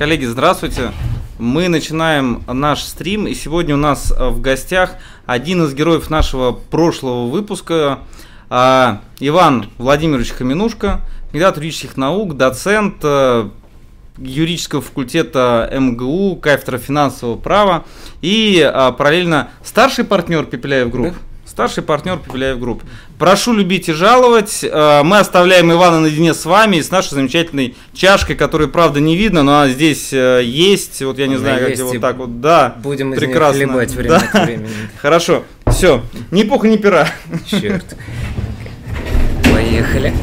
Коллеги, здравствуйте. Мы начинаем наш стрим, и сегодня у нас э, в гостях один из героев нашего прошлого выпуска, а, Иван Владимирович Хаменушко, кандидат юридических наук, доцент э, юридического факультета МГУ, кафедра финансового права и параллельно старший партнер Пепеляев Group. Да? Старший партнер Пепеляев Group. Прошу любить и жаловать. Э, мы оставляем Ивана наедине с вами и с нашей замечательной чашкой, которую, правда, не видно, но она здесь э, есть. Вот я не Она знаю, как вот так вот. Да, Будем прекрасно. них время да. от времени. Хорошо, все. Ни пуха, ни пера. Черт. Поехали.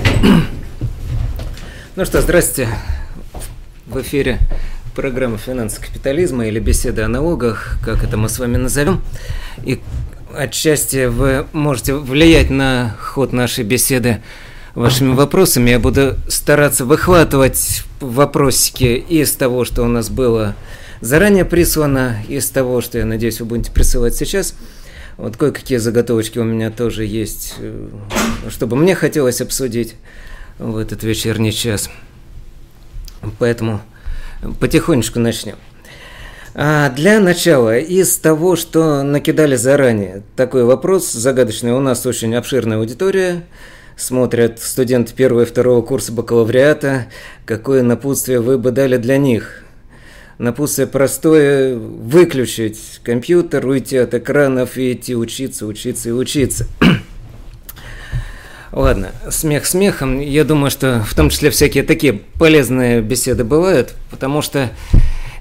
Ну что, здрасте. В эфире программа «Финансы капитализма» или «Беседы о налогах», как это мы с вами назовем. И отчасти вы можете влиять на ход нашей беседы вашими вопросами. Я буду стараться выхватывать вопросики из того, что у нас было заранее прислано, из того, что, я надеюсь, вы будете присылать сейчас. Вот кое-какие заготовочки у меня тоже есть, э, чтобы мне хотелось обсудить в этот вечерний час. Поэтому потихонечку начнем. А для начала, из того, что накидали заранее, такой вопрос загадочный. У нас очень обширная аудитория. Смотрят студенты первого и второго курса бакалавриата. Какое напутствие вы бы дали для них? Напутствие простое – выключить компьютер, уйти от экранов и идти учиться, учиться и учиться. Ладно, смех смехом. Я думаю, что в том числе всякие такие полезные беседы бывают, потому что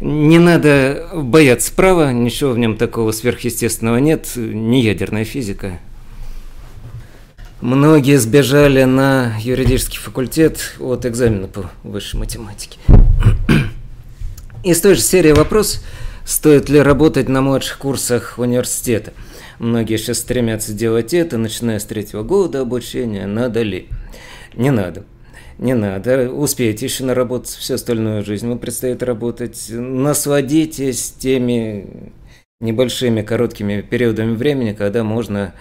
не надо бояться права, ничего в нем такого сверхъестественного нет, не ядерная физика. Многие сбежали на юридический факультет от экзамена по высшей математике. Из той же серии вопрос, стоит ли работать на младших курсах университета. Многие сейчас стремятся делать это, начиная с третьего года обучения. Надо ли? Не надо. Не надо, успеете еще наработать всю остальную жизнь. Вам предстоит работать. Насладитесь теми небольшими короткими периодами времени, когда можно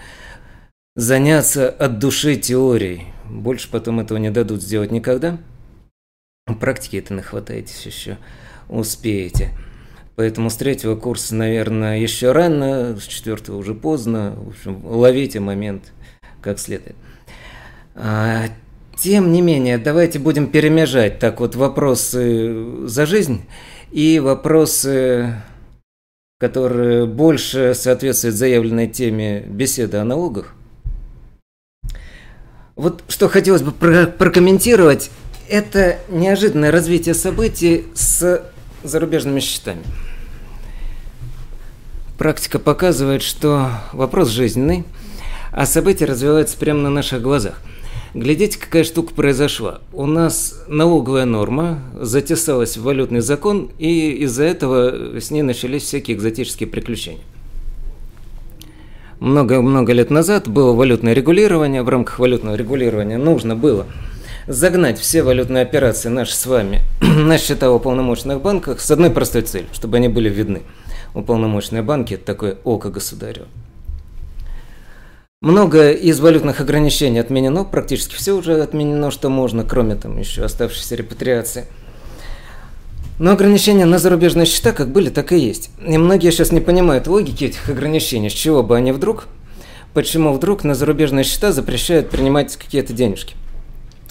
заняться от души теорией. Больше потом этого не дадут сделать никогда. Практики это нахватаетесь еще, успеете. Поэтому с третьего курса, наверное, еще рано, с четвертого уже поздно. В общем, ловите момент как следует. Тем не менее, давайте будем перемежать так вот вопросы за жизнь и вопросы, которые больше соответствуют заявленной теме беседы о налогах. Вот что хотелось бы прокомментировать, это неожиданное развитие событий с зарубежными счетами. Практика показывает, что вопрос жизненный, а события развиваются прямо на наших глазах – Глядите, какая штука произошла. У нас налоговая норма затесалась в валютный закон, и из-за этого с ней начались всякие экзотические приключения. Много-много лет назад было валютное регулирование. В рамках валютного регулирования нужно было загнать все валютные операции наши с вами на счета в уполномоченных банках с одной простой целью, чтобы они были видны. Уполномоченные банки – это такое око государева. Много из валютных ограничений отменено, практически все уже отменено, что можно, кроме там еще оставшейся репатриации. Но ограничения на зарубежные счета как были, так и есть. И многие сейчас не понимают логики этих ограничений, с чего бы они вдруг, почему вдруг на зарубежные счета запрещают принимать какие-то денежки.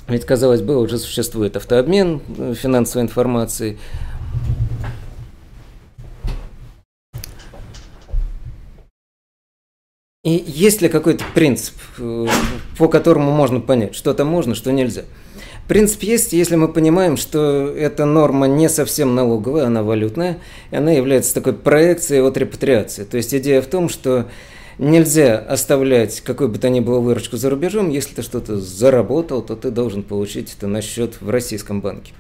Ведь, казалось бы, уже существует автообмен э, финансовой информацией, И есть ли какой-то принцип, э, по которому можно понять, что-то можно, что нельзя? Принцип есть, если мы понимаем, что эта норма не совсем налоговая, она валютная, и она является такой проекцией от репатриации. То есть идея в том, что нельзя оставлять какой бы то ни было выручку за рубежом, если ты что-то заработал, то ты должен получить это на счет в российском банке.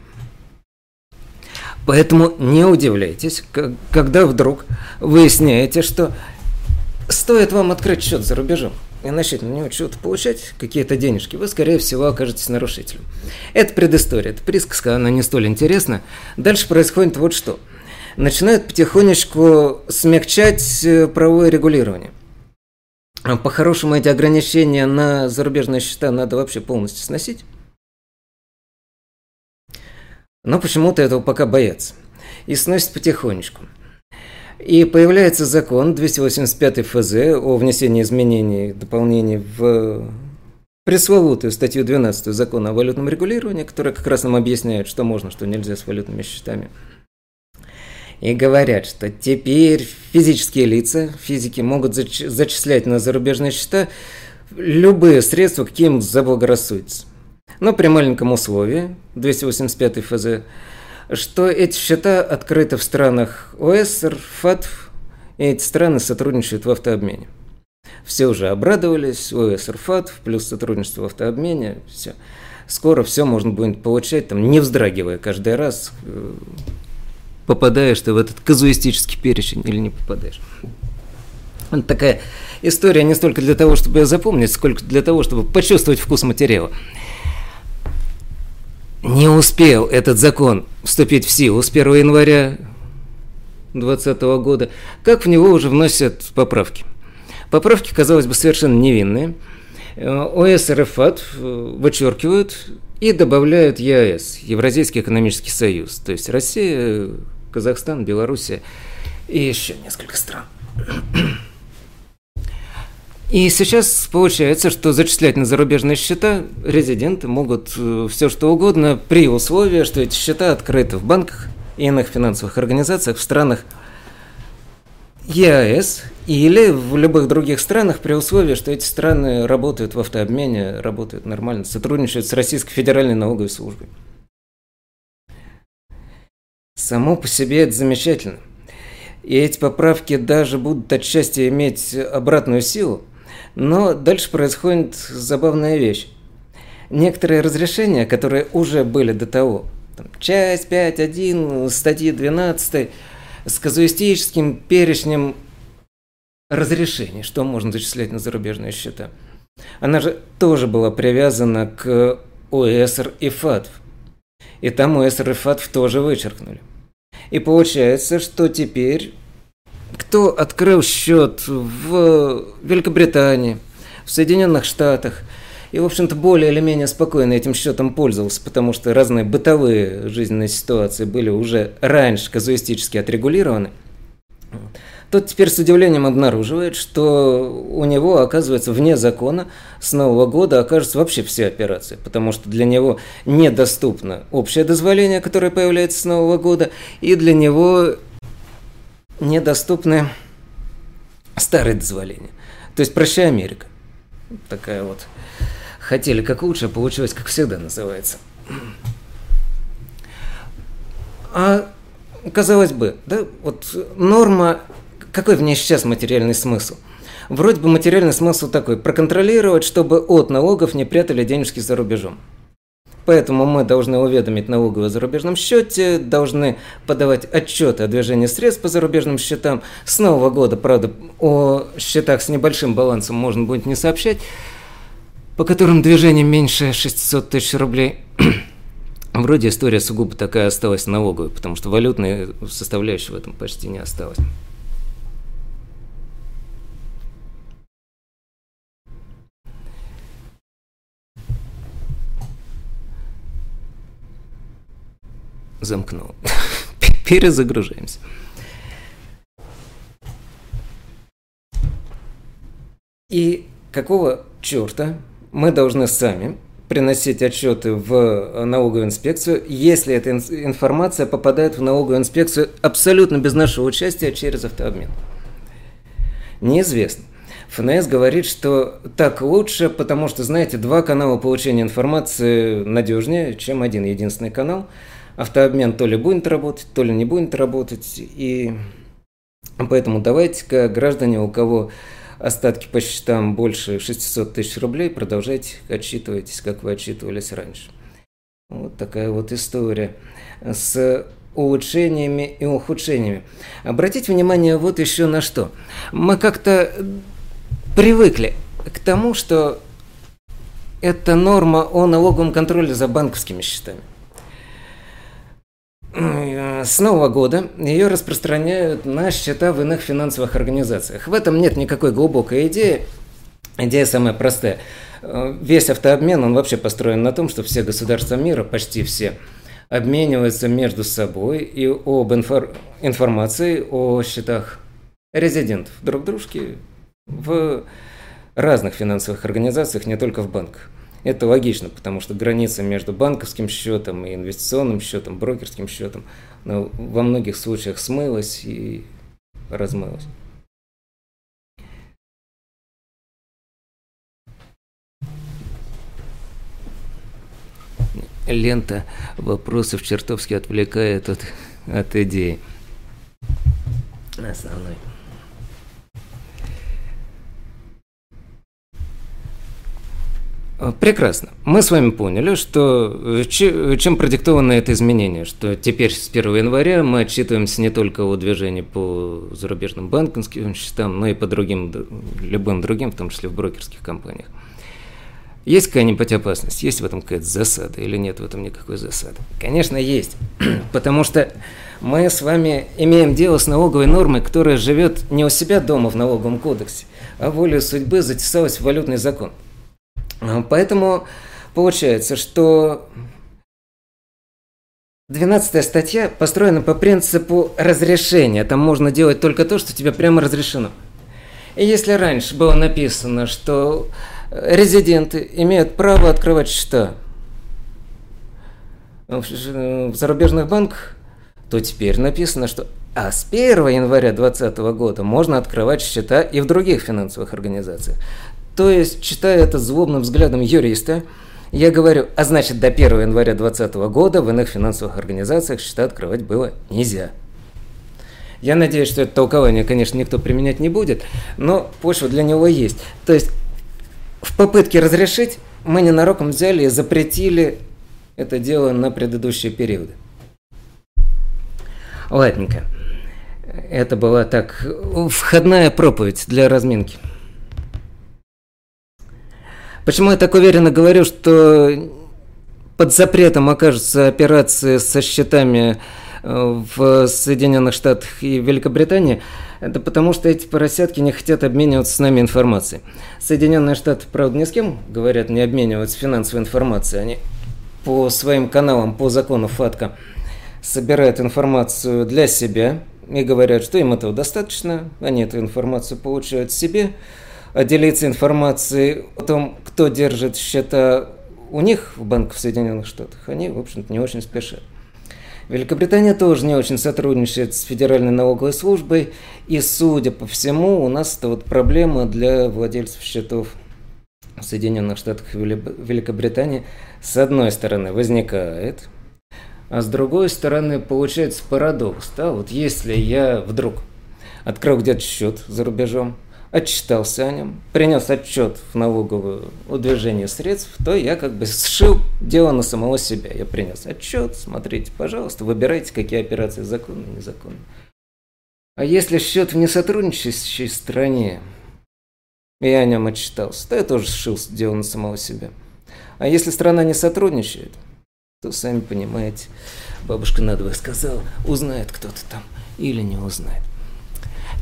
Поэтому не удивляйтесь, когда вдруг выясняете, что Стоит вам открыть счет за рубежом и начать на него что-то получать, какие-то денежки, вы, скорее всего, окажетесь нарушителем. Это предыстория, это присказка, она не столь интересна. Дальше происходит вот что. Начинают потихонечку смягчать э, правовое регулирование. А по-хорошему эти ограничения на зарубежные счета надо вообще полностью сносить. Но почему-то этого пока боятся. и сносит потихонечку. И появляется закон 285 ФЗ о внесении изменений и дополнений в пресловутую статью 12 закона о валютном регулировании, которая как раз нам объясняет, что можно, что нельзя с валютными счетами. И говорят, что теперь физические лица, физики могут зачислять на зарубежные счета любые средства, какие заблагорассудится. Но при маленьком условии, 285 ФЗ, что эти счета открыты в странах ОСР, ФАТФ, и эти страны сотрудничают в автообмене. Все уже обрадовались, ОСР, ФАТФ, плюс сотрудничество в автообмене, все. Скоро все можно будет получать, там, не вздрагивая каждый раз, э, попадаешь ты в этот казуистический перечень или не попадаешь. Это такая история не столько для того, чтобы ее запомнить, сколько для того, чтобы почувствовать вкус материала. Не успел этот закон вступить в силу с 1 января 2020 года, как в него уже вносят поправки. Поправки, казалось бы, совершенно невинные. ОС РФАТ вычеркивают и добавляют ЕАЭС, Евразийский экономический союз, то есть Россия, Казахстан, Белоруссия и еще несколько стран. И сейчас получается, что зачислять на зарубежные счета резиденты могут э, все что угодно при условии, что эти счета открыты в банках и иных финансовых организациях в странах ЕАЭС или в любых других странах при условии, что эти страны работают в автообмене, работают нормально, сотрудничают с Российской Федеральной налоговой службой. Само по себе это замечательно. И эти поправки даже будут отчасти иметь обратную силу – но дальше происходит забавная вещь. Некоторые разрешения, которые уже были до того, там, часть 5.1 статьи 12 с казуистическим перечнем разрешений, что можно зачислять на зарубежные счета. Она же тоже была привязана к ОСР и ФАТФ. И там ОСР и ФАТФ тоже вычеркнули. И получается, что теперь кто открыл счет в Великобритании, в Соединенных Штатах, и, в общем-то, более или менее спокойно этим счетом пользовался, потому что разные бытовые жизненные ситуации были уже раньше казуистически отрегулированы, тот теперь с удивлением обнаруживает, что у него, оказывается, вне закона с Нового года окажутся вообще все операции, потому что для него недоступно общее дозволение, которое появляется с Нового года, и для него недоступны старые дозволения. То есть прощай Америка. Такая вот. Хотели как лучше, а получилось как всегда называется. А казалось бы, да, вот норма, какой в ней сейчас материальный смысл? Вроде бы материальный смысл такой, проконтролировать, чтобы от налогов не прятали денежки за рубежом. Поэтому мы должны уведомить налоговую о зарубежном счете, должны подавать отчеты о движении средств по зарубежным счетам. С Нового года, правда, о счетах с небольшим балансом можно будет не сообщать, по которым движение меньше 600 тысяч рублей. Вроде история сугубо такая осталась налоговой, потому что валютной составляющей в этом почти не осталось. Замкнул. Перезагружаемся. И какого черта мы должны сами приносить отчеты в налоговую инспекцию, если эта информация попадает в налоговую инспекцию абсолютно без нашего участия через автообмен? Неизвестно. ФНС говорит, что так лучше, потому что, знаете, два канала получения информации надежнее, чем один единственный канал – автообмен то ли будет работать, то ли не будет работать. И поэтому давайте-ка, граждане, у кого остатки по счетам больше 600 тысяч рублей, продолжайте отчитывайтесь, как вы отчитывались раньше. Вот такая вот история с улучшениями и ухудшениями. Обратите внимание вот еще на что. Мы как-то привыкли к тому, что это норма о налоговом контроле за банковскими счетами. Э, с Нового года ее распространяют на счета в иных финансовых организациях. В этом нет никакой глубокой идеи. Идея самая простая. Э, весь автообмен, он вообще построен на том, что все государства мира, почти все, обмениваются между собой и об инфор... информации о счетах резидентов друг дружки в разных финансовых организациях, не только в банках. Это логично, потому что граница между банковским счетом и инвестиционным счетом, брокерским счетом ну, во многих случаях смылась и размылась. Лента вопросов чертовски отвлекает от, от идеи. Основной. Прекрасно. Мы с вами поняли, что э, чем продиктовано это изменение, что теперь с 1 января мы отчитываемся не только о движении по зарубежным банковским счетам, но и по другим, любым другим, в том числе в брокерских компаниях. Есть какая-нибудь опасность? Есть в этом какая-то засада или нет в этом никакой засады? Конечно, есть. Потому что мы с вами имеем дело с налоговой нормой, которая живет не у себя дома в налоговом кодексе, а волей судьбы затесалась в валютный закон – поэтому получается, что 12 статья построена по принципу разрешения. Там можно делать только то, что тебе прямо разрешено. И если раньше было написано, что резиденты имеют право открывать счета в зарубежных банках, то теперь написано, что а с 1 января 2020 года можно открывать счета и в других финансовых организациях. То есть, читая это злобным взглядом юриста, я говорю, а значит, до 1 января 2020 года в иных финансовых организациях счета открывать было нельзя. Я надеюсь, что это толкование, конечно, никто применять не будет, но почва для него есть. То есть, в попытке разрешить, мы ненароком взяли и запретили это дело на предыдущие периоды. Ладненько. Это была так входная проповедь для разминки. Почему я так уверенно говорю, что под запретом окажутся операции со счетами э, в Соединенных Штатах и Великобритании, это потому что эти поросятки не хотят обмениваться с нами информацией. Соединенные Штаты, правда, ни с кем, говорят, не обмениваются финансовой информацией. Они по своим каналам, по закону ФАТКА, собирают информацию для себя и говорят, что им этого достаточно, они эту информацию получают себе, делиться информацией о том, кто держит счета у них в банках в Соединенных Штатах, они, в общем-то, не очень спешат. Великобритания тоже не очень сотрудничает с Федеральной налоговой службой, и, судя по всему, у нас это вот проблема для владельцев счетов в Соединенных Штатах и Великобритании с одной стороны возникает, а с другой стороны получается парадокс. Да? Вот если я вдруг открыл где-то счет за рубежом, отчитался о нем, принес отчет в налоговую о движении средств, то я как бы сшил дело на самого себя. Я принес отчет, смотрите, пожалуйста, выбирайте, какие операции законны незаконны. А если счет в несотрудничающей стране, и я о нем отчитался, то я тоже сшил дело на самого себя. А если страна не сотрудничает, то, сами понимаете, бабушка надвое сказала, узнает кто-то там или не узнает.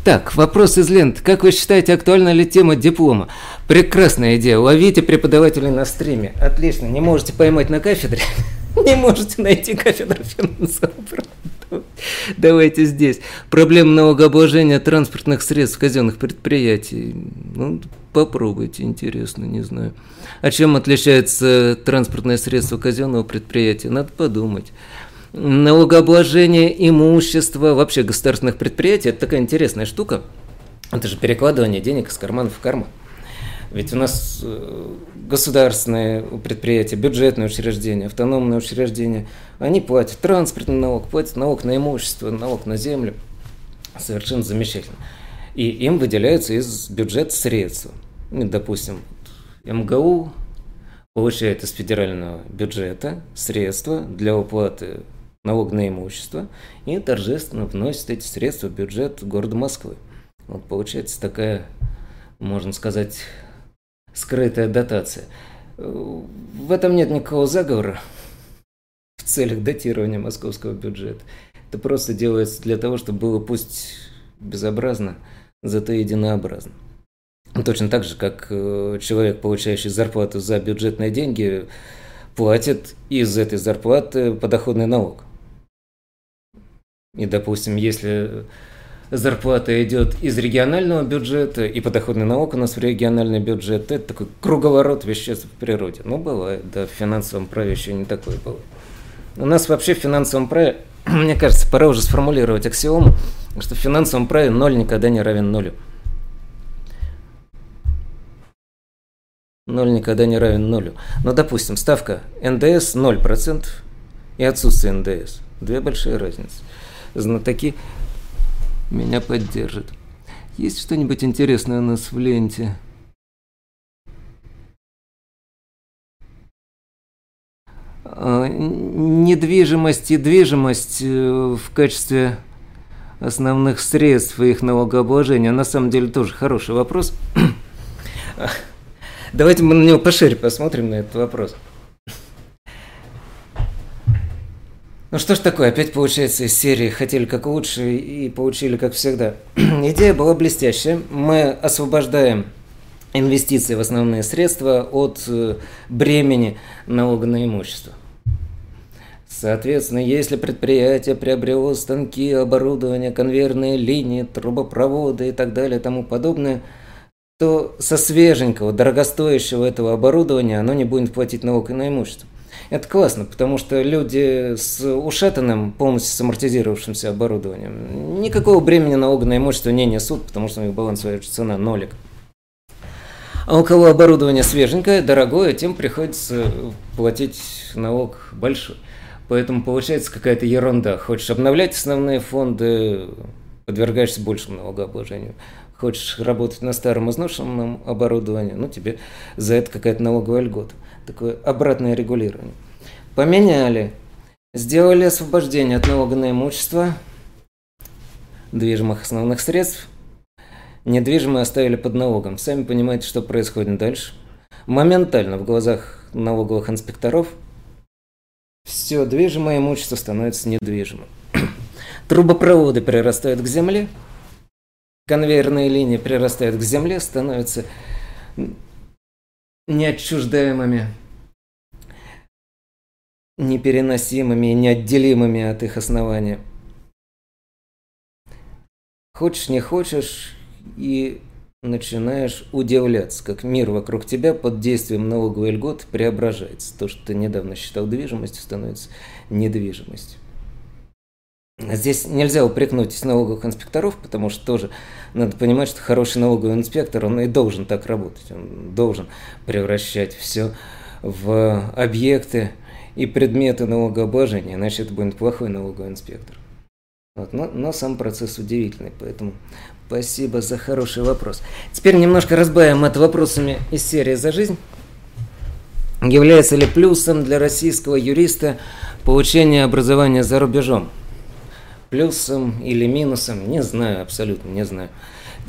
Так, вопрос из ленты. Как вы считаете, актуальна ли тема диплома? Прекрасная идея. Ловите преподавателей на стриме. Отлично. Не можете поймать на кафедре? Не можете найти кафедру финансового. Давайте здесь. Проблема налогообложения транспортных средств казенных предприятий. Ну, попробуйте, интересно, не знаю. А чем отличается транспортное средство казенного предприятия? Надо подумать налогообложение имущества, вообще государственных предприятий, это такая интересная штука. Это же перекладывание денег из кармана в карман. Ведь у нас э, государственные предприятия, бюджетные учреждения, автономные учреждения, они платят транспортный налог, платят налог на имущество, налог на землю. Совершенно замечательно. И им выделяются из бюджета средства. Ну, допустим, МГУ получает из федерального бюджета средства для уплаты налог на имущество и торжественно вносит эти средства в бюджет города Москвы. Вот получается такая, можно сказать, скрытая дотация. В этом нет никакого заговора в целях датирования московского бюджета. Это просто делается для того, чтобы было пусть безобразно, зато единообразно. Точно так же, как э, человек, получающий зарплату за бюджетные деньги, платит из этой зарплаты подоходный налог. И, допустим, если зарплата идет из регионального бюджета, и подоходный налог у нас в региональный бюджет, это такой круговорот веществ в природе. Ну, бывает, да, в финансовом праве еще не такое было. У нас вообще в финансовом праве, мне кажется, пора уже сформулировать аксиому, что в финансовом праве ноль никогда не равен нулю. Ноль никогда не равен нулю. Но, допустим, ставка НДС 0% и отсутствие НДС. Две большие разницы. Знатоки меня поддержат. Есть что-нибудь интересное у нас в ленте? А, недвижимость и движимость э, в качестве основных средств их налогообложения на самом деле тоже хороший вопрос. Давайте мы на него пошире посмотрим, на этот вопрос. Ну что ж такое, опять получается из серии «Хотели как лучше» и получили как всегда. Идея была блестящая. Мы освобождаем инвестиции в основные средства от э, бремени налога на имущество. Соответственно, если предприятие приобрело станки, оборудование, конвейерные линии, трубопроводы и так далее и тому подобное – то со свеженького, дорогостоящего этого оборудования оно не будет платить налог на имущество. Это классно, потому что люди с ушатанным, полностью самортизировавшимся оборудованием никакого бремени налога на имущество не несут, потому что у них балансовая цена нолик. А у кого оборудование свеженькое, дорогое, тем приходится платить налог большой. Поэтому получается какая-то ерунда. Хочешь обновлять основные фонды, подвергаешься большему налогообложению. Хочешь работать на старом изношенном оборудовании, ну тебе за это какая-то налоговая льгота. Такое обратное регулирование. Поменяли. Сделали освобождение от налога на имущество движимых основных средств. Недвижимые оставили под налогом. Сами понимаете, что происходит дальше. Моментально в глазах налоговых инспекторов все движимое имущество становится недвижимым. Трубопроводы прирастают к земле, конвейерные линии прирастают к земле, становятся неотчуждаемыми, непереносимыми и неотделимыми от их основания. Хочешь, не хочешь, и начинаешь удивляться, как мир вокруг тебя под действием налоговой льготы преображается. То, что ты недавно считал движимостью, становится недвижимостью. Здесь нельзя упрекнуть налоговых инспекторов, потому что тоже надо понимать, что хороший налоговый инспектор, он и должен так работать. Он должен превращать все в объекты и предметы налогообложения, иначе это будет плохой налоговый инспектор. Вот, но, но сам процесс удивительный, поэтому спасибо за хороший вопрос. Теперь немножко разбавим это вопросами из серии «За жизнь». Является ли плюсом для российского юриста получение образования за рубежом? плюсом или минусом, не знаю, абсолютно не знаю.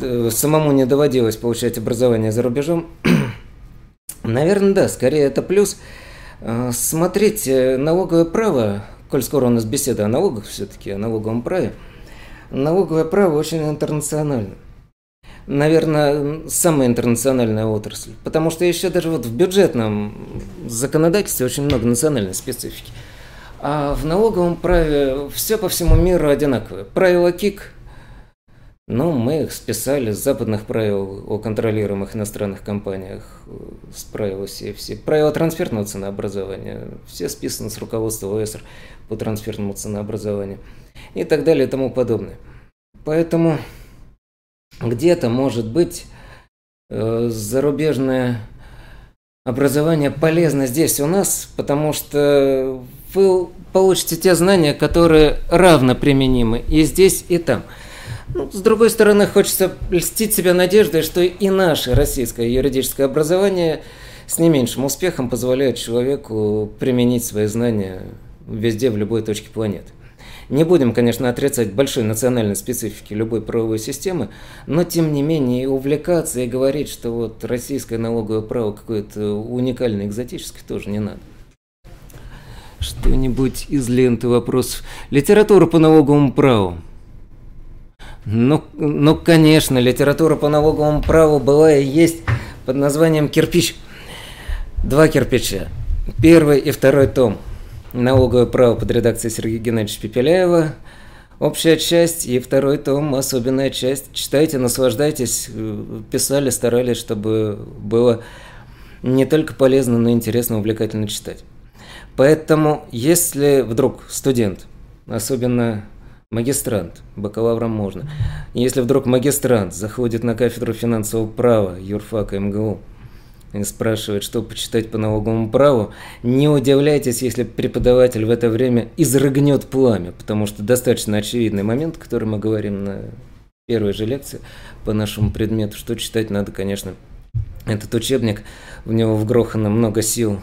Э, самому не доводилось получать образование за рубежом. Наверное, да, скорее это плюс. Э, смотрите, налоговое право, коль скоро у нас беседа о налогах все-таки, о налоговом праве, налоговое право очень интернационально. Наверное, самая интернациональная отрасль. Потому что еще даже вот в бюджетном законодательстве очень много национальной специфики. А в налоговом праве все по всему миру одинаковое. Правила КИК, ну, мы их списали с западных правил о контролируемых иностранных компаниях, с правил CFC. Правила трансферного ценообразования, все списаны с руководства ОСР по трансферному ценообразованию и так далее и тому подобное. Поэтому где-то, может быть, э, зарубежное образование полезно здесь у нас, потому что вы получите те знания, которые равно применимы и здесь, и там. Ну, с другой стороны, хочется льстить себя надеждой, что и наше российское юридическое образование с не меньшим успехом позволяет человеку применить свои знания везде, в любой точке планеты. Не будем, конечно, отрицать большой национальной специфики любой правовой системы, но тем не менее увлекаться и говорить, что вот российское налоговое право какое-то уникальное, экзотическое, тоже не надо. Что-нибудь из ленты вопросов. Литература по налоговому праву. Ну, ну, конечно, литература по налоговому праву была и есть под названием «Кирпич». Два кирпича. первый и второй том. Налоговое право под редакцией Сергея Геннадьевича Пепеляева. Общая часть и второй том, особенная часть. Читайте, наслаждайтесь. Писали, старались, чтобы было не только полезно, но и интересно, увлекательно читать. Поэтому, если вдруг студент, особенно магистрант, бакалавром можно, если вдруг магистрант заходит на кафедру финансового права юрфака МГУ, и спрашивает, что почитать по налоговому праву, не удивляйтесь, если преподаватель в это время изрыгнет пламя, потому что достаточно очевидный момент, который мы говорим на первой же лекции по нашему предмету, что читать надо, конечно, этот учебник, в него вгрохано много сил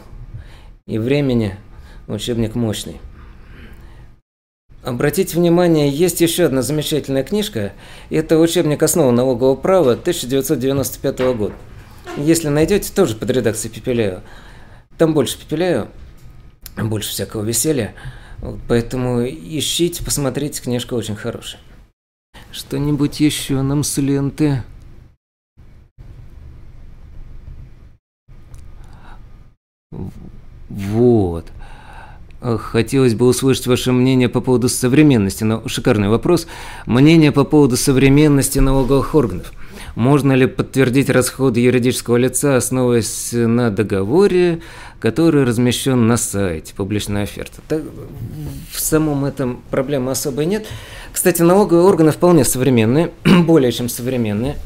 и времени, учебник мощный. Обратите внимание, есть еще одна замечательная книжка. Это учебник основы налогового права 1995 года. Если найдете, тоже под редакцией Пепеляева. Там больше Пепеляева, больше всякого веселья. Вот, поэтому ищите, посмотрите, книжка очень хорошая. Что-нибудь еще нам с ленты? Вот. Хотелось бы услышать ваше мнение по поводу современности, но шикарный вопрос. Мнение по поводу современности налоговых органов. Можно ли подтвердить расходы юридического лица, основываясь на договоре, который размещен на сайте, публичная оферта? Так, в самом этом проблемы особой нет. Кстати, налоговые органы вполне современные, более чем современные.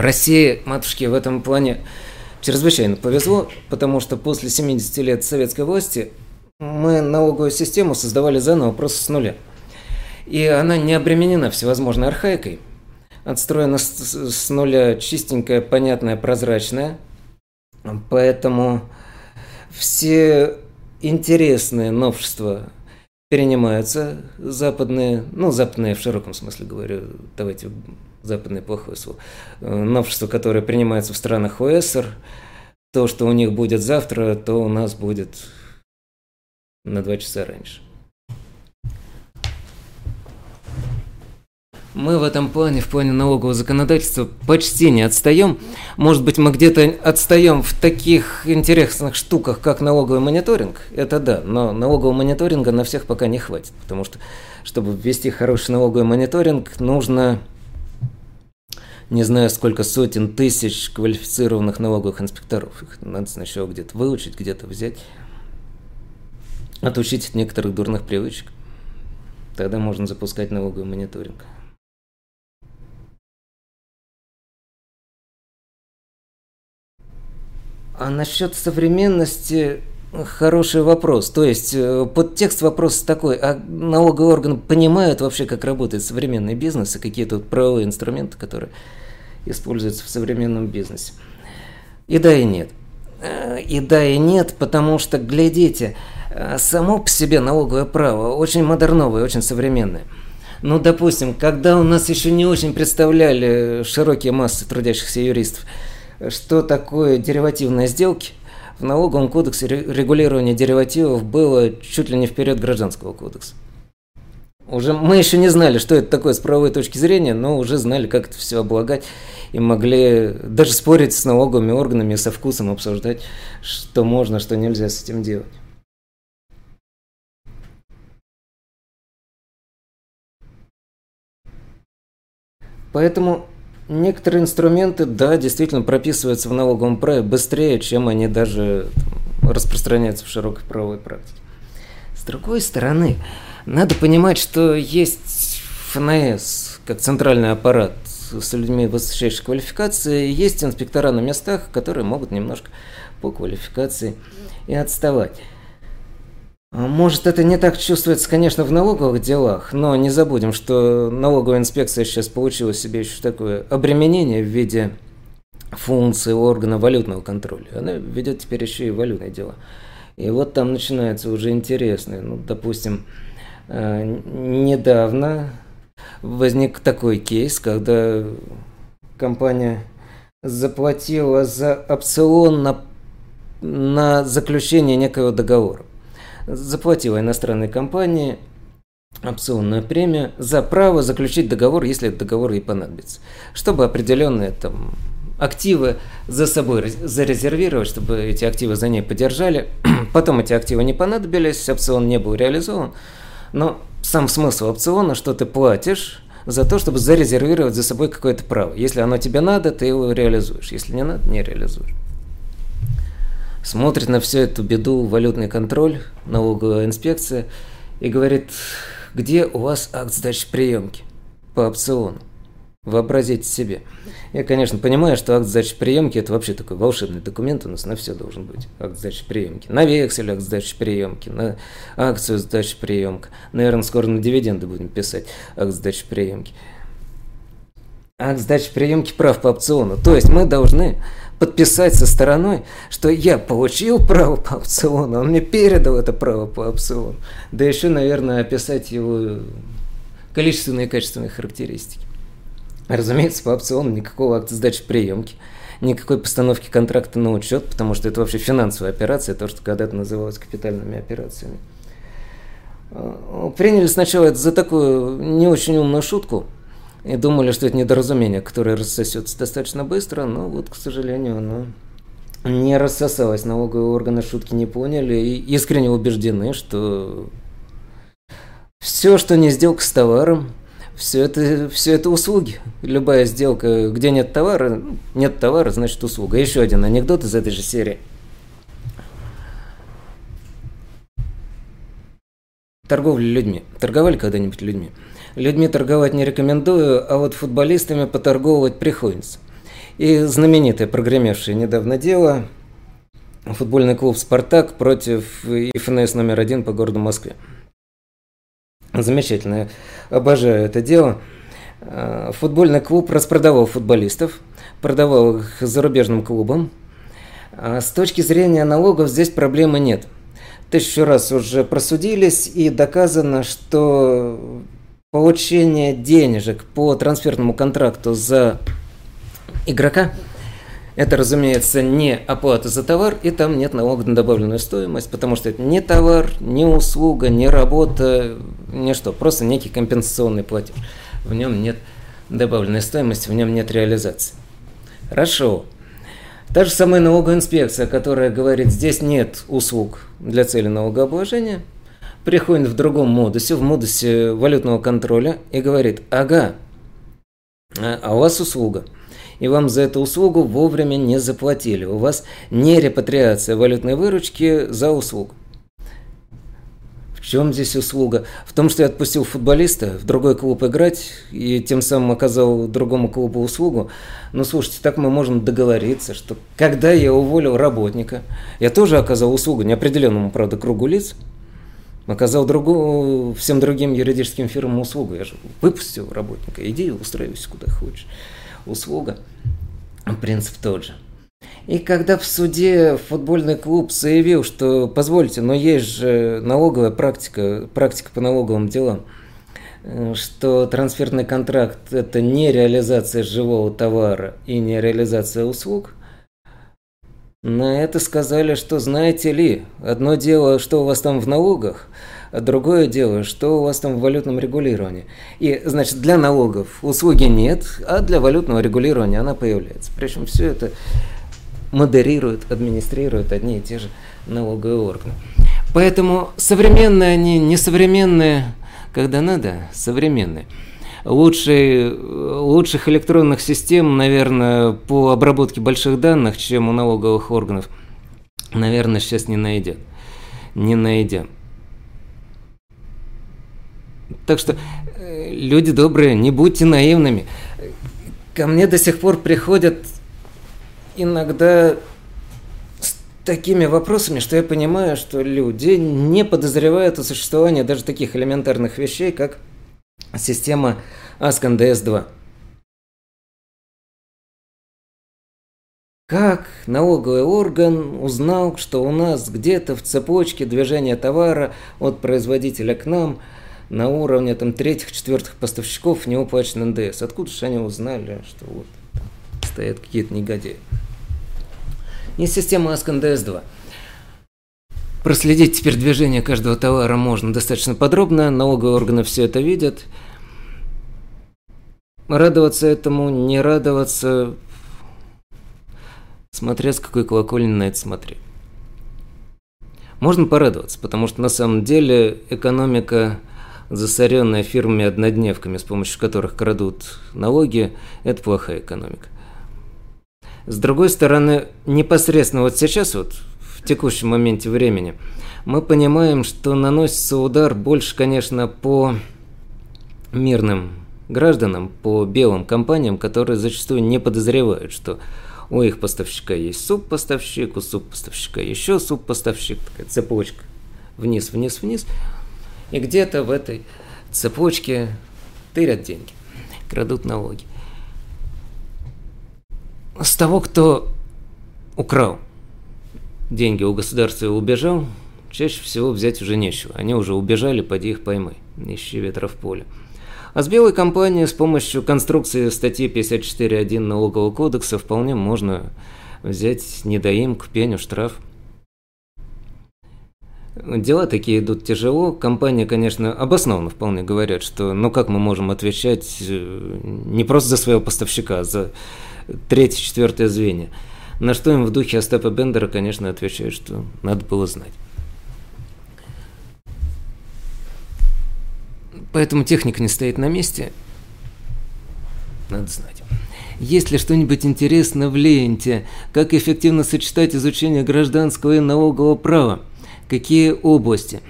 Россия, матушки, в этом плане чрезвычайно повезло, потому что после 70 лет советской власти мы налоговую систему создавали заново просто с нуля. И она не обременена всевозможной архаикой. Отстроена с, с нуля чистенькая, понятная, прозрачная. Поэтому все интересные новшества перенимаются западные, ну, западные в широком смысле говорю, давайте западное плохое слово, новшества, которые принимаются в странах ОСР, то, что у них будет завтра, то у нас будет на два часа раньше. Мы в этом плане, в плане налогового законодательства, почти не отстаем. Может быть, мы где-то отстаем в таких интересных штуках, как налоговый мониторинг. Это да, но налогового мониторинга на всех пока не хватит. Потому что, чтобы ввести хороший налоговый мониторинг, нужно не знаю, сколько сотен тысяч квалифицированных налоговых инспекторов. Их надо сначала где-то выучить, где-то взять отучить от некоторых дурных привычек. Тогда можно запускать налоговый мониторинг. А насчет современности хороший вопрос. То есть э, подтекст вопроса такой, а налоговые органы понимают вообще, как работает современный бизнес и какие тут правовые инструменты, которые используются в современном бизнесе? И да, и нет. Э, и да, и нет, потому что, глядите, само по себе налоговое право очень модерновое, очень современное. Ну, допустим, когда у нас еще не очень представляли широкие массы трудящихся юристов, что такое деривативные сделки, в налоговом кодексе регулирование деривативов было чуть ли не вперед гражданского кодекса. Уже мы еще не знали, что это такое с правовой точки зрения, но уже знали, как это все облагать, и могли даже спорить с налоговыми органами, со вкусом обсуждать, что можно, что нельзя с этим делать. Поэтому некоторые инструменты, да, действительно прописываются в налоговом праве быстрее, чем они даже распространяются в широкой правовой практике. С другой стороны, надо понимать, что есть ФНС, как центральный аппарат с людьми высочайшей квалификации, есть инспектора на местах, которые могут немножко по квалификации и отставать. А может, это не так чувствуется, конечно, в налоговых делах, но не забудем, что налоговая инспекция сейчас получила себе еще такое обременение в виде функции органа валютного контроля. Она ведет теперь еще и валютные дела. И вот там начинается уже интересное. Ну, допустим, э, недавно возник такой кейс, когда компания заплатила за опцион на, на заключение некого договора заплатила иностранной компании опционную премию за право заключить договор, если этот договор ей понадобится, чтобы определенные там активы за собой зарезервировать, чтобы эти активы за ней подержали. Потом эти активы не понадобились, опцион не был реализован. Но сам смысл опциона, что ты платишь за то, чтобы зарезервировать за собой какое-то право. Если оно тебе надо, ты его реализуешь. Если не надо, не реализуешь. Смотрит на всю эту беду валютный контроль, налоговая инспекция и говорит, где у вас акт сдачи приемки по опциону. Вообразите себе. Я, конечно, понимаю, что акт сдачи приемки это вообще такой волшебный документ, у нас на все должен быть акт сдачи приемки. На вексель акт сдачи приемки, на акцию сдачи приемка. Наверное, скоро на дивиденды будем писать акт сдачи приемки. Акт сдачи приемки прав по опциону. То есть мы должны подписать со стороной, что я получил право по опциону, он мне передал это право по опциону. Да еще, наверное, описать его количественные и качественные характеристики. Разумеется, по опциону никакого акта сдачи приемки, никакой постановки контракта на учет, потому что это вообще финансовая операция, то, что когда-то называлось капитальными операциями. А, приняли сначала это за такую не очень умную шутку и думали, что это недоразумение, которое рассосется достаточно быстро, но вот, к сожалению, оно не рассосалось. Налоговые органы шутки не поняли и искренне убеждены, что все, что не сделка с товаром, все это, все это услуги. Любая сделка, где нет товара, нет товара, значит услуга. Еще один анекдот из этой же серии. Торговля людьми. Торговали когда-нибудь людьми? Людьми торговать не рекомендую, а вот футболистами поторговывать приходится. И знаменитое прогремевшее недавно дело футбольный клуб «Спартак» против ИФНС номер один по городу Москве. Замечательно. Обожаю это дело. Э, футбольный клуб распродавал футболистов, продавал их зарубежным клубам. А с точки зрения налогов здесь проблемы нет. Тысячу раз уже просудились и доказано, что получение денежек по трансферному контракту за игрока – это, разумеется, не оплата за товар, и там нет налога на добавленную стоимость, потому что это не товар, не услуга, не работа, не что, просто некий компенсационный платеж. В нем нет добавленной стоимости, в нем нет реализации. Хорошо. Та же самая налоговая инспекция, которая говорит, здесь нет услуг для цели налогообложения, приходит в другом модусе, в модусе валютного контроля и говорит, ага, а у вас услуга – и вам за эту услугу вовремя не заплатили. У вас не репатриация валютной выручки за услугу. В чем здесь услуга? В том, что я отпустил футболиста в другой клуб играть и тем самым оказал другому клубу услугу. Ну, слушайте, так мы можем договориться, что когда я уволил работника, я тоже оказал услугу неопределенному, правда, кругу лиц, оказал другу, всем другим юридическим фирмам услугу. Я же выпустил работника, иди устраивайся куда хочешь услуга. Принцип тот же. И когда в суде футбольный клуб заявил, что позвольте, но есть же налоговая практика, практика по налоговым делам, э, что трансферный контракт – это не реализация живого товара и не реализация услуг, на это сказали, что знаете ли, одно дело, что у вас там в налогах, Другое дело, что у вас там в валютном регулировании. И, значит, для налогов услуги нет, а для валютного регулирования она появляется. Причем все это модерируют, администрируют одни и те же налоговые органы. Поэтому современные они, несовременные, когда надо, современные. Лучший, лучших электронных систем, наверное, по обработке больших данных, чем у налоговых органов, наверное, сейчас не найдем. Не найдем. Так что, э, люди добрые, не будьте наивными. Ко мне до сих пор приходят иногда с такими вопросами, что я понимаю, что люди не подозревают о существовании даже таких элементарных вещей, как система ASCII DS2. Как налоговый орган узнал, что у нас где-то в цепочке движения товара от производителя к нам – на уровне там третьих-четвертых поставщиков не уплачен НДС. Откуда же они узнали, что вот стоят какие-то негодяи? И система ASK НДС-2. Проследить теперь движение каждого товара можно достаточно подробно, налоговые органы все это видят. Радоваться этому, не радоваться, Смотря с какой колокольни на это смотреть. Можно порадоваться, потому что на самом деле экономика, засоренная фирмами-однодневками, с помощью которых крадут налоги, это плохая экономика. С другой стороны, непосредственно вот сейчас, вот в текущем моменте времени, мы понимаем, что наносится удар больше, конечно, по мирным гражданам, по белым компаниям, которые зачастую не подозревают, что у их поставщика есть субпоставщик, у субпоставщика еще субпоставщик, такая цепочка вниз, вниз, вниз. И где-то в этой цепочке тырят деньги, крадут налоги. С того, кто украл деньги у государства убежал, чаще всего взять уже нечего. Они уже убежали, поди их поймай, ищи ветра в поле. А с белой компанией с помощью конструкции статьи 54.1 налогового кодекса вполне можно взять недоимку, пеню, штраф. Дела такие идут тяжело. Компания, конечно, обоснованно вполне говорят, что ну как мы можем отвечать э, не просто за своего поставщика, а за третье, четвертое звенья. На что им в духе Остапа Бендера, конечно, отвечают, что надо было знать. Поэтому техника не стоит на месте. Надо знать. Есть ли что-нибудь интересное в ленте? Как эффективно сочетать изучение гражданского и налогового права? Какие области?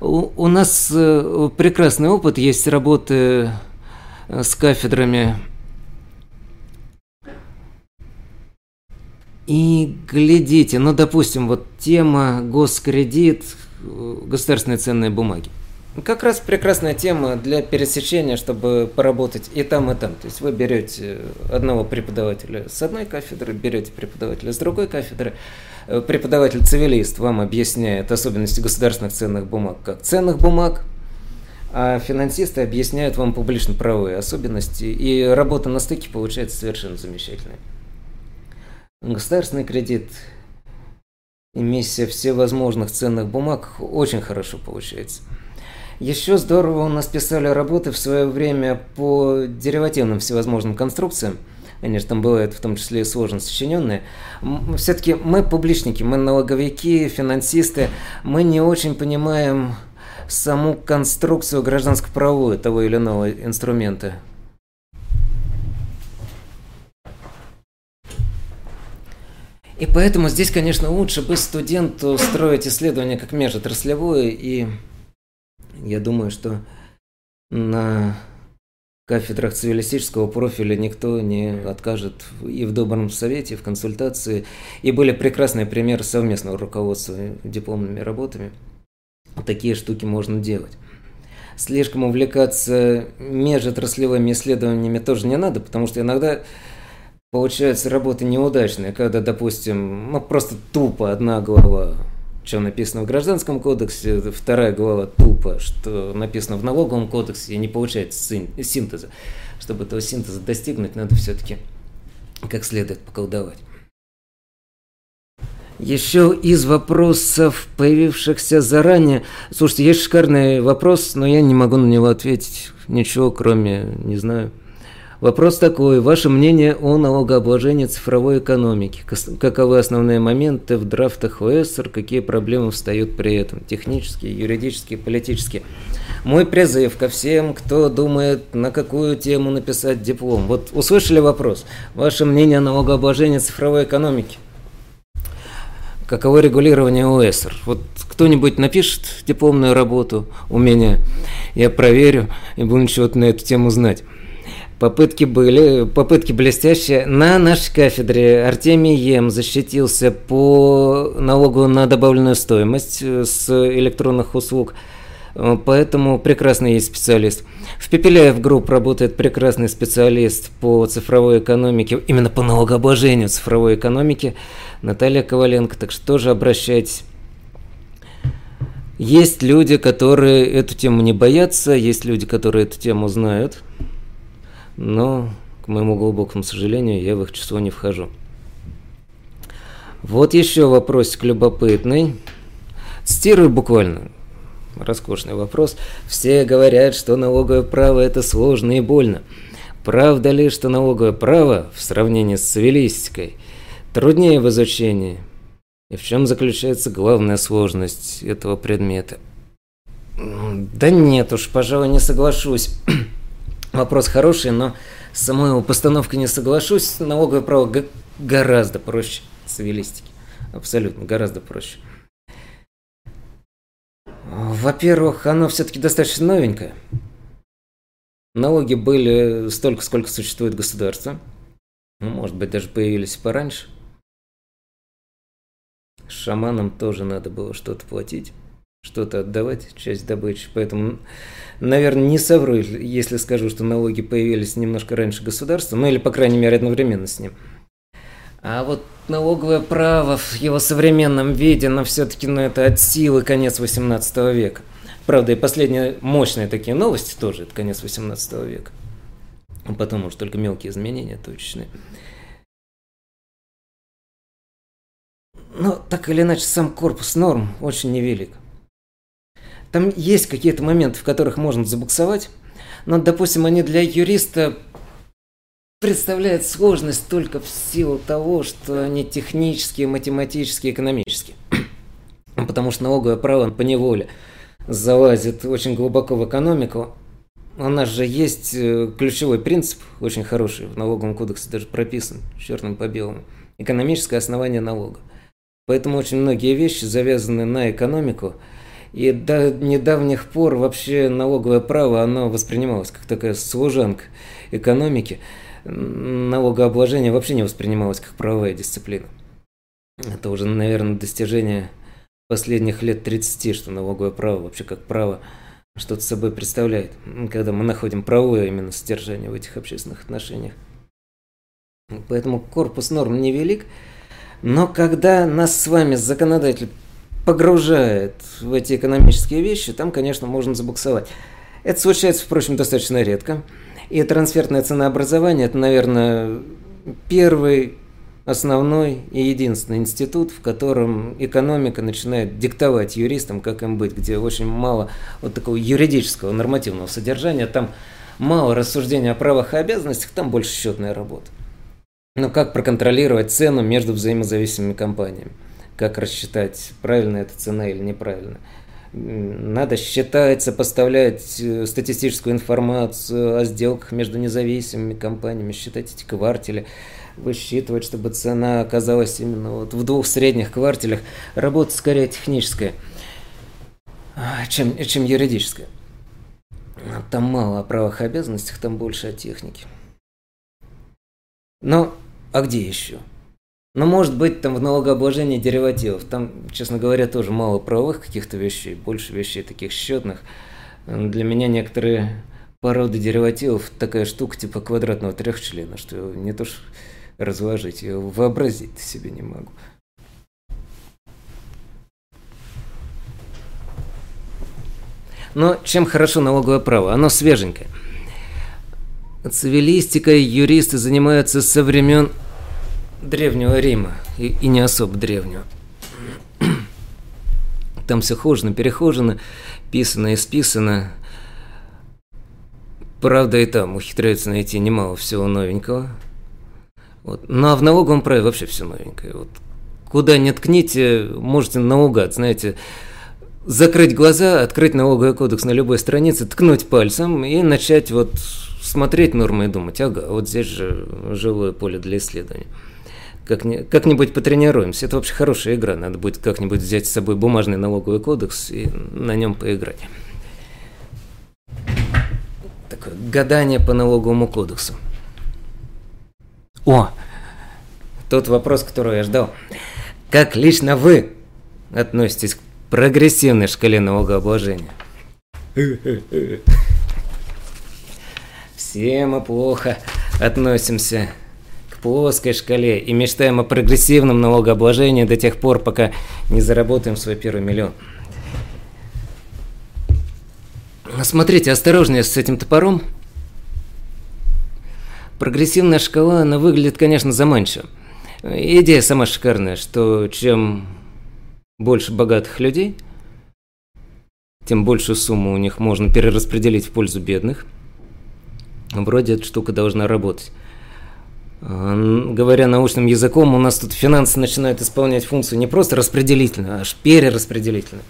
У, у нас э, прекрасный опыт, есть работы э, с кафедрами. И глядите, ну, допустим, вот тема госкредит, э, государственные ценные бумаги. Как раз прекрасная тема для пересечения, чтобы поработать и там, и там. То есть вы берете одного преподавателя с одной кафедры, берете преподавателя с другой кафедры. Э, преподаватель цивилист вам объясняет особенности государственных ценных бумаг как ценных бумаг, а финансисты объясняют вам публично-правовые особенности, и работа на стыке получается совершенно замечательная. Государственный кредит, эмиссия всевозможных ценных бумаг очень хорошо получается. Еще здорово у нас писали работы в свое время по деривативным всевозможным конструкциям. Они же там бывают в том числе и сложно сочиненные. Все-таки мы публичники, мы налоговики, финансисты, мы не очень понимаем саму конструкцию гражданско-правовую того или иного инструмента. И поэтому здесь, конечно, лучше бы студенту строить исследование как межотраслевое и я думаю, что на кафедрах цивилистического профиля никто не откажет и в добром совете, и в консультации. И были прекрасные примеры совместного руководства дипломными работами. Такие штуки можно делать. Слишком увлекаться межотраслевыми исследованиями тоже не надо, потому что иногда получаются работы неудачные, когда, допустим, ну просто тупо одна глава что написано в Гражданском кодексе, вторая глава тупо, что написано в Налоговом кодексе, и не получается синтеза. Чтобы этого синтеза достигнуть, надо все-таки как следует поколдовать. Еще из вопросов, появившихся заранее. Слушайте, есть шикарный вопрос, но я не могу на него ответить ничего, кроме, не знаю, Вопрос такой. Ваше мнение о налогообложении цифровой экономики. Каковы основные моменты в драфтах ОСР? Какие проблемы встают при этом? Технические, юридические, политические. Мой призыв ко всем, кто думает, на какую тему написать диплом. Вот услышали вопрос. Ваше мнение о налогообложении цифровой экономики? Каково регулирование ОСР? Вот кто-нибудь напишет дипломную работу у меня, я проверю и буду чего-то на эту тему знать. Попытки были, попытки блестящие. На нашей кафедре Артемий Ем защитился по налогу на добавленную стоимость э, с электронных услуг. Э, поэтому прекрасный есть специалист. В Пепеляев групп работает прекрасный специалист по цифровой экономике, именно по налогообложению цифровой экономики, Наталья Коваленко. Так что тоже обращайтесь. Есть люди, которые эту тему не боятся, есть люди, которые эту тему знают но, к моему глубокому сожалению, я в их число не вхожу. Вот еще вопросик любопытный. Цитирую буквально. Роскошный вопрос. Все говорят, что налоговое право это сложно и больно. Правда ли, что налоговое право в сравнении с цивилистикой труднее в изучении. И в чем заключается главная сложность этого предмета? Да нет уж, пожалуй, не соглашусь. Вопрос хороший, но с самой его постановкой не соглашусь. Налоговое право гораздо проще цивилистики. Абсолютно, гораздо проще. Во-первых, оно все-таки достаточно новенькое. Налоги были столько, сколько существует государство. Ну, может быть, даже появились пораньше. Шаманам тоже надо было что-то платить, что-то отдавать, часть добычи. Поэтому, наверное, не совру, если скажу, что налоги появились немножко раньше государства, ну или, по крайней мере, одновременно с ним. А вот налоговое право в его современном виде, но все-таки ну, это от силы конец 18 века. Правда, и последние мощные такие новости тоже, это конец 18 века. А потом уж только мелкие изменения точечные. Но так или иначе, сам корпус норм очень невелик. Там есть какие-то моменты, в которых можно забуксовать, но, допустим, они для юриста представляют сложность только в силу того, что они технические, математические, экономические. Потому что налоговое право по неволе залазит очень глубоко в экономику. У нас же есть э, ключевой принцип, очень хороший, в налоговом кодексе даже прописан, черным по белому. Экономическое основание налога. Поэтому очень многие вещи завязаны на экономику. И до недавних пор вообще налоговое право, оно воспринималось как такая служанка экономики. Налогообложение вообще не воспринималось как правовая дисциплина. Это уже, наверное, достижение последних лет 30, что налоговое право вообще как право что-то собой представляет, когда мы находим правое именно содержание в этих общественных отношениях. Поэтому корпус норм невелик, но когда нас с вами законодатель погружает в эти экономические вещи, там, конечно, можно забуксовать. Это случается, впрочем, достаточно редко. И трансфертное ценообразование – это, наверное, первый, основной и единственный институт, в котором экономика начинает диктовать юристам, как им быть, где очень мало вот такого юридического, нормативного содержания, там мало рассуждения о правах и обязанностях, там больше счетная работа. Но как проконтролировать цену между взаимозависимыми компаниями? Как рассчитать, правильно эта цена или неправильно? Надо считать, сопоставлять э, статистическую информацию о сделках между независимыми компаниями, считать эти квартели, высчитывать, чтобы цена оказалась именно вот в двух средних квартелях. Работа скорее техническая, а, чем, чем юридическая. Там мало о правах и обязанностях, там больше о технике. Но, а где еще? Ну, может быть, там в налогообложении деривативов. Там, честно говоря, тоже мало правовых каких-то вещей, больше вещей таких счетных. Для меня некоторые породы деривативов такая штука типа квадратного трехчлена, что не то что разложить, я вообразить себе не могу. Но чем хорошо налоговое право? Оно свеженькое. Цивилистикой юристы занимаются со времен Древнего Рима, и, и не особо древнего. Там все хожено, перехожено, писано и списано. Правда, и там ухитряются найти немало всего новенького. Вот. Ну а в налоговом праве вообще все новенькое. Вот. Куда не ткните, можете наугад, знаете, закрыть глаза, открыть налоговый кодекс на любой странице, ткнуть пальцем и начать вот смотреть нормы и думать, ага, вот здесь же живое поле для исследования. Как-нибудь как потренируемся. Это вообще хорошая игра. Надо будет как-нибудь взять с собой бумажный налоговый кодекс и на нем поиграть. Такое гадание по налоговому кодексу. О, тот вопрос, который я ждал. Как лично вы относитесь к прогрессивной шкале налогообложения? Все мы плохо относимся плоской шкале и мечтаем о прогрессивном налогообложении до тех пор, пока не заработаем свой первый миллион. Смотрите, осторожнее с этим топором. Прогрессивная шкала, она выглядит, конечно, заманчиво. Идея сама шикарная, что чем больше богатых людей, тем большую сумму у них можно перераспределить в пользу бедных – Вроде эта штука должна работать. Говоря научным языком, у нас тут финансы начинают исполнять функцию не просто распределительную, а аж перераспределительную.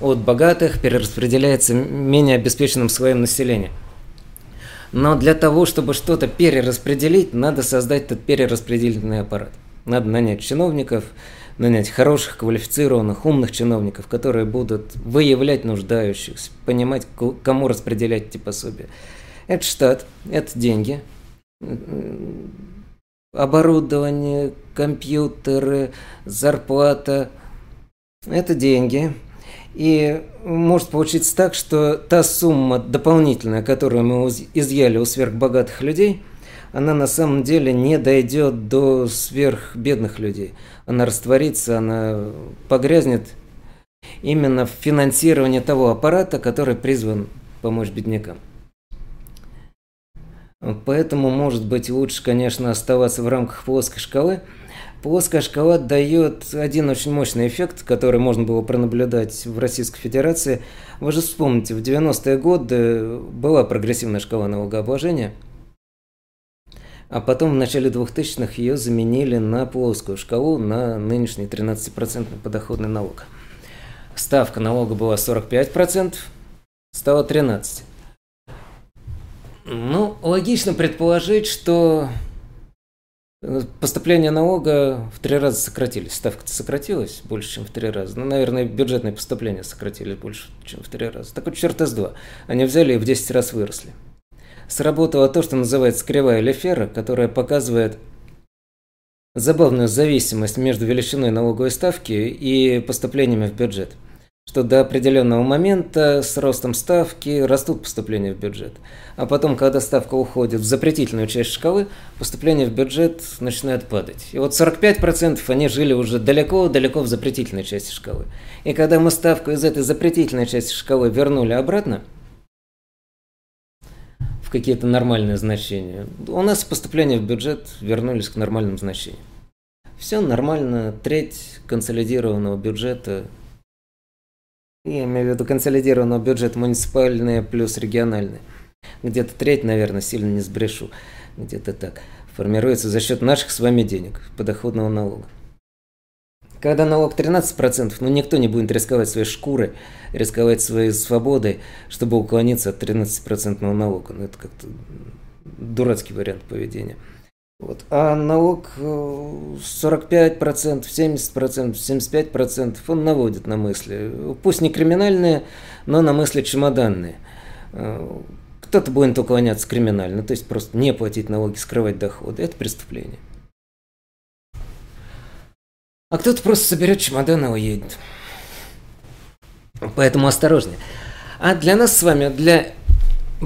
От богатых перераспределяется менее обеспеченным своим населением. Но для того, чтобы что-то перераспределить, надо создать этот перераспределительный аппарат. Надо нанять чиновников, нанять хороших, квалифицированных, умных чиновников, которые будут выявлять нуждающихся, понимать, кому распределять эти пособия. Это штат, это деньги, оборудование, компьютеры, зарплата. Это деньги. И может получиться так, что та сумма дополнительная, которую мы изъяли у сверхбогатых людей, она на самом деле не дойдет до сверхбедных людей. Она растворится, она погрязнет именно в финансировании того аппарата, который призван помочь беднякам. Поэтому, может быть, лучше, конечно, оставаться в рамках плоской шкалы. Плоская шкала дает один очень мощный эффект, который можно было пронаблюдать в Российской Федерации. Вы же вспомните, в 90-е годы была прогрессивная шкала налогообложения, а потом в начале 2000-х ее заменили на плоскую шкалу, на нынешний 13% подоходный налог. Ставка налога была 45%, стала 13%. Ну, логично предположить, что э, поступления налога в три раза сократились. Ставка-то сократилась больше, чем в три раза. Ну, наверное, бюджетные поступления сократились больше, чем в три раза. Так вот, черт с два. Они взяли и в 10 раз выросли. Сработало то, что называется кривая Лефера, которая показывает забавную зависимость между величиной налоговой ставки и поступлениями в бюджет что до определенного момента с ростом ставки растут поступления в бюджет. А потом, когда ставка уходит в запретительную часть шкалы, поступления в бюджет начинают падать. И вот 45% они жили уже далеко-далеко в запретительной части шкалы. И когда мы ставку из этой запретительной части шкалы вернули обратно, в какие-то нормальные значения, у нас поступления в бюджет вернулись к нормальным значениям. Все нормально, треть консолидированного бюджета я имею в виду консолидированного бюджета муниципальные плюс региональные. Где-то треть, наверное, сильно не сбрешу. Где-то так. Формируется за счет наших с вами денег, подоходного налога. Когда налог 13%, ну никто не будет рисковать своей шкурой, рисковать своей свободой, чтобы уклониться от 13% налога. Ну это как-то дурацкий вариант поведения. Вот. А налог 45%, 70%, 75% он наводит на мысли. Пусть не криминальные, но на мысли чемоданные. Э, кто-то будет уклоняться криминально, то есть просто не платить налоги, скрывать доходы. Это преступление. А кто-то просто соберет чемодан и уедет. Поэтому осторожнее. А для нас с вами, для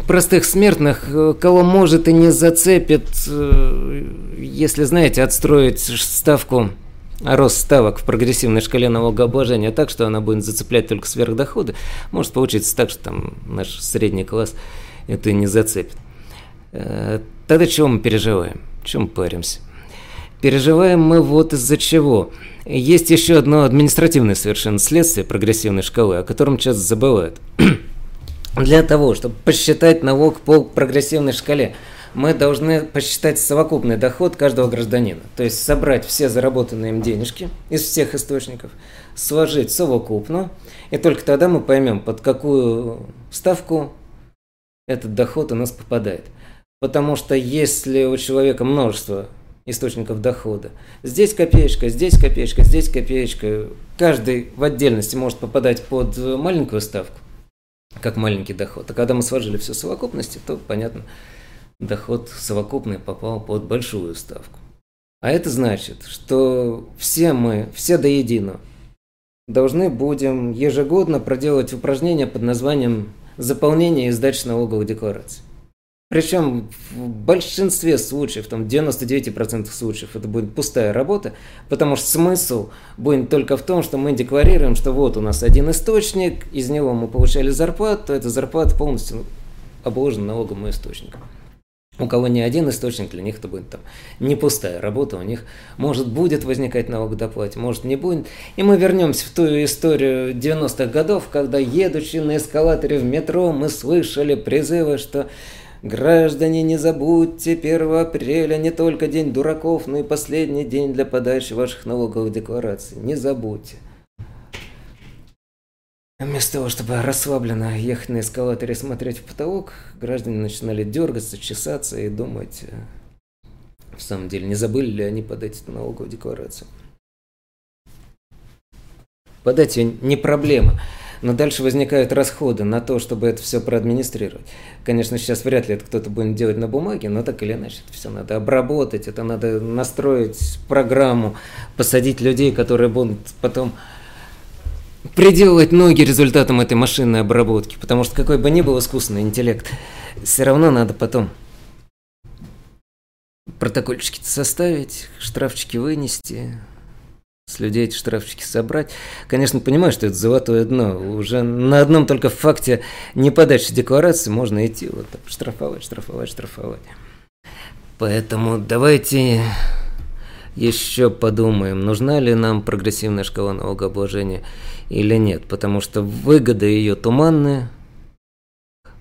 простых смертных, э, кого может и не зацепит, э, если, знаете, отстроить ставку, рост ставок в прогрессивной шкале налогообложения так, что она будет зацеплять только сверхдоходы, может получиться так, что там наш средний класс это не зацепит. Э, тогда чего мы переживаем? Чем паримся? Переживаем мы вот из-за чего. Есть еще одно административное совершенно следствие прогрессивной шкалы, о котором часто забывают. Для того, чтобы посчитать налог по прогрессивной шкале, мы должны посчитать совокупный доход каждого гражданина. То есть собрать все заработанные им денежки из всех источников, сложить совокупно, и только тогда мы поймем, под какую ставку этот доход у нас попадает. Потому что если у человека множество источников дохода, здесь копеечка, здесь копеечка, здесь копеечка, каждый в отдельности может попадать под маленькую ставку, как маленький доход. А когда мы сложили все совокупности, то, понятно, доход совокупный попал под большую ставку. А это значит, что все мы, все до единого, должны будем ежегодно проделать упражнение под названием «Заполнение и сдача налоговых деклараций». Причем в большинстве случаев, там 99% случаев, это будет пустая работа, потому что смысл будет только в том, что мы декларируем, что вот у нас один источник, из него мы получали зарплату, то эта зарплата полностью обложена налоговым источником. У кого не один источник, для них это будет там не пустая работа, у них может будет возникать налог доплате, может не будет. И мы вернемся в ту историю 90-х годов, когда едучи на эскалаторе в метро, мы слышали призывы, что Граждане, не забудьте, 1 апреля не только день дураков, но и последний день для подачи ваших налоговых деклараций. Не забудьте. Вместо того, чтобы расслабленно ехать на эскалаторе и смотреть в потолок, граждане начинали дергаться, чесаться и думать, в самом деле, не забыли ли они подать эту налоговую декларацию. Подать ее не проблема. Но дальше возникают расходы на то, чтобы это все проадминистрировать. Конечно, сейчас вряд ли это кто-то будет делать на бумаге, но так или иначе это все надо обработать, это надо настроить программу, посадить людей, которые будут потом приделывать ноги результатом этой машинной обработки. Потому что какой бы ни был искусственный интеллект, все равно надо потом протокольчики составить, штрафчики вынести, с людей эти штрафчики собрать. Конечно, понимаю, что это золотое дно. Уже на одном только факте неподачи декларации можно идти вот так, штрафовать, штрафовать, штрафовать. Поэтому давайте еще подумаем, нужна ли нам прогрессивная шкала налогообложения или нет, потому что выгоды ее туманные,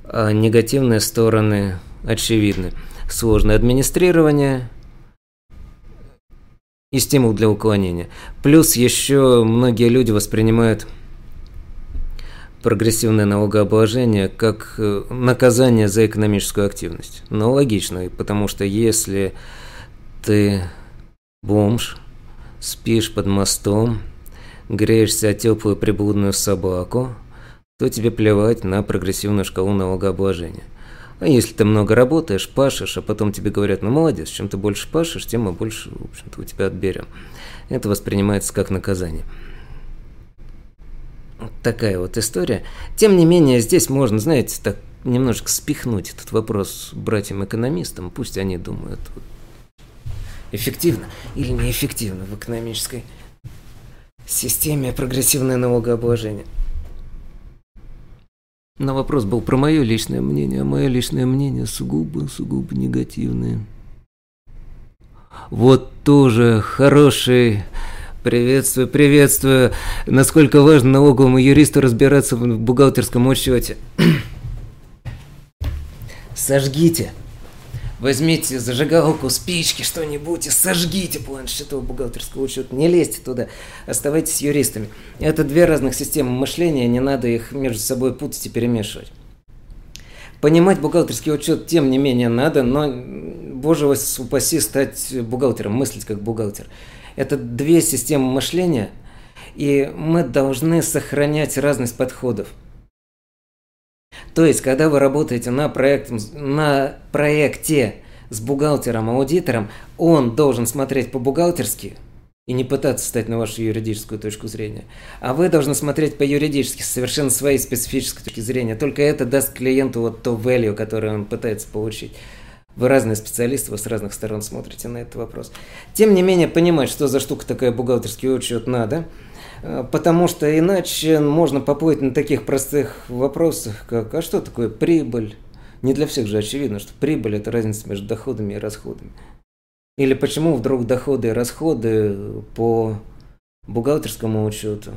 а негативные стороны очевидны. Сложное администрирование – и стимул для уклонения. Плюс еще многие люди воспринимают прогрессивное налогообложение как э, наказание за экономическую активность. Но логично, потому что если ты бомж, спишь под мостом, греешься о теплую приблудную собаку, то тебе плевать на прогрессивную шкалу налогообложения. А если ты много работаешь, пашешь, а потом тебе говорят, ну молодец, чем ты больше пашешь, тем мы больше, в общем-то, у тебя отберем. Это воспринимается как наказание. Вот такая вот история. Тем не менее, здесь можно, знаете, так немножко спихнуть этот вопрос братьям-экономистам. Пусть они думают, вот, эффективно или неэффективно в экономической системе прогрессивное налогообложение. На вопрос был про мое личное мнение, а мое личное мнение сугубо, сугубо негативное. Вот тоже хороший Приветствую, приветствую. Насколько важно налоговому юристу разбираться в бухгалтерском учете. Сожгите. Возьмите зажигалку, спички, что-нибудь и сожгите планшету бухгалтерского учета. Не лезьте туда, оставайтесь юристами. Это две разных системы мышления, не надо их между собой путать и перемешивать. Понимать бухгалтерский учет, тем не менее, надо, но, боже вас упаси, стать бухгалтером, мыслить как бухгалтер. Это две системы мышления, и мы должны сохранять разность подходов. То есть, когда вы работаете на, проект, на проекте с бухгалтером-аудитором, он должен смотреть по-бухгалтерски и не пытаться стать на вашу юридическую точку зрения. А вы должны смотреть по-юридически, с совершенно своей специфической точки зрения. Только это даст клиенту вот то value, которое он пытается получить. Вы разные специалисты, вы с разных сторон смотрите на этот вопрос. Тем не менее, понимать, что за штука такая бухгалтерский учет надо – потому что иначе можно поплыть на таких простых вопросах, как «а что такое прибыль?» Не для всех же очевидно, что прибыль – это разница между доходами и расходами. Или почему вдруг доходы и расходы по бухгалтерскому учету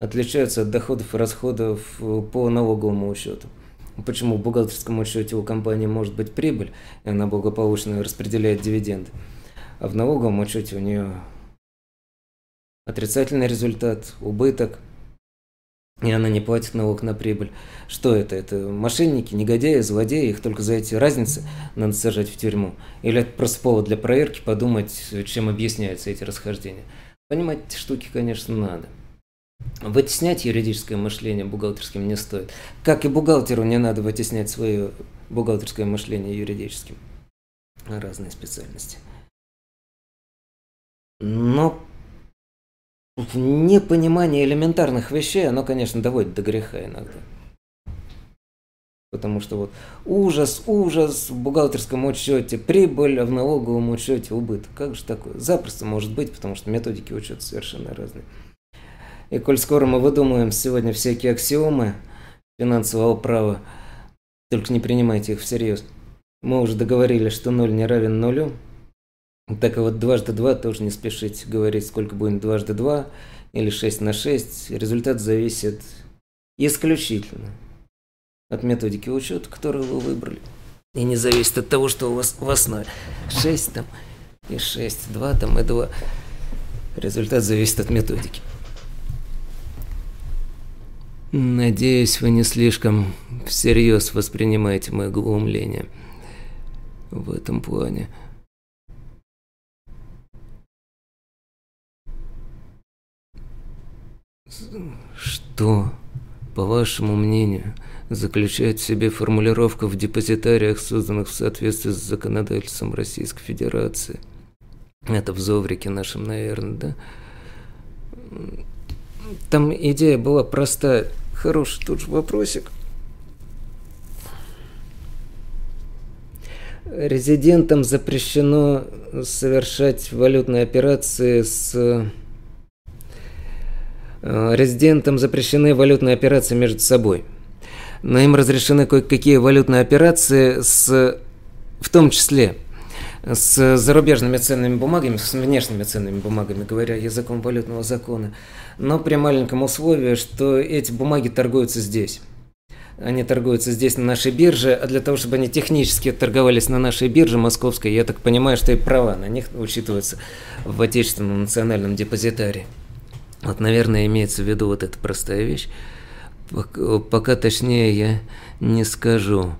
отличаются от доходов и расходов по налоговому учету. Почему в бухгалтерском учете у компании может быть прибыль, и она благополучно распределяет дивиденды, а в налоговом учете у нее отрицательный результат, убыток, и она не платит налог на прибыль. Что это? Это мошенники, негодяи, злодеи, их только за эти разницы надо сажать в тюрьму. Или это просто повод для проверки подумать, чем объясняются эти расхождения. Понимать эти штуки, конечно, надо. Вытеснять юридическое мышление бухгалтерским не стоит. Как и бухгалтеру не надо вытеснять свое бухгалтерское мышление юридическим. Разные специальности. Но непонимание элементарных вещей, оно, конечно, доводит до греха иногда. Потому что вот ужас, ужас в бухгалтерском учете, прибыль, в налоговом учете убыток. Как же такое? Запросто может быть, потому что методики учета совершенно разные. И коль скоро мы выдумываем сегодня всякие аксиомы финансового права, только не принимайте их всерьез. Мы уже договорились, что ноль не равен нулю, так вот, дважды два тоже не спешить говорить, сколько будет дважды два или шесть на шесть. Результат зависит исключительно от методики учета, которую вы выбрали. И не зависит от того, что у вас в основе. 6 там и 6, 2 там и 2. Результат зависит от методики. Надеюсь, вы не слишком всерьез воспринимаете мое глумление в этом плане. Что, по вашему мнению, заключает в себе формулировка в депозитариях, созданных в соответствии с законодательством Российской Федерации? Это в Зоврике нашем, наверное, да? Там идея была простая. Хороший тут же вопросик. Резидентам запрещено совершать валютные операции с... Э, резидентам запрещены валютные операции между собой. Но им разрешены кое-какие валютные операции с... в том числе с зарубежными ценными бумагами, с внешними ценными бумагами, говоря языком валютного закона, но при маленьком условии, что эти бумаги торгуются здесь. Они торгуются здесь на нашей бирже, а для того, чтобы они технически торговались на нашей бирже московской, я так понимаю, что и права на них учитываются в отечественном национальном депозитарии. Вот, наверное, имеется в виду вот эта простая вещь. Пока точнее я не скажу.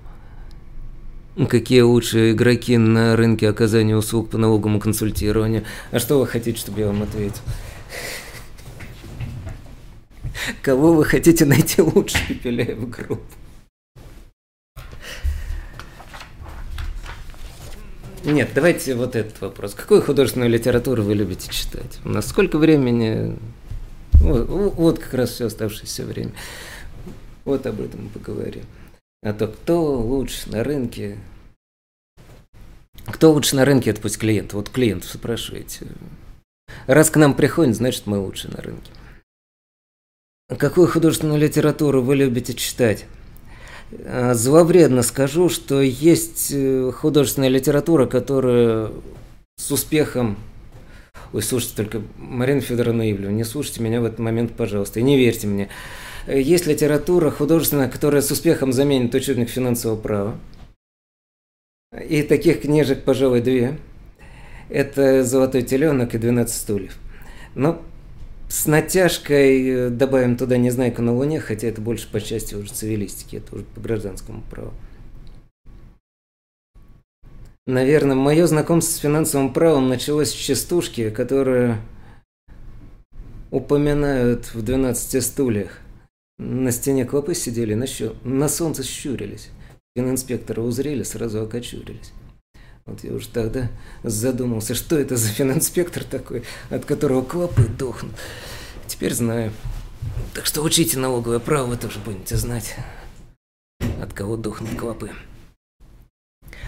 Какие лучшие игроки на рынке оказания услуг по налоговому консультированию? А что вы хотите, чтобы я вам ответил? Кого вы хотите найти лучше, Пепеляев группу? Нет, давайте вот этот вопрос. Какую художественную литературу вы любите читать? У нас сколько времени? Вот, вот как раз все оставшееся время. Вот об этом мы поговорим. А то кто лучше на рынке? Кто лучше на рынке, это пусть клиент. Вот клиент спрашиваете. Раз к нам приходит, значит мы лучше на рынке. Какую художественную литературу вы любите читать? А, зловредно скажу, что есть э, художественная литература, которая с успехом... Ой, слушайте, только Марина Федоровна Ивлева, не слушайте меня в этот момент, пожалуйста, и не верьте мне. Есть литература художественная, которая с успехом заменит учебник финансового права. И таких книжек, пожалуй, две. Это «Золотой теленок» и «12 стульев». Но с натяжкой э, добавим туда «Незнайку на Луне», хотя это больше по части уже цивилистики, это уже по гражданскому праву. Наверное, мое знакомство с финансовым правом началось с частушки, которые упоминают в «12 стульях». На стене клопы сидели, на, щу... на солнце щурились. Фининспекторы узрели, сразу окочурились. Вот я уже тогда задумался, что это за фининспектор такой, от которого клопы дохнут. Теперь знаю. Так что учите налоговое право, вы тоже будете знать, от кого дохнут клопы.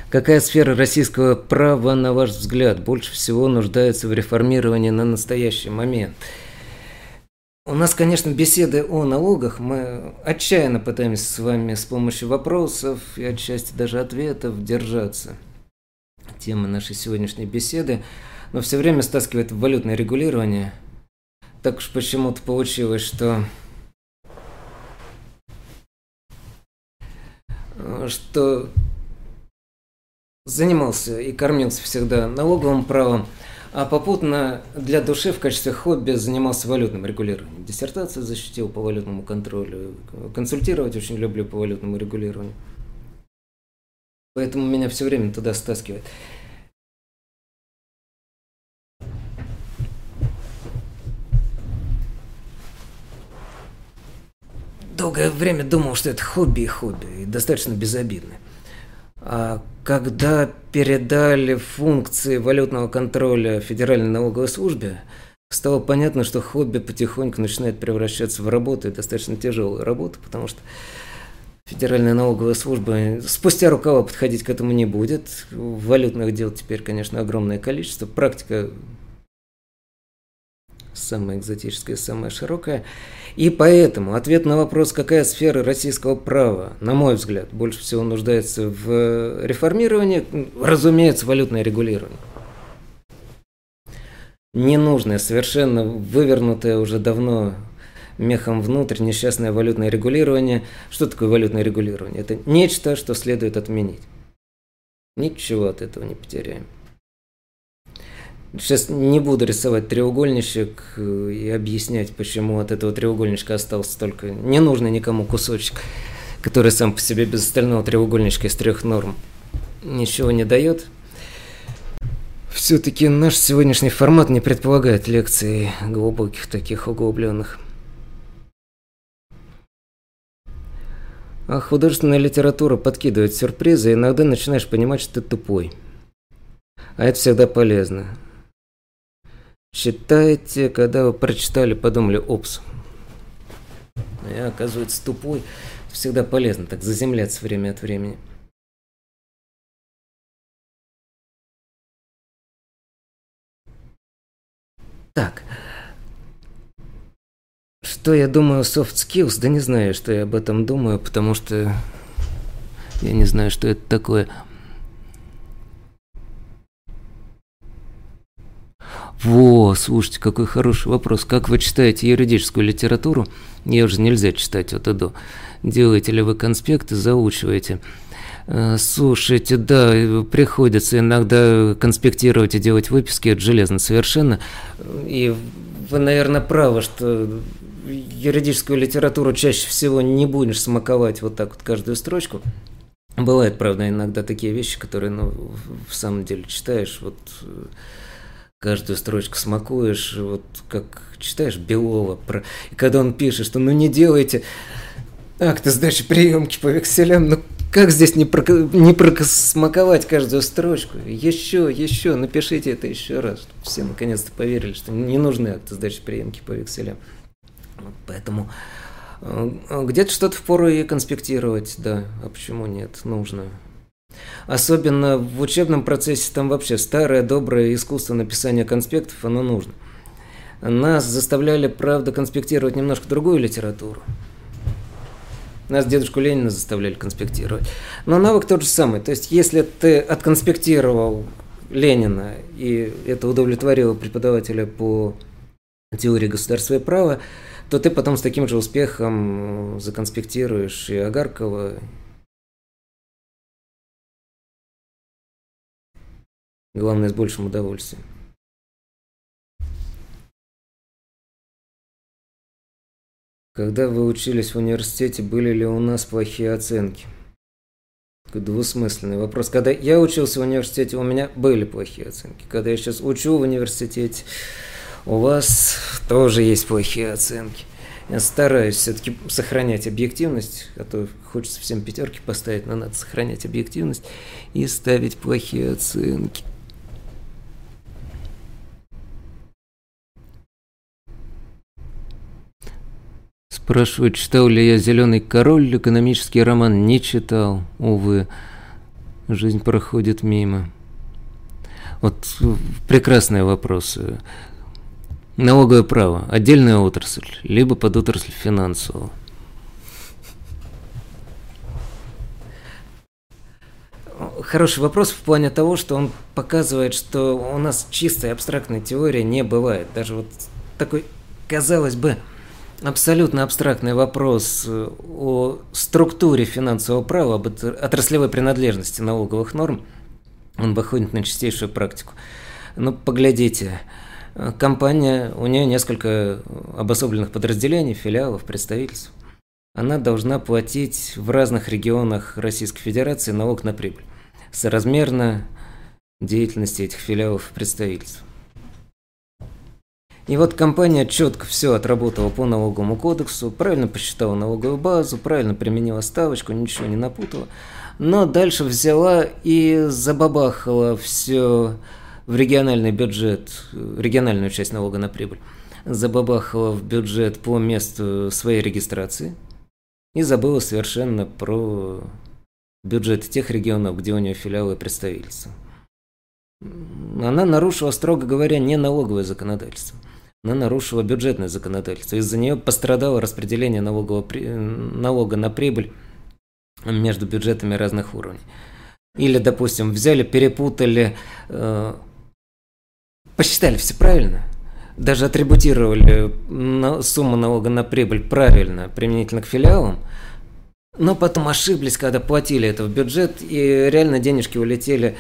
Какая сфера российского права, на ваш взгляд, больше всего нуждается в реформировании на настоящий момент – у нас, конечно, беседы о налогах. Мы отчаянно пытаемся с вами с помощью вопросов и отчасти даже ответов держаться. Тема нашей сегодняшней беседы, но все время стаскивает в валютное регулирование. Так уж почему-то получилось, что что занимался и кормился всегда налоговым правом, а попутно для души в качестве хобби занимался валютным регулированием. Диссертацию защитил по валютному контролю. Консультировать очень люблю по валютному регулированию. Поэтому меня все время туда стаскивает. Долгое время думал, что это хобби и хобби, и достаточно безобидное. А когда передали функции валютного контроля Федеральной налоговой службе, стало понятно, что хобби потихоньку начинает превращаться в работу, и достаточно тяжелую работу, потому что Федеральная налоговая служба спустя рукава подходить к этому не будет. Валютных дел теперь, конечно, огромное количество. Практика самая экзотическая, самая широкая. И поэтому ответ на вопрос, какая сфера российского права, на мой взгляд, больше всего нуждается в реформировании, разумеется, валютное регулирование. Ненужное, совершенно вывернутое уже давно мехом внутрь несчастное валютное регулирование. Что такое валютное регулирование? Это нечто, что следует отменить. Ничего от этого не потеряем. Сейчас не буду рисовать треугольничек э, и объяснять, почему от этого треугольничка остался только ненужный никому кусочек, который сам по себе без остального треугольничка из трех норм ничего не дает. Все-таки наш сегодняшний формат не предполагает лекций глубоких таких углубленных. А художественная литература подкидывает сюрпризы, и иногда начинаешь понимать, что ты тупой. А это всегда полезно. Читайте, когда вы прочитали, подумали, опс. Я, оказывается, тупой. Всегда полезно, так заземляться время от времени. Так. Что я думаю о soft skills? Да не знаю, что я об этом думаю, потому что я не знаю, что это такое. Во, слушайте, какой хороший вопрос. Как вы читаете юридическую литературу? Ее уже нельзя читать от и до. Делаете ли вы конспекты, заучиваете? Э, слушайте, да, приходится иногда конспектировать и делать выписки, это железно совершенно. И вы, наверное, правы, что юридическую литературу чаще всего не будешь смаковать вот так вот каждую строчку. Бывает, правда, иногда такие вещи, которые, ну, в самом деле читаешь, вот каждую строчку смакуешь, вот как читаешь Белова, про... и когда он пишет, что ну не делайте акты сдачи приемки по векселям, ну как здесь не, про... не просмаковать каждую строчку? Еще, еще, напишите это еще раз, чтобы все наконец-то поверили, что не нужны акты сдачи приемки по векселям. Поэтому э, где-то что-то впору и конспектировать, да, а почему нет, нужно. Особенно в учебном процессе там вообще старое доброе искусство написания конспектов, оно нужно. Нас заставляли, правда, конспектировать немножко другую литературу. Нас дедушку Ленина заставляли конспектировать. Но навык тот же самый. То есть, если ты отконспектировал Ленина, и это удовлетворило преподавателя по теории государства и права, то ты потом с таким же успехом законспектируешь и Агаркова, Главное, с большим удовольствием. Когда вы учились в университете, были ли у нас плохие оценки? Двусмысленный вопрос. Когда я учился в университете, у меня были плохие оценки. Когда я сейчас учу в университете, у вас тоже есть плохие оценки. Я стараюсь все-таки сохранять объективность, а то хочется всем пятерки поставить, но надо сохранять объективность и ставить плохие оценки. Спрашивают, читал ли я «Зеленый король», экономический роман. Не читал, увы. Жизнь проходит мимо. Вот прекрасный вопрос. Налоговое право. Отдельная отрасль, либо под отрасль финансового. Хороший вопрос в плане того, что он показывает, что у нас чистой абстрактной теории не бывает. Даже вот такой, казалось бы, абсолютно абстрактный вопрос э, о структуре финансового права, об отраслевой принадлежности налоговых норм, он выходит на чистейшую практику. Ну, поглядите, э, компания, у нее несколько обособленных подразделений, филиалов, представительств. Она должна платить в разных регионах Российской Федерации налог на прибыль, соразмерно деятельности этих филиалов и представительств. И вот компания четко все отработала по налоговому кодексу, правильно посчитала налоговую базу, правильно применила ставочку, ничего не напутала. Но дальше взяла и забабахала все в региональный бюджет, региональную часть налога на прибыль. Забабахала в бюджет по месту своей регистрации. И забыла совершенно про бюджет тех регионов, где у нее филиалы и представительства. Она нарушила, строго говоря, не налоговое законодательство она нарушила бюджетное законодательство. Из-за нее пострадало распределение налогового, налога на прибыль между бюджетами разных уровней. Или, допустим, взяли, перепутали, э, посчитали все правильно, даже атрибутировали на, сумму налога на прибыль правильно применительно к филиалам, Но потом ошиблись, когда платили это в бюджет, и реально денежки улетели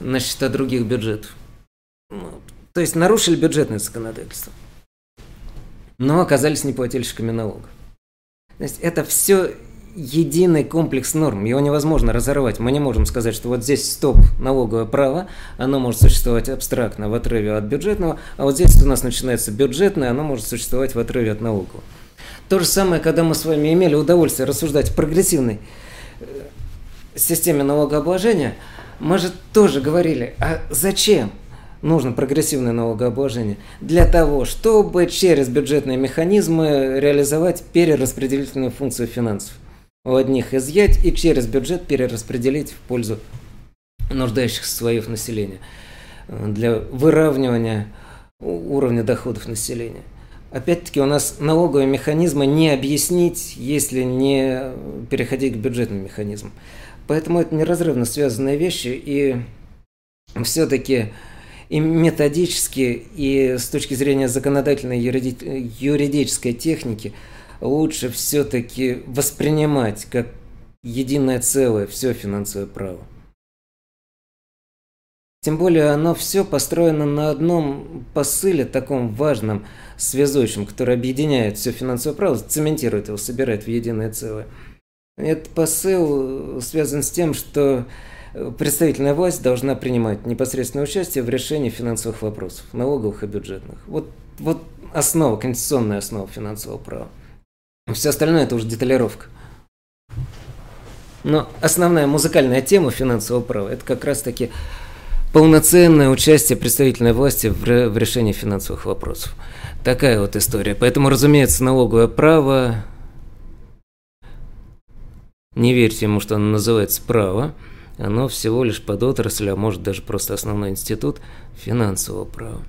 на счета других бюджетов. То есть нарушили бюджетное законодательство. Но оказались неплательщиками налогов. То есть это все единый комплекс норм, его невозможно разорвать. Мы не можем сказать, что вот здесь стоп налоговое право, оно может существовать абстрактно в отрыве от бюджетного, а вот здесь у нас начинается бюджетное, оно может существовать в отрыве от налогового. То же самое, когда мы с вами имели удовольствие рассуждать в прогрессивной э, системе налогообложения, мы же тоже говорили, а зачем нужно прогрессивное налогообложение? Для того, чтобы через бюджетные механизмы реализовать перераспределительную функцию финансов. У одних изъять и через бюджет перераспределить в пользу нуждающихся слоев населения. Для выравнивания уровня доходов населения. Опять-таки у нас налоговые механизмы не объяснить, если не переходить к бюджетным механизмам. Поэтому это неразрывно связанные вещи, и все-таки и методически, и с точки зрения законодательной юриди- юридической техники лучше все-таки воспринимать как единое целое все финансовое право. Тем более оно все построено на одном посыле, таком важном, связующем, который объединяет все финансовое право, цементирует его, собирает в единое целое. Этот посыл связан с тем, что представительная власть должна принимать непосредственное участие в решении финансовых вопросов, налоговых и бюджетных. Вот, вот основа, конституционная основа финансового права. Все остальное это уже деталировка. Но основная музыкальная тема финансового права это как раз таки полноценное участие представительной власти в, в решении финансовых вопросов. Такая вот история. Поэтому, разумеется, налоговое право, не верьте ему, что оно называется право, оно всего лишь подотрасль, а может даже просто основной институт финансового права.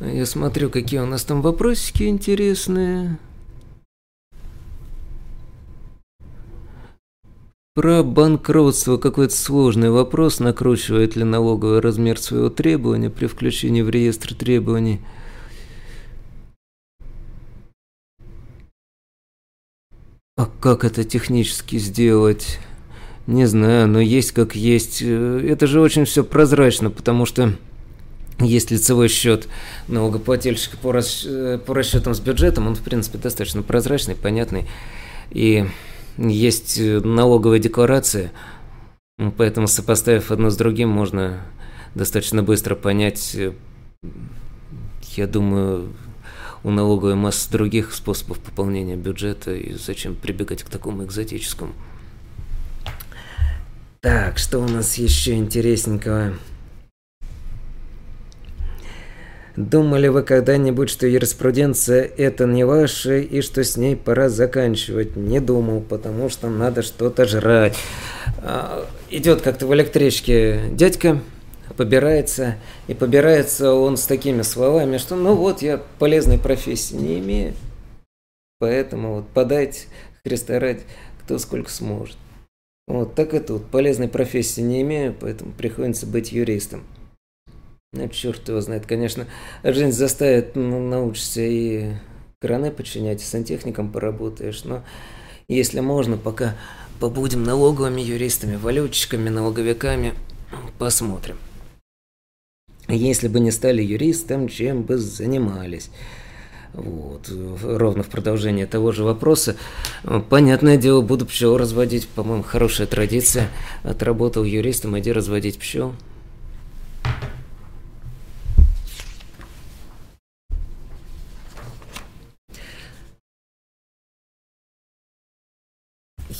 Я смотрю, какие у нас там вопросики интересные. Про банкротство какой-то сложный вопрос, накручивает ли налоговый размер своего требования при включении в реестр требований. А как это технически сделать? Не знаю, но есть как есть. Это же очень все прозрачно, потому что есть лицевой счет налогоплательщика по, рас... по расчетам с бюджетом, он, в принципе, достаточно прозрачный, понятный. И есть налоговая декларация, поэтому, сопоставив одно с другим, можно достаточно быстро понять, я думаю, у налоговой массы других способов пополнения бюджета, и зачем прибегать к такому экзотическому. Так, что у нас еще интересненького? Думали вы когда-нибудь, что юриспруденция это не ваша и что с ней пора заканчивать? Не думал, потому что надо что-то жрать. А, идет как-то в электричке дядька, побирается, и побирается он с такими словами, что ну вот я полезной профессии не имею, поэтому вот подать Христа ради, кто сколько сможет. Вот так и тут, полезной профессии не имею, поэтому приходится быть юристом. Ну, черт его знает, конечно, жизнь заставит, ну, научишься и краны починять, и сантехником поработаешь, но если можно, пока побудем налоговыми юристами, валютчиками, налоговиками, посмотрим. Если бы не стали юристом, чем бы занимались? Вот, ровно в продолжение того же вопроса. Понятное дело, буду пчел разводить. По-моему, хорошая традиция. Отработал юристом, иди разводить пчел.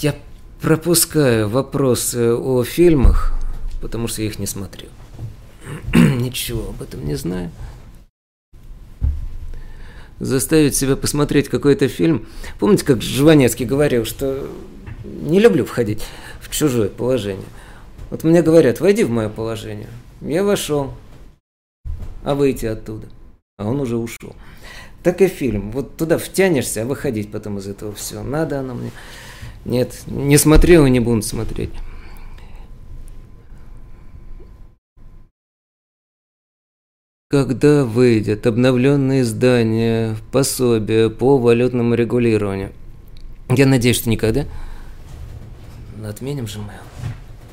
Я пропускаю вопросы о фильмах, потому что я их не смотрел. Ничего об этом не знаю. Заставить себя посмотреть какой-то фильм. Помните, как Жванецкий говорил, что не люблю входить в чужое положение. Вот мне говорят, войди в мое положение. Я вошел, а выйти оттуда. А он уже ушел. Так и фильм. Вот туда втянешься, а выходить потом из этого все. Надо оно мне. Нет, не смотрел и не буду смотреть. Когда выйдет обновленное издание пособия по валютному регулированию? Я надеюсь, что никогда. Отменим же мы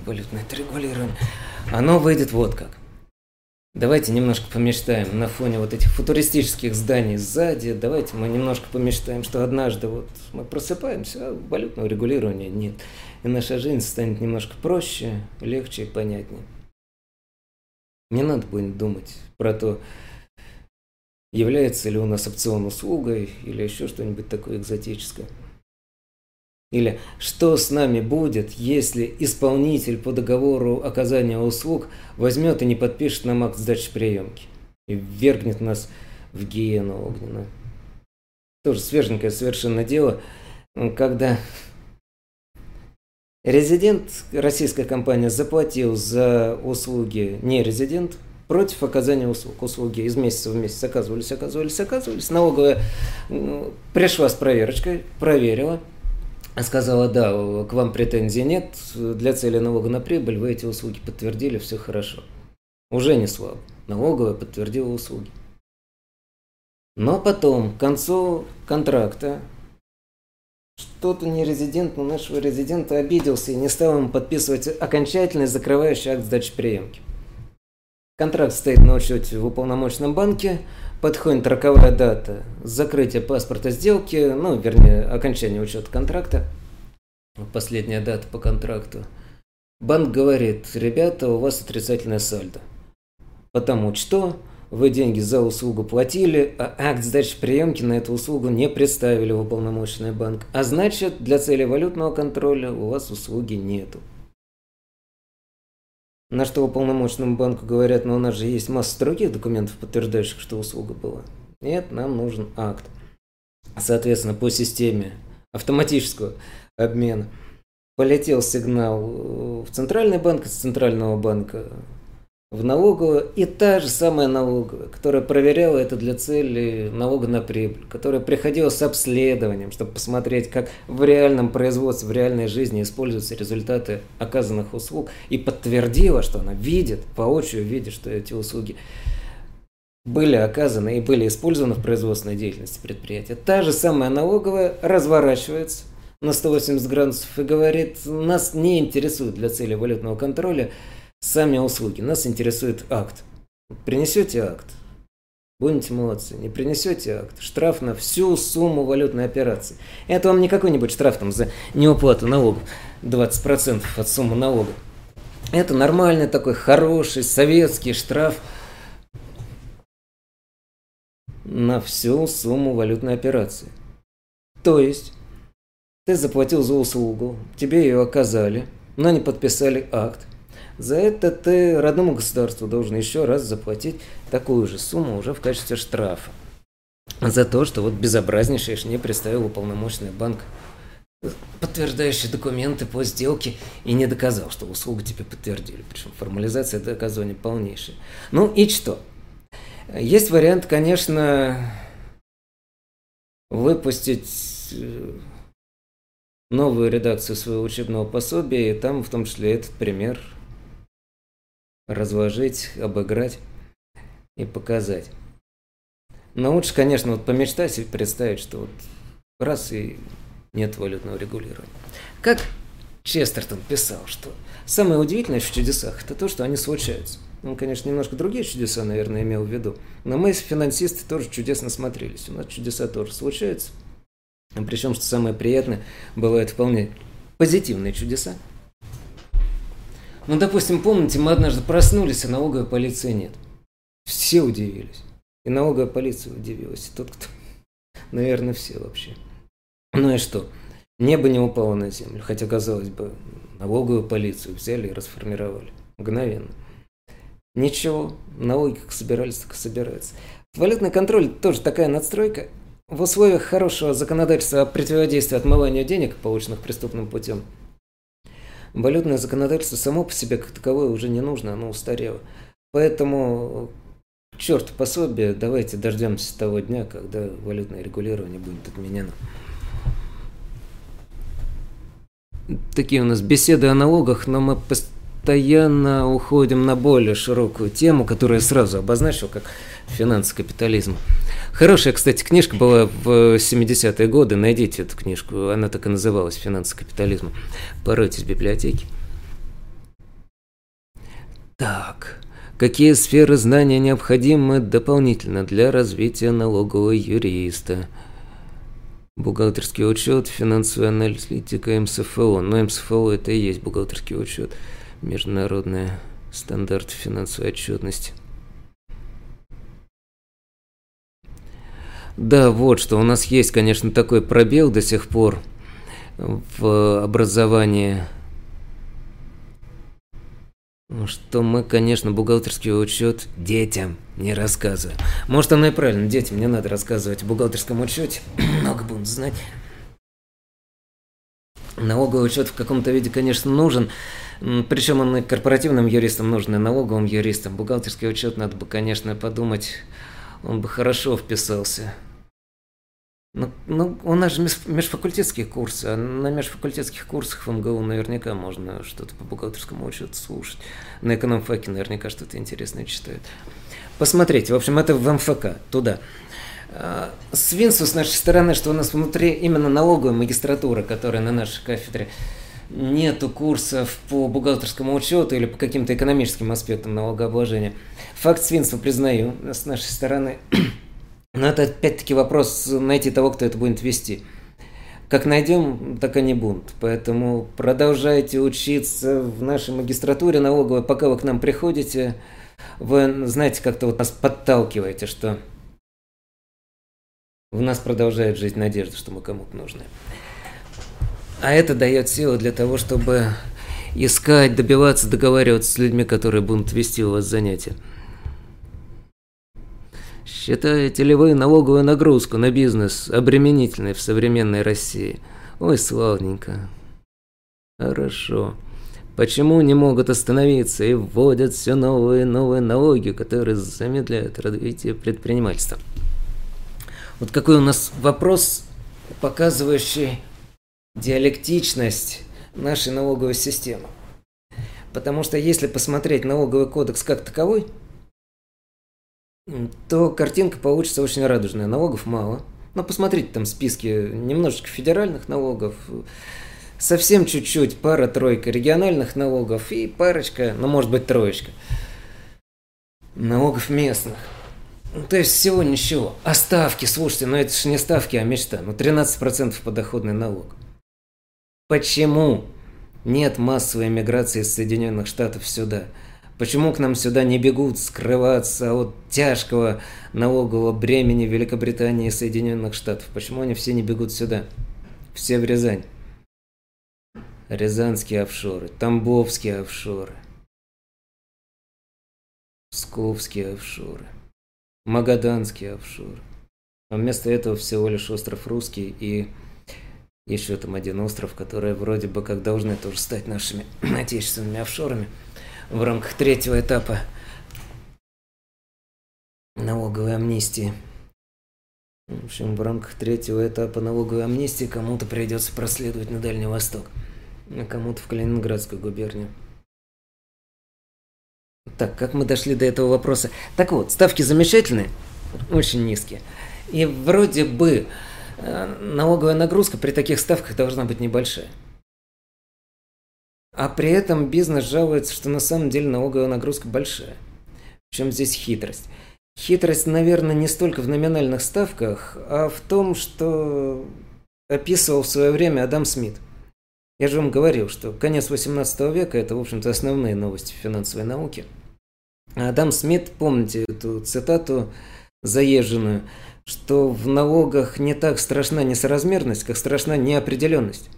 валютное регулирование. Оно выйдет вот как. Давайте немножко помечтаем на фоне вот этих футуристических зданий сзади. Давайте мы немножко помечтаем, что однажды вот мы просыпаемся, а валютного регулирования нет. И наша жизнь станет немножко проще, легче и понятнее. Не надо будет думать про то, является ли у нас опцион услугой или еще что-нибудь такое экзотическое. Или что с нами будет, если исполнитель по договору оказания услуг возьмет и не подпишет нам акт сдачи приемки и ввергнет нас в гиену огненную. Тоже свеженькое совершенно дело, когда резидент, российская компания заплатил за услуги не резидент против оказания услуг. Услуги из месяца в месяц оказывались, оказывались, оказывались. Налоговая пришла с проверочкой, проверила – сказала, да, к вам претензий нет, для цели налога на прибыль вы эти услуги подтвердили, все хорошо. Уже не слабо. Налоговая подтвердила услуги. Но потом, к концу контракта, что-то не резидент, но нашего резидента обиделся и не стал ему подписывать окончательный закрывающий акт сдачи приемки. Контракт стоит на учете в уполномоченном банке, подходит роковая дата закрытия паспорта сделки, ну, вернее, окончания учета контракта, последняя дата по контракту. Банк говорит, ребята, у вас отрицательное сальдо. Потому что вы деньги за услугу платили, а акт сдачи приемки на эту услугу не представили в уполномоченный банк. А значит, для цели валютного контроля у вас услуги нету. На что уполномоченному банку говорят, но у нас же есть масса других документов, подтверждающих, что услуга была. Нет, нам нужен акт. Соответственно, по системе автоматического обмена полетел сигнал в центральный банк, из центрального банка в налоговую, и та же самая налоговая, которая проверяла это для цели налога на прибыль, которая приходила с обследованием, чтобы посмотреть, как в реальном производстве, в реальной жизни используются результаты оказанных услуг, и подтвердила, что она видит, воочию видит, что эти услуги были оказаны и были использованы в производственной деятельности предприятия. Та же самая налоговая разворачивается на 180 градусов и говорит, нас не интересует для цели валютного контроля сами услуги. Нас интересует акт. Принесете акт, будете молодцы. Не принесете акт, штраф на всю сумму валютной операции. Это вам не какой-нибудь штраф там за неуплату налогов, 20% от суммы налога. Это нормальный такой хороший советский штраф на всю сумму валютной операции. То есть, ты заплатил за услугу, тебе ее оказали, но не подписали акт. За это ты родному государству должен еще раз заплатить такую же сумму уже в качестве штрафа. За то, что вот безобразнейший не представил уполномоченный банк подтверждающие документы по сделке и не доказал, что услугу тебе подтвердили. Причем формализация доказывания полнейшая. Ну и что? Есть вариант, конечно, выпустить э, новую редакцию своего учебного пособия, и там в том числе этот пример разложить, обыграть и показать. Но лучше, конечно, вот помечтать и представить, что вот раз и нет валютного регулирования. Как Честертон писал, что самое удивительное в чудесах – это то, что они случаются. Он, конечно, немножко другие чудеса, наверное, имел в виду. Но мы, финансисты, тоже чудесно смотрелись. У нас чудеса тоже случаются. Причем, что самое приятное, бывают вполне позитивные чудеса. Ну, допустим, помните, мы однажды проснулись, а налоговой полиции нет. Все удивились. И налоговая полиция удивилась. И тот, кто... Наверное, все вообще. Ну и что? Небо не упало на землю. Хотя, казалось бы, налоговую полицию взяли и расформировали. Мгновенно. Ничего, налоги как собирались, так и собираются. Валютный контроль тоже такая надстройка. В условиях хорошего законодательства о противодействии отмыванию денег, полученных преступным путем, валютное законодательство само по себе как таковое уже не нужно, оно устарело. Поэтому черт пособие, давайте дождемся того дня, когда валютное регулирование будет отменено. Такие у нас беседы о налогах, но мы постоянно уходим на более широкую тему, которую я сразу обозначил как финансовый капитализм. Хорошая, кстати, книжка была в 70-е годы. Найдите эту книжку. Она так и называлась «Финансовый капитализм». Поройтесь в библиотеке. Так, какие сферы знания необходимы дополнительно для развития налогового юриста? Бухгалтерский учет, финансовая аналитика, МСФО. Но МСФО это и есть бухгалтерский учет. Международные стандарты финансовой отчетности. Да, вот что, у нас есть, конечно, такой пробел до сих пор в образовании, что мы, конечно, бухгалтерский учет детям не рассказываем. Может, оно и правильно, детям не надо рассказывать о бухгалтерском учете, много будут знать. Налоговый учет в каком-то виде, конечно, нужен, причем он и корпоративным юристам нужен, и налоговым юристам. Бухгалтерский учет надо бы, конечно, подумать, он бы хорошо вписался. Ну, ну, у нас же межфакультетские курсы, а на межфакультетских курсах в МГУ наверняка можно что-то по бухгалтерскому учету слушать. На экономфаке наверняка что-то интересное читают. Посмотрите, в общем, это в МФК, туда. А, Свинсу с нашей стороны, что у нас внутри именно налоговая магистратура, которая на нашей кафедре, нету курсов по бухгалтерскому учету или по каким-то экономическим аспектам налогообложения. Факт свинства признаю с нашей стороны. Но это опять-таки вопрос найти того, кто это будет вести. Как найдем, так они будут. Поэтому продолжайте учиться в нашей магистратуре налоговой, пока вы к нам приходите. Вы, знаете, как-то вот нас подталкиваете, что в нас продолжает жить надежда, что мы кому-то нужны. А это дает силу для того, чтобы искать, добиваться, договариваться с людьми, которые будут вести у вас занятия. Считаете ли вы налоговую нагрузку на бизнес обременительной в современной России? Ой, славненько. Хорошо. Почему не могут остановиться и вводят все новые и новые налоги, которые замедляют развитие предпринимательства? Вот какой у нас вопрос, показывающий диалектичность нашей налоговой системы. Потому что если посмотреть налоговый кодекс как таковой – то картинка получится очень радужная. Налогов мало. Но посмотрите там списки немножечко федеральных налогов, совсем чуть-чуть, пара-тройка региональных налогов и парочка, ну может быть троечка, налогов местных. Ну, то есть всего ничего. А ставки, слушайте, ну это же не ставки, а мечта. Ну 13% подоходный налог. Почему нет массовой миграции из Соединенных Штатов сюда? Почему к нам сюда не бегут скрываться от тяжкого налогового бремени Великобритании и Соединенных Штатов? Почему они все не бегут сюда? Все в Рязань. Рязанские офшоры, Тамбовские офшоры, Псковские офшоры, Магаданские офшоры. А вместо этого всего лишь остров Русский и еще там один остров, который вроде бы как должны тоже стать нашими отечественными офшорами – в рамках третьего этапа налоговой амнистии. В общем, в рамках третьего этапа налоговой амнистии кому-то придется проследовать на Дальний Восток, а кому-то в Калининградскую губернию. Так, как мы дошли до этого вопроса? Так вот, ставки замечательные, очень низкие. И вроде бы э, налоговая нагрузка при таких ставках должна быть небольшая. А при этом бизнес жалуется, что на самом деле налоговая нагрузка большая. В чем здесь хитрость? Хитрость, наверное, не столько в номинальных ставках, а в том, что описывал в свое время Адам Смит. Я же вам говорил, что конец 18 века – это, в общем-то, основные новости финансовой науки. А Адам Смит, помните эту цитату заезженную, что в налогах не так страшна несоразмерность, как страшна неопределенность.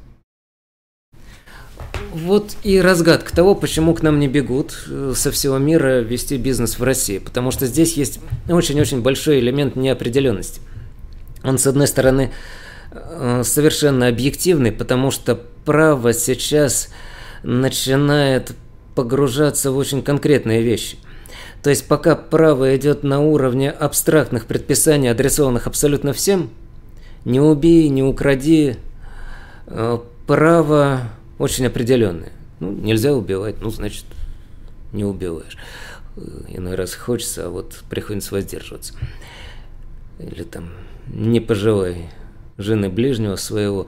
Вот и разгадка того, почему к нам не бегут э, со всего мира вести бизнес в России. Потому что здесь есть очень-очень большой элемент неопределенности. Он, с одной стороны, э, совершенно объективный, потому что право сейчас начинает погружаться в очень конкретные вещи. То есть пока право идет на уровне абстрактных предписаний, адресованных абсолютно всем, не убей, не укради, э, право очень определенные. Ну, нельзя убивать, ну, значит, не убиваешь. Иной раз хочется, а вот приходится воздерживаться. Или там, не поживай жены ближнего своего,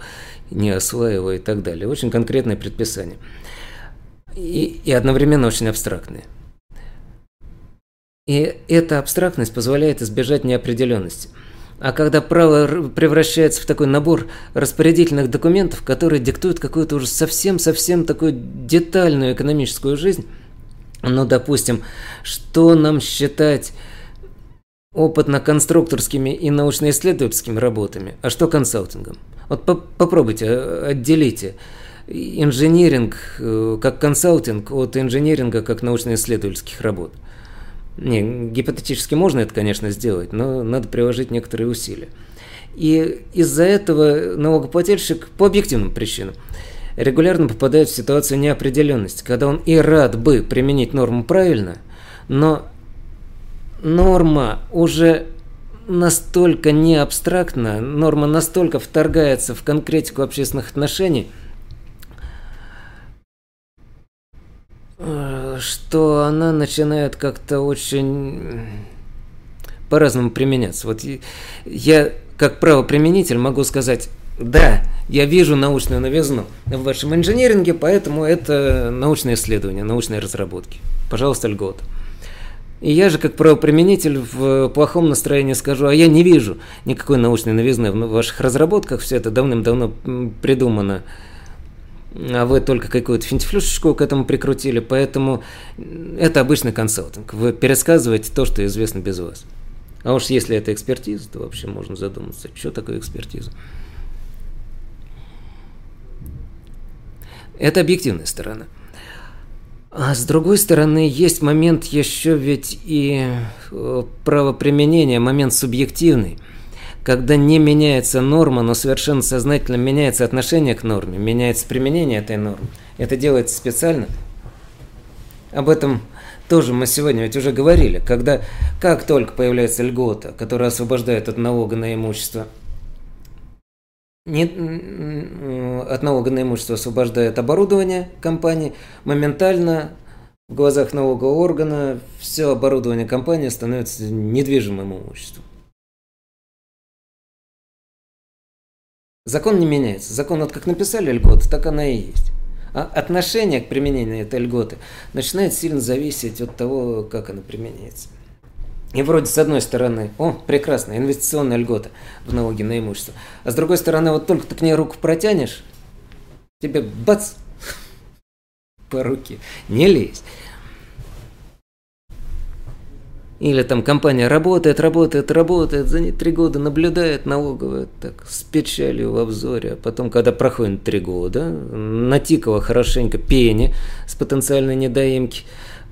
не осваивай и так далее. Очень конкретное предписание. И, и одновременно очень абстрактные. И эта абстрактность позволяет избежать неопределенности. А когда право превращается в такой набор распорядительных документов, которые диктуют какую-то уже совсем-совсем такую детальную экономическую жизнь, ну, допустим, что нам считать опытно-конструкторскими и научно-исследовательскими работами, а что консалтингом? Вот по попробуйте, э, отделите инженеринг э, как консалтинг от инженеринга как научно-исследовательских работ. Не, гипотетически можно это, конечно, сделать, но надо приложить некоторые усилия. И из-за этого налогоплательщик по объективным причинам регулярно попадает в ситуацию неопределенности, когда он и рад бы применить норму правильно, но норма уже настолько не абстрактна, норма настолько вторгается в конкретику общественных отношений – Э, что она начинает как-то очень по-разному применяться. Вот я, как правоприменитель, могу сказать, да, я вижу научную новизну в вашем инженеринге, поэтому это научные исследования, научные разработки. Пожалуйста, льгота. И я же, как правоприменитель, в плохом настроении скажу, а я не вижу никакой научной новизны в ваших разработках, все это давным-давно придумано а вы только какую-то финтифлюшечку к этому прикрутили, поэтому это обычный консалтинг. Вы пересказываете то, что известно без вас. А уж если это экспертиза, то вообще можно задуматься, что такое экспертиза. Это объективная сторона. А с другой стороны, есть момент еще ведь и э, правоприменения, момент субъективный – когда не меняется норма, но совершенно сознательно меняется отношение к норме, меняется применение этой нормы. Это делается специально. Об этом тоже мы сегодня ведь уже говорили. Когда, как только появляется льгота, которая освобождает от налога на имущество, не, от налога на имущество освобождает оборудование компании, моментально в глазах налогового органа все оборудование компании становится недвижимым имуществом. Закон не меняется. Закон вот как написали льготы, так она и есть. А отношение к применению этой льготы начинает сильно зависеть от того, как она применяется. И вроде с одной стороны, о, прекрасно, инвестиционная льгота в налоги на имущество. А с другой стороны, вот только ты к ней руку протянешь, тебе бац по руке, не лезь. Или там компания работает, работает, работает, за три года наблюдает налоговая так с печалью в обзоре. А потом, когда проходит три года, натикала хорошенько пени с потенциальной недоимки,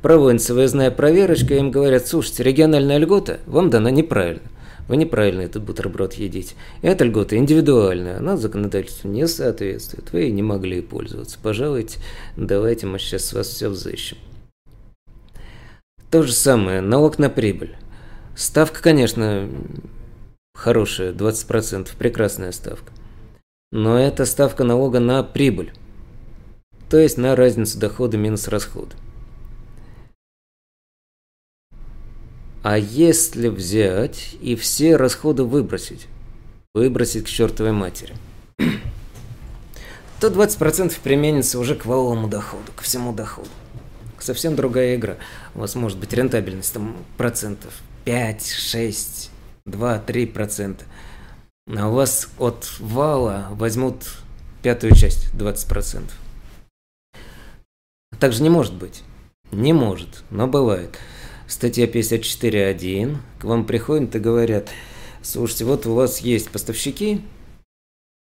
проводится выездная проверочка, им говорят, слушайте, региональная льгота вам дана неправильно. Вы неправильно этот бутерброд едите. Эта льгота индивидуальная, она законодательству не соответствует. Вы ей не могли пользоваться. Пожалуйте, давайте мы сейчас с вас все взыщем. То же самое, налог на прибыль. Ставка, конечно, хорошая, 20%, прекрасная ставка. Но это ставка налога на прибыль. То есть на разницу дохода минус расхода. А если взять и все расходы выбросить, выбросить к чертовой матери, то 20% применится уже к валовому доходу, к всему доходу совсем другая игра. У вас может быть рентабельность там процентов 5, 6, 2, 3 процента. А у вас от вала возьмут пятую часть, 20 процентов. Так же не может быть. Не может, но бывает. Статья 54.1. К вам приходят и говорят, слушайте, вот у вас есть поставщики,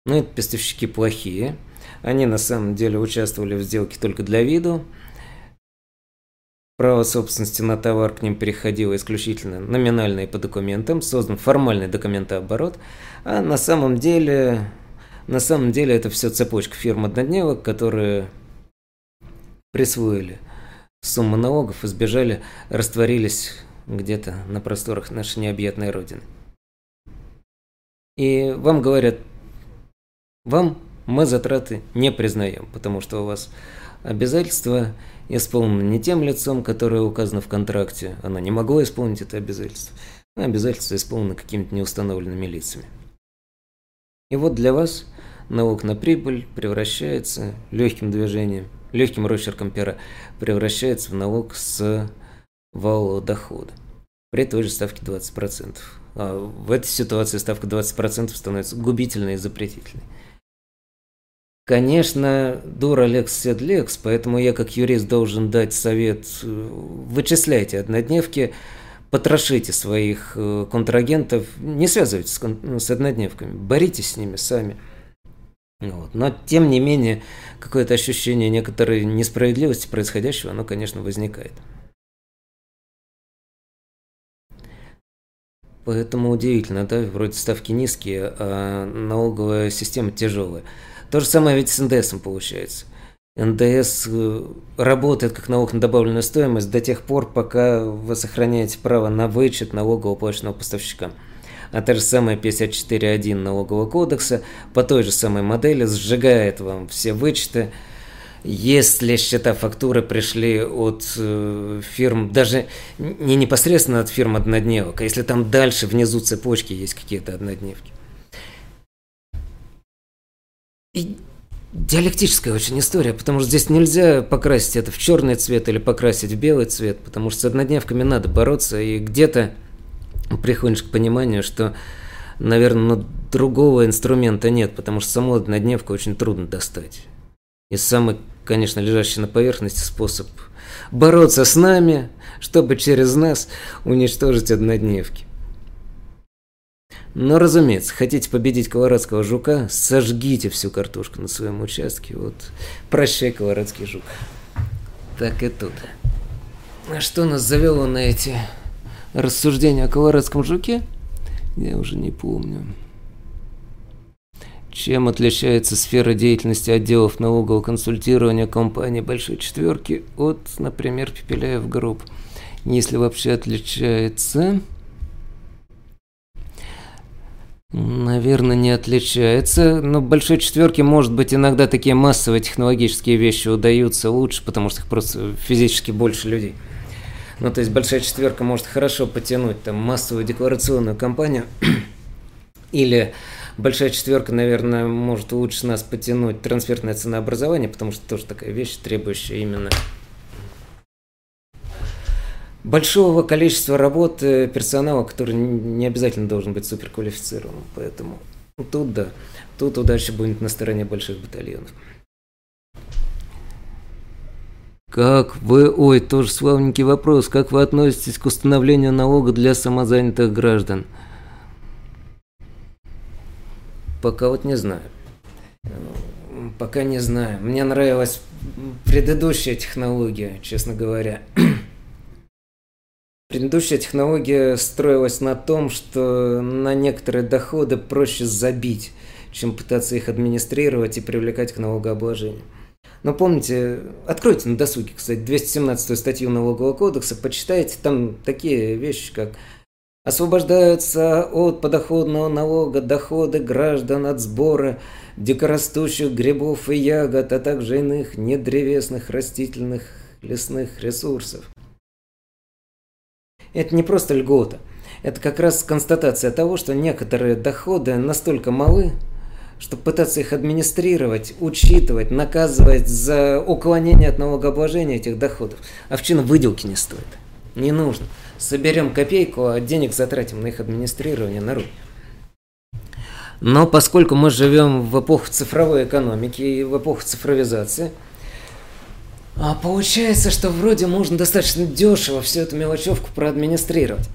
ну, это поставщики плохие. Они на самом деле участвовали в сделке только для виду. Право собственности на товар к ним переходило исключительно номинально и по документам, создан формальный документооборот, а на самом деле, на самом деле это все цепочка фирм однодневок, которые присвоили сумму налогов, избежали, растворились где-то на просторах нашей необъятной Родины. И вам говорят, вам мы затраты не признаем, потому что у вас Обязательство исполнено не тем лицом, которое указано в контракте. Оно не могло исполнить это обязательство. А обязательство исполнено какими-то неустановленными лицами. И вот для вас налог на прибыль превращается легким движением, легким росчерком пера превращается в налог с валового дохода при той же ставке 20%. А в этой ситуации ставка 20% становится губительной и запретительной. Конечно, дура лекс сед лекс, поэтому я как юрист должен дать совет, э, вычисляйте однодневки, потрошите своих э, контрагентов, не связывайтесь с, с однодневками, боритесь с ними сами. Вот. Но, тем не менее, какое-то ощущение некоторой несправедливости происходящего, оно, конечно, возникает. Поэтому удивительно, да, вроде ставки низкие, а налоговая система тяжелая. То же самое ведь с НДСом получается. НДС э, работает как налог на добавленную стоимость до тех пор, пока вы сохраняете право на вычет налога уплаченного поставщика. А та же самая 54.1 налогового кодекса по той же самой модели сжигает вам все вычеты, если счета фактуры пришли от э, фирм, даже не непосредственно от фирм однодневок, а если там дальше внизу цепочки есть какие-то однодневки. И диалектическая очень история, потому что здесь нельзя покрасить это в черный цвет или покрасить в белый цвет, потому что с однодневками надо бороться, и где-то приходишь к пониманию, что, наверное, ну, другого инструмента нет, потому что саму однодневку очень трудно достать. И самый конечно, лежащий на поверхности способ бороться с нами, чтобы через нас уничтожить однодневки. Но, разумеется, хотите победить колорадского жука, сожгите всю картошку на своем участке. Вот, прощай, колорадский жук. Так и тут. А что нас завело на эти рассуждения о колорадском жуке? Я уже не помню. Чем отличается сфера деятельности отделов налогового консультирования компании «Большой четверки» от, например, Пепеляев Group? Если вообще отличается... Наверное, не отличается, но большой четверке, может быть, иногда такие массовые технологические вещи удаются лучше, потому что их просто физически больше людей. Ну, то есть большая четверка может хорошо потянуть там массовую декларационную кампанию или Большая четверка, наверное, может лучше нас потянуть трансферное ценообразование, потому что тоже такая вещь, требующая именно большого количества работы персонала, который не обязательно должен быть суперквалифицированным. Поэтому тут да, тут удача будет на стороне больших батальонов. Как вы, ой, тоже славненький вопрос, как вы относитесь к установлению налога для самозанятых граждан? Пока вот не знаю. Пока не знаю. Мне нравилась предыдущая технология, честно говоря. Предыдущая технология строилась на том, что на некоторые доходы проще забить, чем пытаться их администрировать и привлекать к налогообложению. Но помните, откройте на досуге, кстати, 217 статью Налогового кодекса, почитайте, там такие вещи, как Освобождаются от подоходного налога доходы граждан от сбора дикорастущих грибов и ягод, а также иных недревесных растительных лесных ресурсов. Это не просто льгота. Это как раз констатация того, что некоторые доходы настолько малы, что пытаться их администрировать, учитывать, наказывать за уклонение от налогообложения этих доходов, овчина выделки не стоит. Не нужно соберем копейку, а денег затратим на их администрирование на руки. Но поскольку мы живем в эпоху цифровой экономики и в эпоху цифровизации, а получается, что вроде можно достаточно дешево всю эту мелочевку проадминистрировать.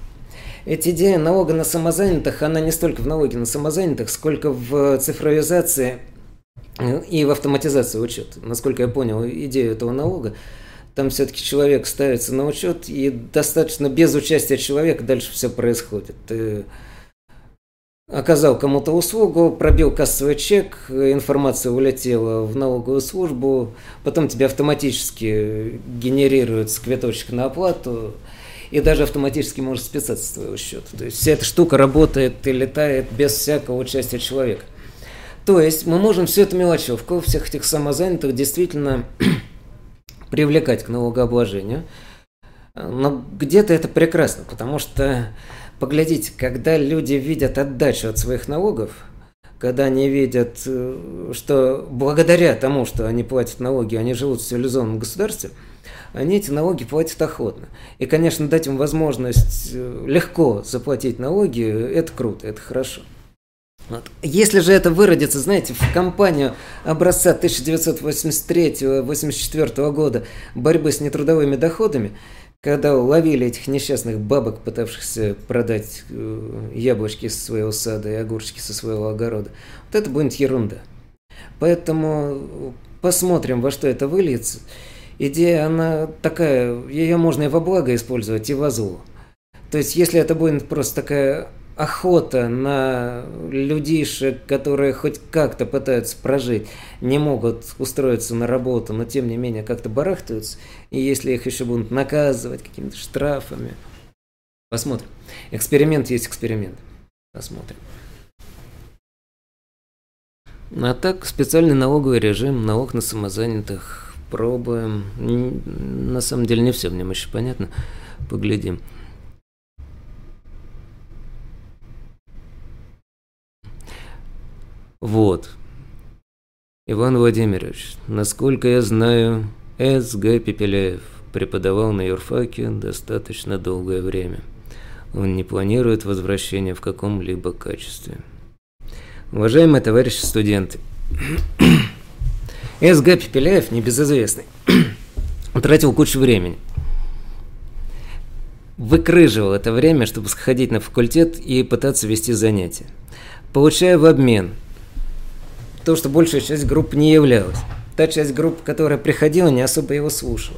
Эта идея налога на самозанятых, она не столько в налоге на самозанятых, сколько в цифровизации и в автоматизации учета. Насколько я понял идею этого налога, там все-таки человек ставится на учет, и достаточно без участия человека дальше все происходит. Ты оказал кому-то услугу, пробил кассовый чек, информация улетела в налоговую службу, потом тебе автоматически генерируется квиточек на оплату, и даже автоматически может списаться с твоего счета. То есть вся эта штука работает и летает без всякого участия человека. То есть мы можем всю эту мелочевку, всех этих самозанятых действительно привлекать к налогообложению. Но где-то это прекрасно, потому что, поглядите, когда люди видят отдачу от своих налогов, когда они видят, э, что благодаря тому, что они платят налоги, они живут в цивилизованном государстве, они эти налоги платят охотно. И, конечно, дать им возможность э, легко заплатить налоги, это круто, это хорошо. Вот. Если же это выродится, знаете, в кампанию образца 1983-84 года борьбы с нетрудовыми доходами, когда ловили этих несчастных бабок, пытавшихся продать э, яблочки со своего сада и огурчики со своего огорода, вот это будет ерунда. Поэтому посмотрим, во что это выльется. Идея, она такая, ее можно и во благо использовать, и во зло. То есть, если это будет просто такая охота на людишек, которые хоть как-то пытаются прожить, не могут устроиться на работу, но тем не менее как-то барахтаются, и если их еще будут наказывать какими-то штрафами. Посмотрим. Эксперимент есть эксперимент. Посмотрим. А так, специальный налоговый режим, налог на самозанятых пробуем. На самом деле не все в нем еще понятно. Поглядим. Вот. Иван Владимирович, насколько я знаю, С.Г. Пепеляев преподавал на юрфаке достаточно долгое время. Он не планирует возвращения в каком-либо качестве. Уважаемые товарищи студенты, С.Г. Пепеляев, небезызвестный, тратил кучу времени. Выкрыживал это время, чтобы сходить на факультет и пытаться вести занятия. Получая в обмен – то, что большая часть групп не являлась. Та часть групп, которая приходила, не особо его слушала.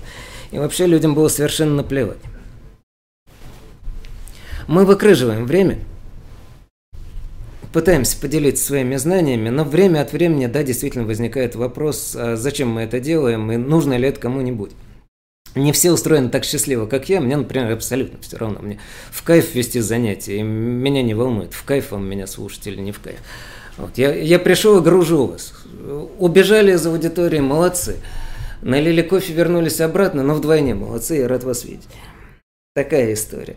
И вообще людям было совершенно наплевать. Мы выкрыживаем время, пытаемся поделиться своими знаниями, но время от времени, да, действительно возникает вопрос, а зачем мы это делаем и нужно ли это кому-нибудь. Не все устроены так счастливо, как я. Мне, например, абсолютно все равно. Мне в кайф вести занятия. И меня не волнует, в кайф вам меня слушать или не в кайф. Вот, я, я пришел и гружу вас. Убежали из аудитории, молодцы. Налили кофе, вернулись обратно, но вдвойне молодцы, я рад вас видеть. Такая история.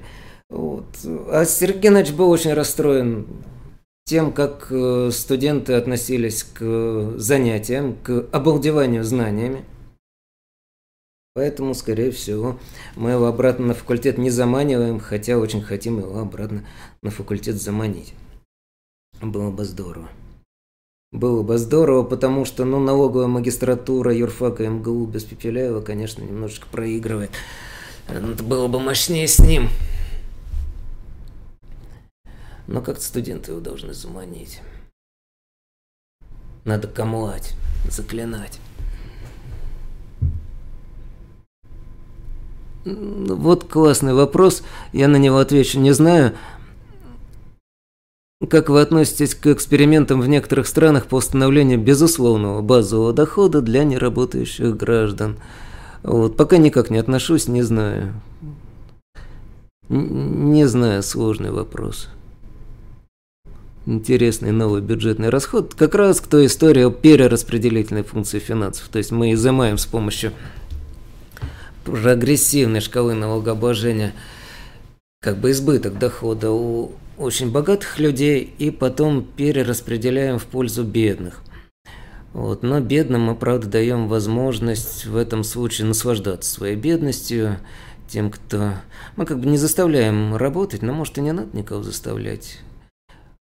Вот. А Сергей Геннадьевич был очень расстроен тем, как э, студенты относились к занятиям, к обалдеванию знаниями. Поэтому, скорее всего, мы его обратно на факультет не заманиваем, хотя очень хотим его обратно на факультет заманить. Было бы здорово. Было бы здорово, потому что, ну, налоговая магистратура юрфака МГУ без Пепеляева, конечно, немножечко проигрывает. Это было бы мощнее с ним. Но как-то студенты его должны заманить. Надо камлать, заклинать. Вот классный вопрос, я на него отвечу не знаю. Как вы относитесь к экспериментам в некоторых странах по установлению безусловного базового дохода для неработающих граждан? Вот, пока никак не отношусь, не знаю. Не знаю, сложный вопрос. Интересный новый бюджетный расход. Как раз к той истории о перераспределительной функции финансов. То есть мы изымаем с помощью прогрессивной шкалы налогообложения как бы избыток дохода у очень богатых людей и потом перераспределяем в пользу бедных. Вот. Но бедным мы, правда, даем возможность в этом случае наслаждаться своей бедностью, тем, кто... Мы как бы не заставляем работать, но, может, и не надо никого заставлять.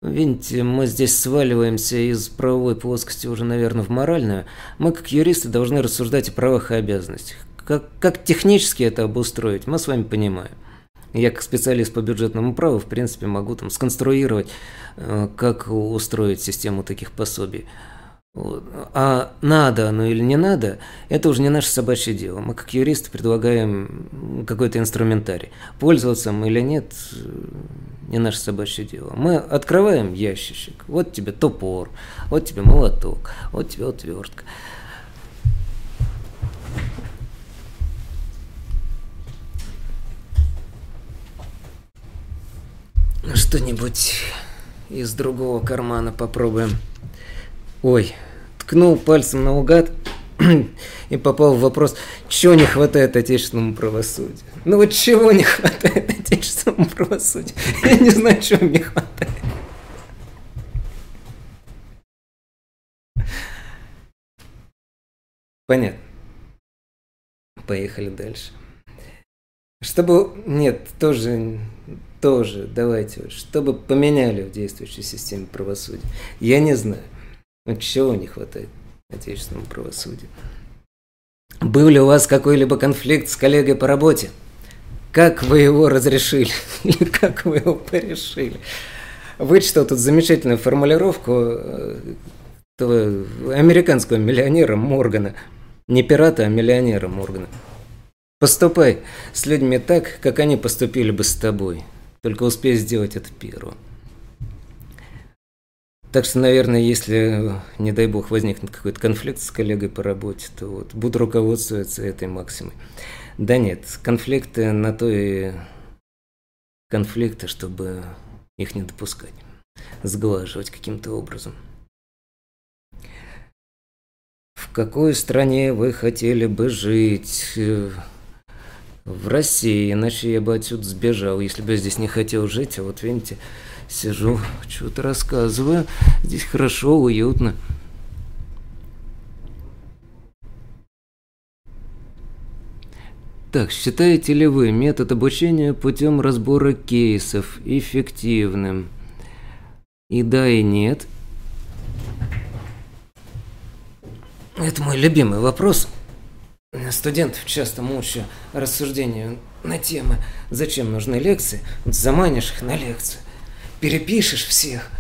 Видите, мы здесь сваливаемся из правовой плоскости уже, наверное, в моральную. Мы, как юристы, должны рассуждать о правах и обязанностях. Как, как технически это обустроить, мы с вами понимаем. Я как специалист по бюджетному праву, в принципе, могу там сконструировать, э, как устроить систему таких пособий. А надо оно или не надо, это уже не наше собачье дело. Мы как юристы предлагаем какой-то инструментарий. Пользоваться им или нет, не наше собачье дело. Мы открываем ящичек. Вот тебе топор, вот тебе молоток, вот тебе отвертка. Что-нибудь из другого кармана попробуем. Ой, ткнул пальцем наугад. и попал в вопрос, чего не хватает отечественному правосудию. Ну вот чего не хватает отечественному правосудию? Я не знаю, чего не хватает. Понятно. Поехали дальше. Чтобы... Нет, тоже... Тоже, давайте, чтобы поменяли в действующей системе правосудия. Я не знаю. Вот чего не хватает отечественному правосудию. Был ли у вас какой-либо конфликт с коллегой по работе? Как вы его разрешили? Или как вы его порешили? Вычитал тут замечательную формулировку э, американского миллионера Моргана. Не пирата, а миллионера Моргана. Поступай с людьми так, как они поступили бы с тобой. Только успей сделать это первым. Так что, наверное, если, не дай бог, возникнет какой-то конфликт с коллегой по работе, то вот буду руководствоваться этой максимой. Да нет, конфликты на то и конфликты, чтобы их не допускать, сглаживать каким-то образом. В какой стране вы хотели бы жить? В России, иначе я бы отсюда сбежал, если бы я здесь не хотел жить. А вот видите, Сижу, что-то рассказываю. Здесь хорошо, уютно. Так, считаете ли вы метод обучения путем разбора кейсов эффективным? И да, и нет. Это мой любимый вопрос. Студентов часто мучаю рассуждению на темы, зачем нужны лекции. Заманишь их на лекцию перепишешь всех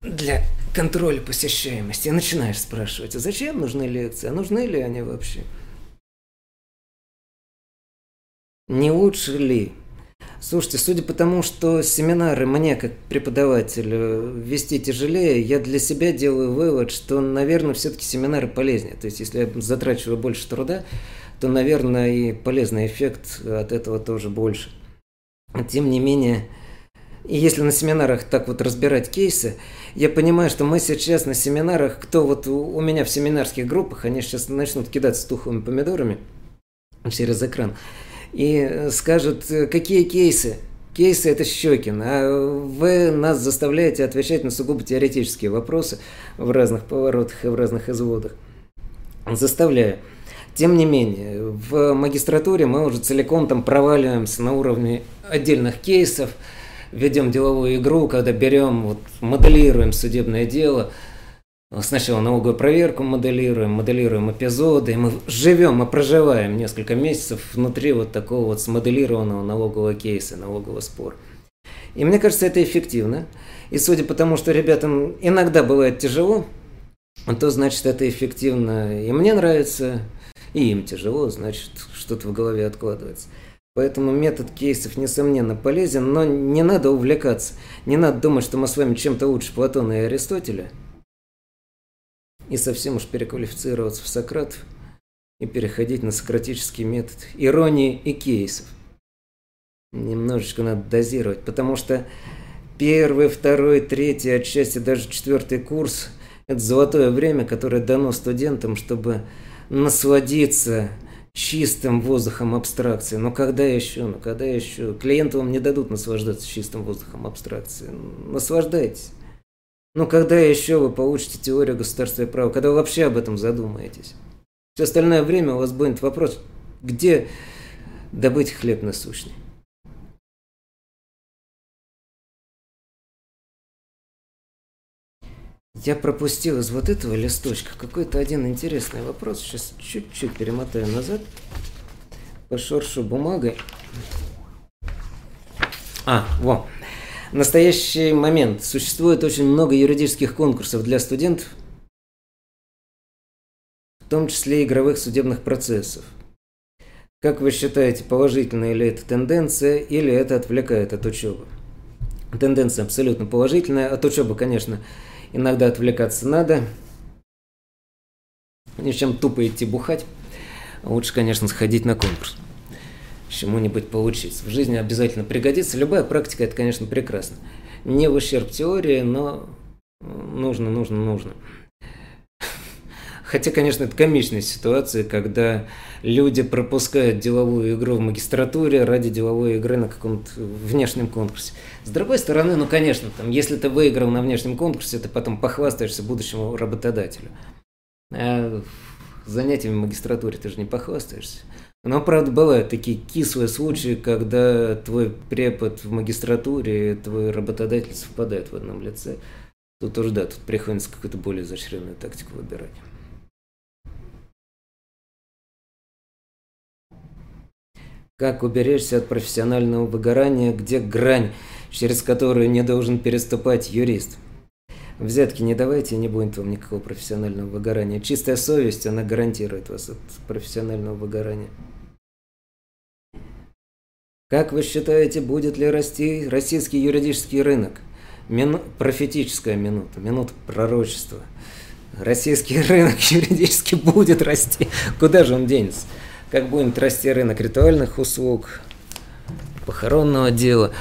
для контроля посещаемости и начинаешь спрашивать, а зачем нужны лекции, а нужны ли они вообще? Не лучше ли? Слушайте, судя по тому, что семинары мне, как преподавателю, вести тяжелее, я для себя делаю вывод, что, наверное, все-таки семинары полезнее. То есть, если я затрачиваю больше труда, то, наверное, и полезный эффект от этого тоже больше. Тем не менее, и если на семинарах так вот разбирать кейсы, я понимаю, что мы сейчас на семинарах, кто вот у меня в семинарских группах, они сейчас начнут кидаться тухлыми помидорами через экран, и скажут, какие кейсы, Кейсы – это Щекин, а вы нас заставляете отвечать на сугубо теоретические вопросы в разных поворотах и в разных изводах. Заставляю. Тем не менее, в магистратуре мы уже целиком там проваливаемся на уровне отдельных кейсов – ведем деловую игру, когда берем, вот, моделируем судебное дело, сначала налоговую проверку моделируем, моделируем эпизоды, мы живем, мы проживаем несколько месяцев внутри вот такого вот смоделированного налогового кейса, налогового спора. И мне кажется, это эффективно. И судя по тому, что ребятам иногда бывает тяжело, то значит это эффективно. И мне нравится, и им тяжело, значит что-то в голове откладывается. Поэтому метод кейсов, несомненно, полезен, но не надо увлекаться. Не надо думать, что мы с вами чем-то лучше Платона и Аристотеля. И совсем уж переквалифицироваться в Сократов и переходить на сократический метод иронии и кейсов. Немножечко надо дозировать, потому что первый, второй, третий, отчасти даже четвертый курс – это золотое время, которое дано студентам, чтобы насладиться – чистым воздухом абстракции. Но когда еще? Ну когда еще? Клиенты вам не дадут наслаждаться чистым воздухом абстракции. Наслаждайтесь. Ну когда еще вы получите теорию государства и права? Когда вы вообще об этом задумаетесь? Все остальное время у вас будет вопрос, где добыть хлеб насущный? Я пропустил из вот этого листочка какой-то один интересный вопрос. Сейчас чуть-чуть перемотаю назад. Пошоршу бумагой. А, во. В настоящий момент существует очень много юридических конкурсов для студентов, в том числе игровых судебных процессов. Как вы считаете, положительная ли это тенденция или это отвлекает от учебы? Тенденция абсолютно положительная. От учебы, конечно, Иногда отвлекаться надо. Не чем тупо идти бухать. Лучше, конечно, сходить на конкурс. Чему-нибудь получить. В жизни обязательно пригодится. Любая практика – это, конечно, прекрасно. Не в ущерб теории, но нужно, нужно, нужно. Хотя, конечно, это комичная ситуация, когда люди пропускают деловую игру в магистратуре ради деловой игры на каком-то внешнем конкурсе. С другой стороны, ну, конечно, там, если ты выиграл на внешнем конкурсе, ты потом похвастаешься будущему работодателю. А занятиями в магистратуре ты же не похвастаешься. Но, правда, бывают такие кислые случаи, когда твой препод в магистратуре и твой работодатель совпадают в одном лице. Тут уже, да, тут приходится какую-то более изощренную тактику выбирать. Как уберечься от профессионального выгорания, где грань, через которую не должен переступать юрист? Взятки не давайте, не будет вам никакого профессионального выгорания. Чистая совесть, она гарантирует вас от профессионального выгорания. Как вы считаете, будет ли расти российский юридический рынок? Мину... Профетическая минута, минута пророчества. Российский рынок юридически будет расти. Куда же он денется? Как будет расти рынок ритуальных услуг, похоронного дела,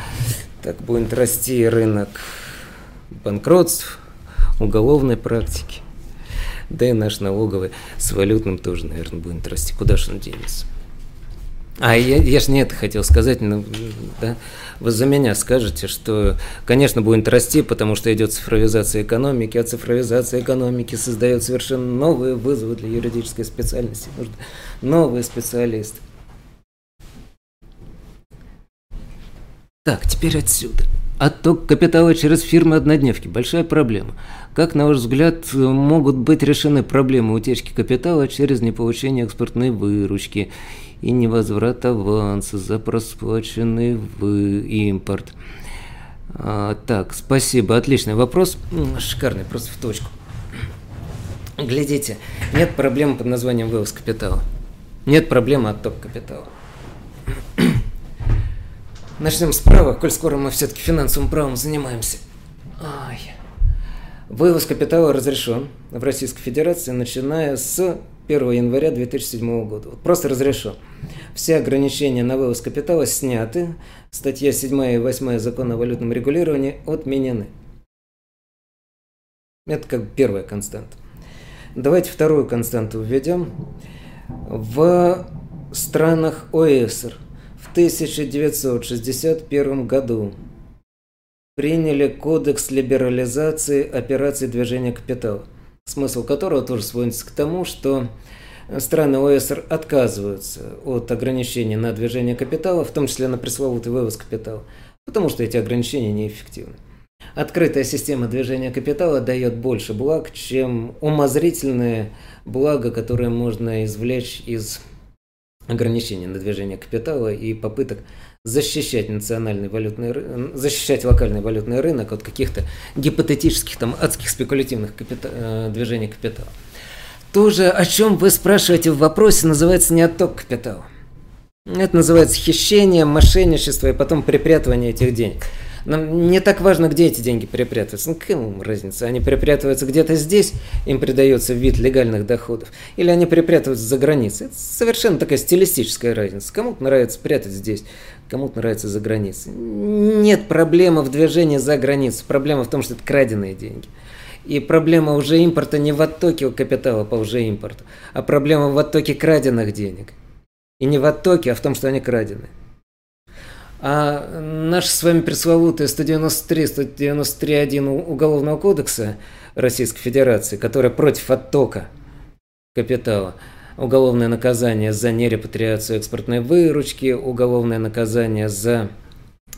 так будет расти рынок банкротств, уголовной практики. Да и наш налоговый с валютным тоже, наверное, будет расти. Куда же он денется? А я, я же не это хотел сказать, но, да? Вы за меня скажете, что, конечно, будет расти, потому что идет цифровизация экономики, а цифровизация экономики создает совершенно новые вызовы для юридической специальности. Нужны новые специалисты. Так, теперь отсюда. Отток капитала через фирмы-однодневки – большая проблема. Как, на ваш взгляд, могут быть решены проблемы утечки капитала через неполучение экспортной выручки и невозврат аванса за просплаченный в импорт. А, так, спасибо, отличный вопрос. Шикарный, просто в точку. Глядите, нет проблемы под названием вывоз капитала. Нет проблемы отток капитала. Начнем справа, коль скоро мы все-таки финансовым правом занимаемся. Ай. Вывоз капитала разрешен в Российской Федерации, начиная с 1 января 2007 года. Просто разрешен. Все ограничения на вывоз капитала сняты. Статья 7 и 8 Закона о валютном регулировании отменены. Это как первая константа. Давайте вторую константу введем. В странах ОСР в 1961 году приняли кодекс либерализации операций движения капитала – смысл которого тоже сводится к тому, что страны ОСР отказываются от ограничений на движение капитала, в том числе на пресловутый вывоз капитала, потому что эти ограничения неэффективны. Открытая система движения капитала дает больше благ, чем умозрительные блага, которые можно извлечь из ограничений на движение капитала и попыток защищать национальный валютный защищать локальный валютный рынок от каких-то гипотетических там адских спекулятивных капита, э, движений капитала. То же, о чем вы спрашиваете в вопросе, называется не отток капитала. Это называется хищение, мошенничество и потом припрятывание этих денег. Нам не так важно, где эти деньги припрятываются. Ну, какая разница? Они припрятываются где-то здесь, им придается вид легальных доходов, или они припрятываются за границей. Это совершенно такая стилистическая разница. Кому-то нравится прятать здесь, кому-то нравится за границей. Нет проблемы в движении за границей. Проблема в том, что это краденые деньги. И проблема уже импорта не в оттоке капитала по уже импорту, а проблема в оттоке краденных денег. И не в оттоке, а в том, что они крадены. А наша с вами пресловутая 193, 193.1 Уголовного кодекса Российской Федерации, которая против оттока капитала, уголовное наказание за нерепатриацию экспортной выручки, уголовное наказание за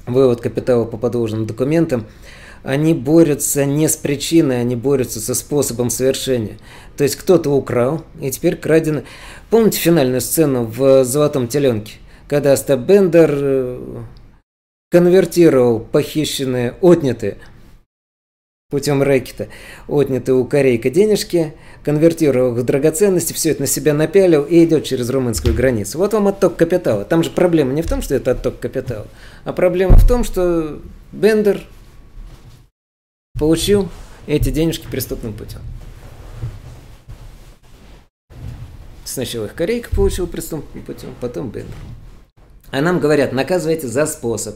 вывод капитала по подложенным документам, они борются не с причиной, они борются со способом совершения. То есть кто-то украл, и теперь крадено. Помните финальную сцену в «Золотом теленке»? Когда Стабендер э, конвертировал похищенные, отнятые путем рэкета, отнятые у корейка денежки, конвертировал их в драгоценности, все это на себя напялил и идет через румынскую границу. Вот вам отток капитала. Там же проблема не в том, что это отток капитала, а проблема в том, что Бендер получил эти денежки преступным путем. Сначала их корейка получил преступным путем, потом Бендер. А нам говорят, наказывайте за способ.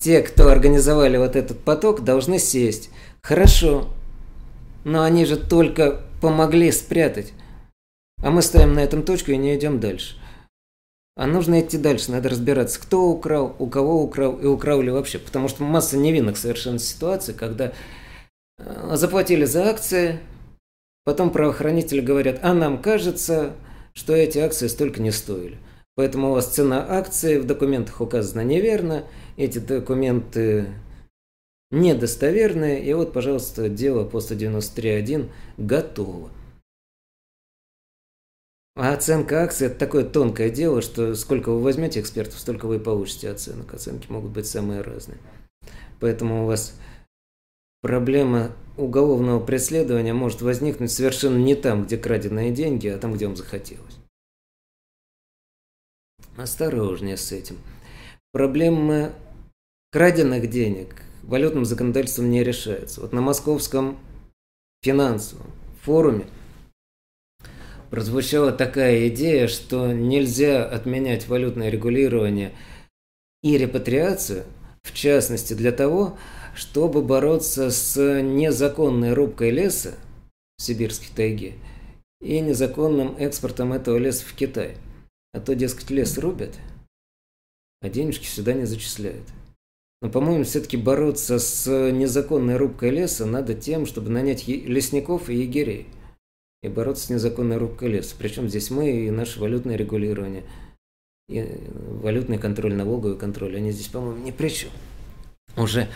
Те, кто организовали вот этот поток, должны сесть. Хорошо. Но они же только помогли спрятать. А мы ставим на этом точку и не идем дальше. А нужно идти дальше, надо разбираться, кто украл, у кого украл и украл ли вообще. Потому что масса невинных совершенно ситуаций, когда э, заплатили за акции, потом правоохранители говорят, а нам кажется, что эти акции столько не стоили. Поэтому у вас цена акции в документах указана неверно, эти документы недостоверные, и вот, пожалуйста, дело по 193.1 готово. А оценка акций – это такое тонкое дело, что сколько вы возьмете экспертов, столько вы и получите оценок. Оценки могут быть самые разные. Поэтому у вас проблема уголовного преследования может возникнуть совершенно не там, где краденые деньги, а там, где вам захотелось. Осторожнее с этим. Проблема краденных денег валютным законодательством не решается. Вот на московском финансовом форуме – прозвучала такая идея, что нельзя отменять валютное регулирование и репатриацию, в частности для того, чтобы бороться с незаконной рубкой леса в сибирской тайге и незаконным экспортом этого леса в Китай. А то, дескать, лес рубят, а денежки сюда не зачисляют. Но, по-моему, все-таки бороться с незаконной рубкой леса надо тем, чтобы нанять лесников и егерей и бороться с незаконной рубкой леса. Причем здесь мы и наше валютное регулирование, и валютный контроль, налоговый контроль, они здесь, по-моему, ни при чем. Уже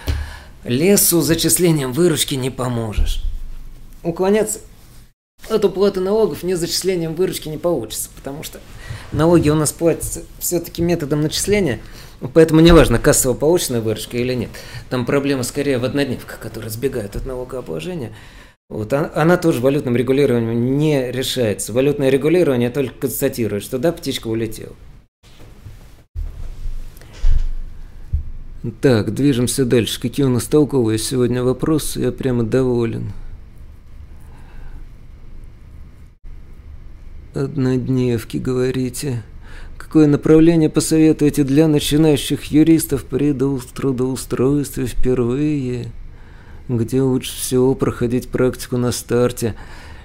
лесу зачислением выручки не поможешь. Уклоняться от уплаты налогов не зачислением выручки не получится, потому что налоги у нас платятся все-таки методом начисления, поэтому неважно, кассово-полученная выручка или нет. Там проблема скорее в однодневках, которые сбегают от налогообложения. Вот она, тоже валютным регулированием не решается. Валютное регулирование только констатирует, что да, птичка улетела. Так, движемся дальше. Какие у нас толковые сегодня вопросы? Я прямо доволен. Однодневки, говорите. Какое направление посоветуете для начинающих юристов при трудоустройстве впервые? где лучше всего проходить практику на старте.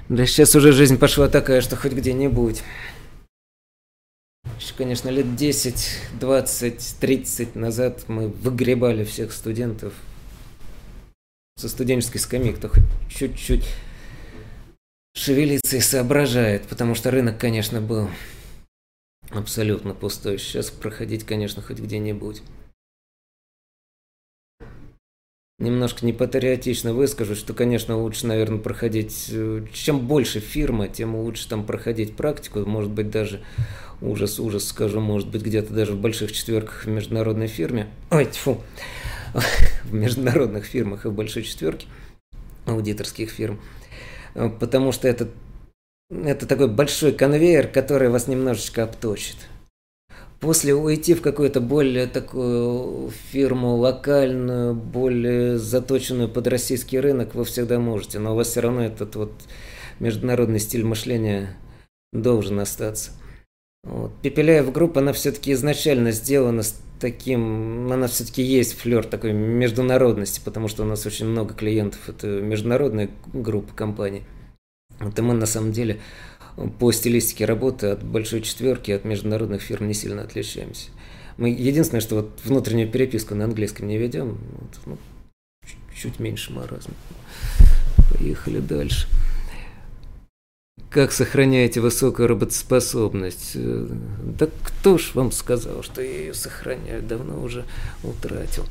Да сейчас уже жизнь пошла такая, что хоть где-нибудь. Еще, конечно, лет 10, 20, 30 назад мы выгребали всех студентов со студенческой скамьи, кто хоть чуть-чуть шевелится и соображает, потому что рынок, конечно, был абсолютно пустой. Сейчас проходить, конечно, хоть где-нибудь немножко непатриотично выскажу, что, конечно, лучше, наверное, проходить... Э, чем больше фирма, тем лучше там проходить практику. Может быть, даже ужас, ужас скажу, может быть, где-то даже в больших четверках в международной фирме. Ой, тьфу. В международных фирмах и в большой четверке аудиторских фирм. Э, потому что это, это такой большой конвейер, который вас немножечко обточит. После уйти в какую-то более такую фирму локальную, более заточенную под российский рынок вы всегда можете, но у вас все равно этот вот международный стиль мышления должен остаться. Вот. Пепеляев группа, она все-таки изначально сделана с таким, она все-таки есть флер такой международности, потому что у нас очень много клиентов, это международная группа компаний. Это мы на самом деле по стилистике работы от большой четверки, от международных фирм не сильно отличаемся. Мы единственное, что вот внутреннюю переписку на английском не ведем, вот, ну, чуть меньше маразма. Поехали дальше. Как сохраняете высокую работоспособность? Да кто ж вам сказал, что я ее сохраняю? Давно уже утратил.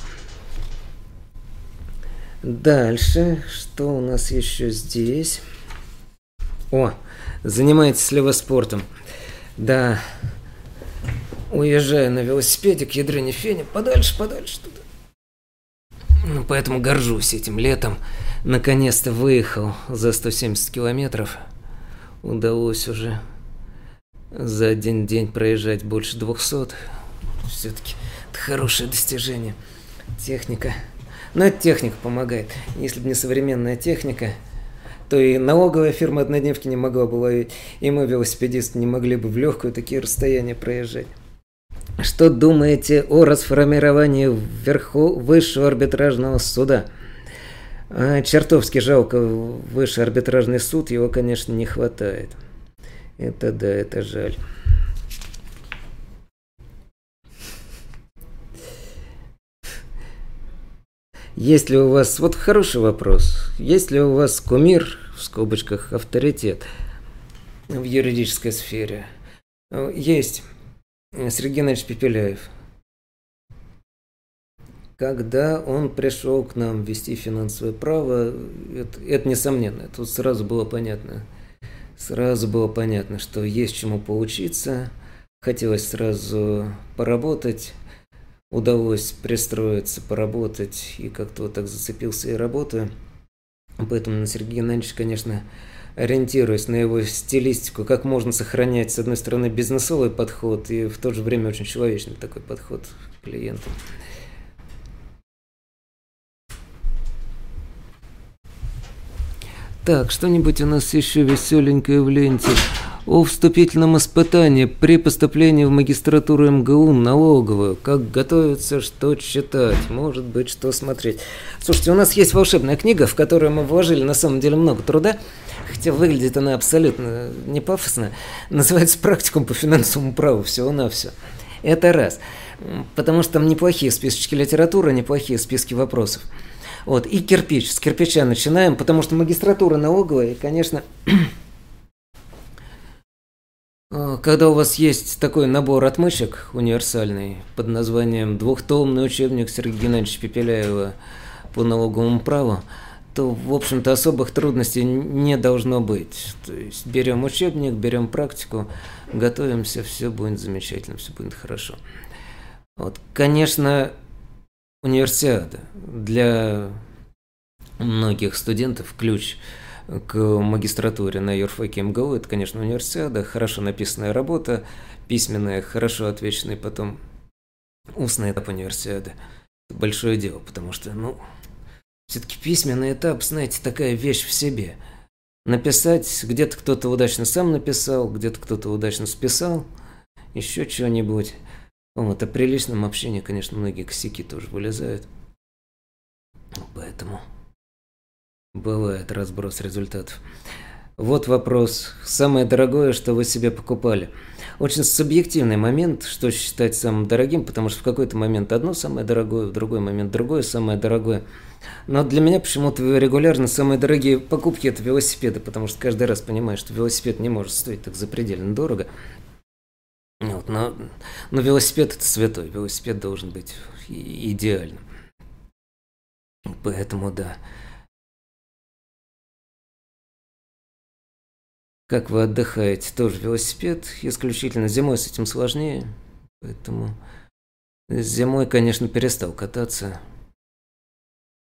Дальше, что у нас еще здесь? О, Занимаетесь ли вы спортом? Да. Уезжаю на велосипеде к ядрене фене, подальше, подальше туда. Ну, поэтому горжусь этим летом. Наконец-то выехал за 170 километров. Удалось уже за один день проезжать больше 200. Все-таки это хорошее достижение. Техника. Но эта техника помогает. Если бы не современная техника, то и налоговая фирма однодневки не могла бы ловить, и мы, велосипедисты, не могли бы в легкую такие расстояния проезжать. Что думаете о расформировании вверху высшего арбитражного суда? А, чертовски жалко высший арбитражный суд, его, конечно, не хватает. Это да, это жаль. Есть ли у вас, вот хороший вопрос, есть ли у вас кумир, в скобочках авторитет, в юридической сфере? Есть. Сергей Иванович Пепеляев. Когда он пришел к нам вести финансовое право, это, это несомненно, тут сразу было понятно. Сразу было понятно, что есть чему поучиться, хотелось сразу поработать, удалось пристроиться, поработать, и как-то вот так зацепился и работаю. Поэтому на Сергея Геннадьевича, конечно, ориентируясь на его стилистику, как можно сохранять, с одной стороны, бизнесовый подход и в то же время очень человечный такой подход к клиенту. Так, что-нибудь у нас еще веселенькое в ленте о вступительном испытании при поступлении в магистратуру МГУ налоговую. Как готовиться, что читать, может быть, что смотреть. Слушайте, у нас есть волшебная книга, в которую мы вложили на самом деле много труда, хотя выглядит она абсолютно не пафосно. Называется «Практикум по финансовому праву» всего-навсего. Это раз. Потому что там неплохие списочки литературы, неплохие списки вопросов. Вот, и кирпич. С кирпича начинаем, потому что магистратура налоговая, конечно, а, когда у вас есть такой набор отмычек универсальный под названием «Двухтомный учебник Сергея Геннадьевича Пепеляева по налоговому праву», то, в общем-то, особых трудностей не должно быть. То есть берем учебник, берем практику, готовимся, все будет замечательно, все будет хорошо. Вот, конечно, универсиада для многих студентов ключ – к магистратуре на юрфаке МГУ. Это, конечно, универсиада, хорошо написанная работа, письменная, хорошо отвеченная потом устный этап универсиады. Это большое дело, потому что, ну, все-таки письменный этап, знаете, такая вещь в себе. Написать, где-то кто-то удачно сам написал, где-то кто-то удачно списал, еще чего-нибудь. Вот, а при личном общении, конечно, многие косяки тоже вылезают. Поэтому... Бывает разброс результатов. Вот вопрос. Самое дорогое, что вы себе покупали. Очень субъективный момент, что считать самым дорогим, потому что в какой-то момент одно самое дорогое, в другой момент другое самое дорогое. Но для меня почему-то регулярно самые дорогие покупки – это велосипеды, потому что каждый раз понимаю, что велосипед не может стоить так запредельно дорого. Вот, но, но велосипед – это святой, велосипед должен быть идеальным. Поэтому да. Как вы отдыхаете? Тоже велосипед. Исключительно зимой с этим сложнее. Поэтому зимой, конечно, перестал кататься.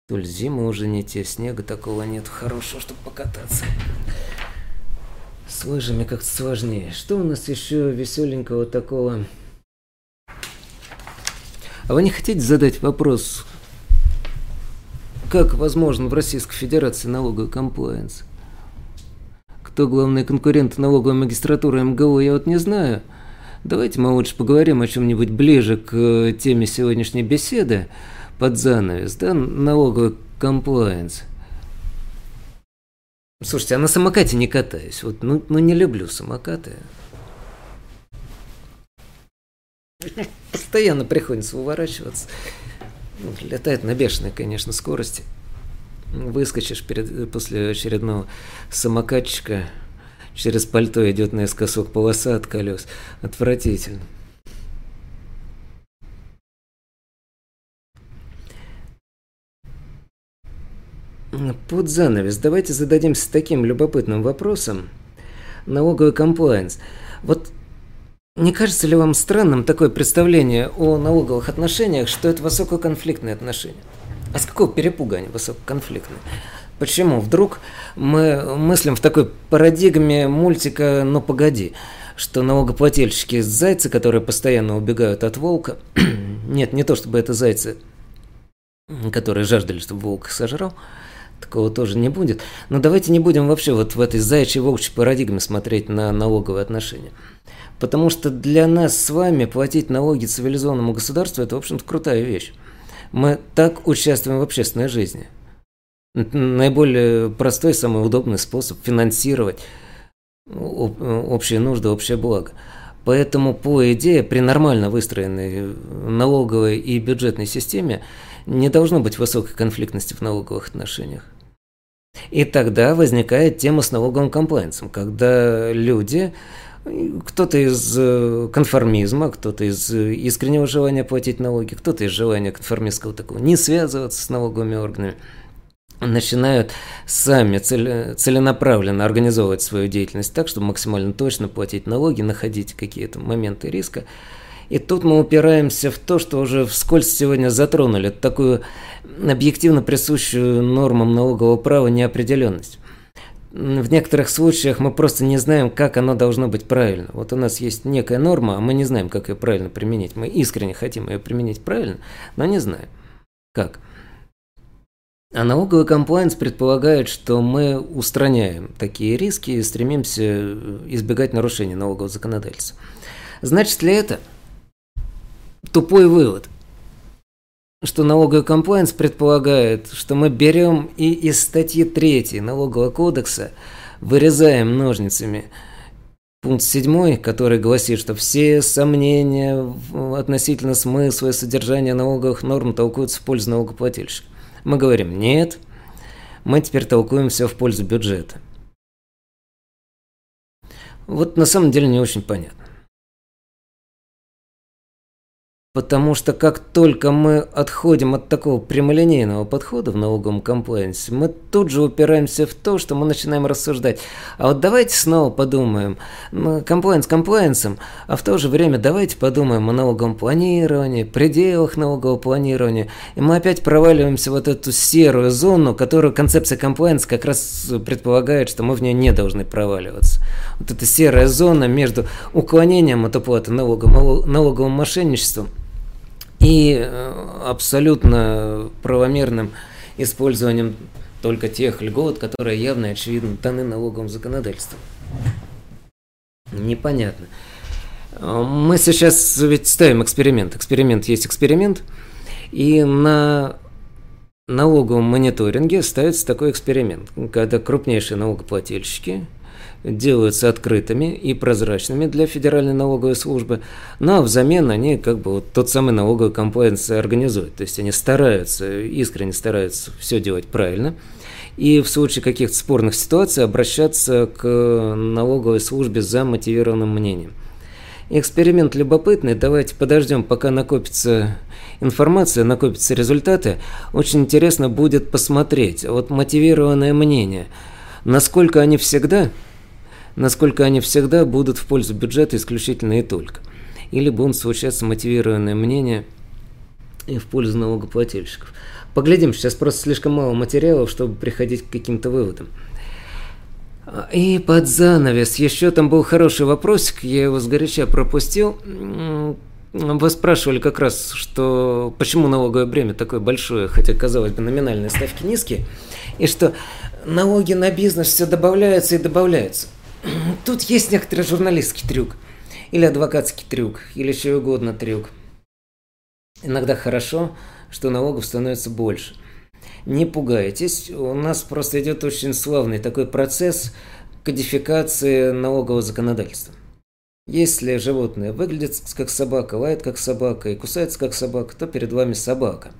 То ли зима уже не те, снега такого нет хорошего, чтобы покататься. С лыжами как-то сложнее. Что у нас еще веселенького такого? А вы не хотите задать вопрос, как возможно в Российской Федерации налоговый комплайенс? Кто главный конкурент налоговой магистратуры МГУ, я вот не знаю. Давайте мы лучше поговорим о чем-нибудь ближе к э, теме сегодняшней беседы под занавес, да, налоговый комплайенс. Слушайте, а на самокате не катаюсь. Вот, ну, ну не люблю самокаты. Постоянно приходится уворачиваться. Ну, летает на бешеной, конечно, скорости выскочишь перед, после очередного самокатчика, через пальто идет наискосок полоса от колес. Отвратительно. Под занавес. Давайте зададимся таким любопытным вопросом. Налоговый комплайенс. Вот не кажется ли вам странным такое представление о налоговых отношениях, что это высококонфликтные отношения? А с какого перепуга они высококонфликтные? Почему вдруг мы мыслим в такой парадигме мультика «Ну погоди», что налогоплательщики зайцы, которые постоянно убегают от волка, нет, не то чтобы это зайцы, которые жаждали, чтобы волк их сожрал, такого тоже не будет. Но давайте не будем вообще вот в этой заячьей волчьей парадигме смотреть на налоговые отношения. Потому что для нас с вами платить налоги цивилизованному государству – это, в общем-то, крутая вещь. Мы так участвуем в общественной жизни. Наиболее простой, самый удобный способ финансировать общие нужды, общее благо. Поэтому, по идее, при нормально выстроенной налоговой и бюджетной системе не должно быть высокой конфликтности в налоговых отношениях. И тогда возникает тема с налоговым комплайенсом, когда люди, кто-то из э, конформизма, кто-то из э, искреннего желания платить налоги, кто-то из желания конформистского такого не связываться с налоговыми органами, начинают сами целенаправленно организовывать свою деятельность так, чтобы максимально точно платить налоги, находить какие-то моменты риска. И тут мы упираемся в то, что уже вскользь сегодня затронули, такую объективно присущую нормам налогового права неопределенность. В некоторых случаях мы просто не знаем, как оно должно быть правильно. Вот у нас есть некая норма, а мы не знаем, как ее правильно применить. Мы искренне хотим ее применить правильно, но не знаем. Как? А налоговый комплайнс предполагает, что мы устраняем такие риски и стремимся избегать нарушений налогового законодательства. Значит ли это тупой вывод, что налоговый комплайнс предполагает, что мы берем и из статьи 3 налогового кодекса вырезаем ножницами пункт 7, который гласит, что все сомнения относительно смысла и содержания налоговых норм толкуются в пользу налогоплательщика. Мы говорим «нет», мы теперь толкуем все в пользу бюджета. Вот на самом деле не очень понятно. Потому что как только мы отходим от такого прямолинейного подхода в налоговом комплайенсе, мы тут же упираемся в то, что мы начинаем рассуждать. А вот давайте снова подумаем, комплайенс комплайенсом, а в то же время давайте подумаем о налоговом планировании, пределах налогового планирования. И мы опять проваливаемся в вот эту серую зону, которую концепция комплайенс как раз предполагает, что мы в нее не должны проваливаться. Вот эта серая зона между уклонением от уплаты налогом, налоговым мошенничеством – и э, абсолютно правомерным использованием только тех льгот, которые явно и очевидно даны налоговым законодательством. Непонятно. Мы сейчас ведь ставим эксперимент. Эксперимент есть эксперимент. И на налоговом мониторинге ставится такой эксперимент, когда крупнейшие налогоплательщики – делаются открытыми и прозрачными для Федеральной налоговой службы, но взамен они как бы вот тот самый налоговый комплайенс организуют. То есть они стараются, искренне стараются все делать правильно. И в случае каких-то спорных ситуаций обращаться к налоговой службе за мотивированным мнением. Эксперимент любопытный, давайте подождем, пока накопится информация, накопятся результаты. Очень интересно будет посмотреть, вот мотивированное мнение, насколько они всегда насколько они всегда будут в пользу бюджета исключительно и только. Или будут случаться мотивированные мнения и в пользу налогоплательщиков. Поглядим, сейчас просто слишком мало материалов, чтобы приходить к каким-то выводам. И под занавес, еще там был хороший вопросик, я его сгоряча пропустил. Вы спрашивали как раз, что почему налоговое бремя такое большое, хотя, казалось бы, номинальные ставки низкие, и что налоги на бизнес все добавляются и добавляются. Тут есть некоторый журналистский трюк. Или адвокатский трюк, или еще угодно трюк. Иногда хорошо, что налогов становится больше. Не пугайтесь, у нас просто идет очень славный такой процесс кодификации налогового законодательства. Если животное выглядит как собака, лает как собака и кусается как собака, то перед вами собака.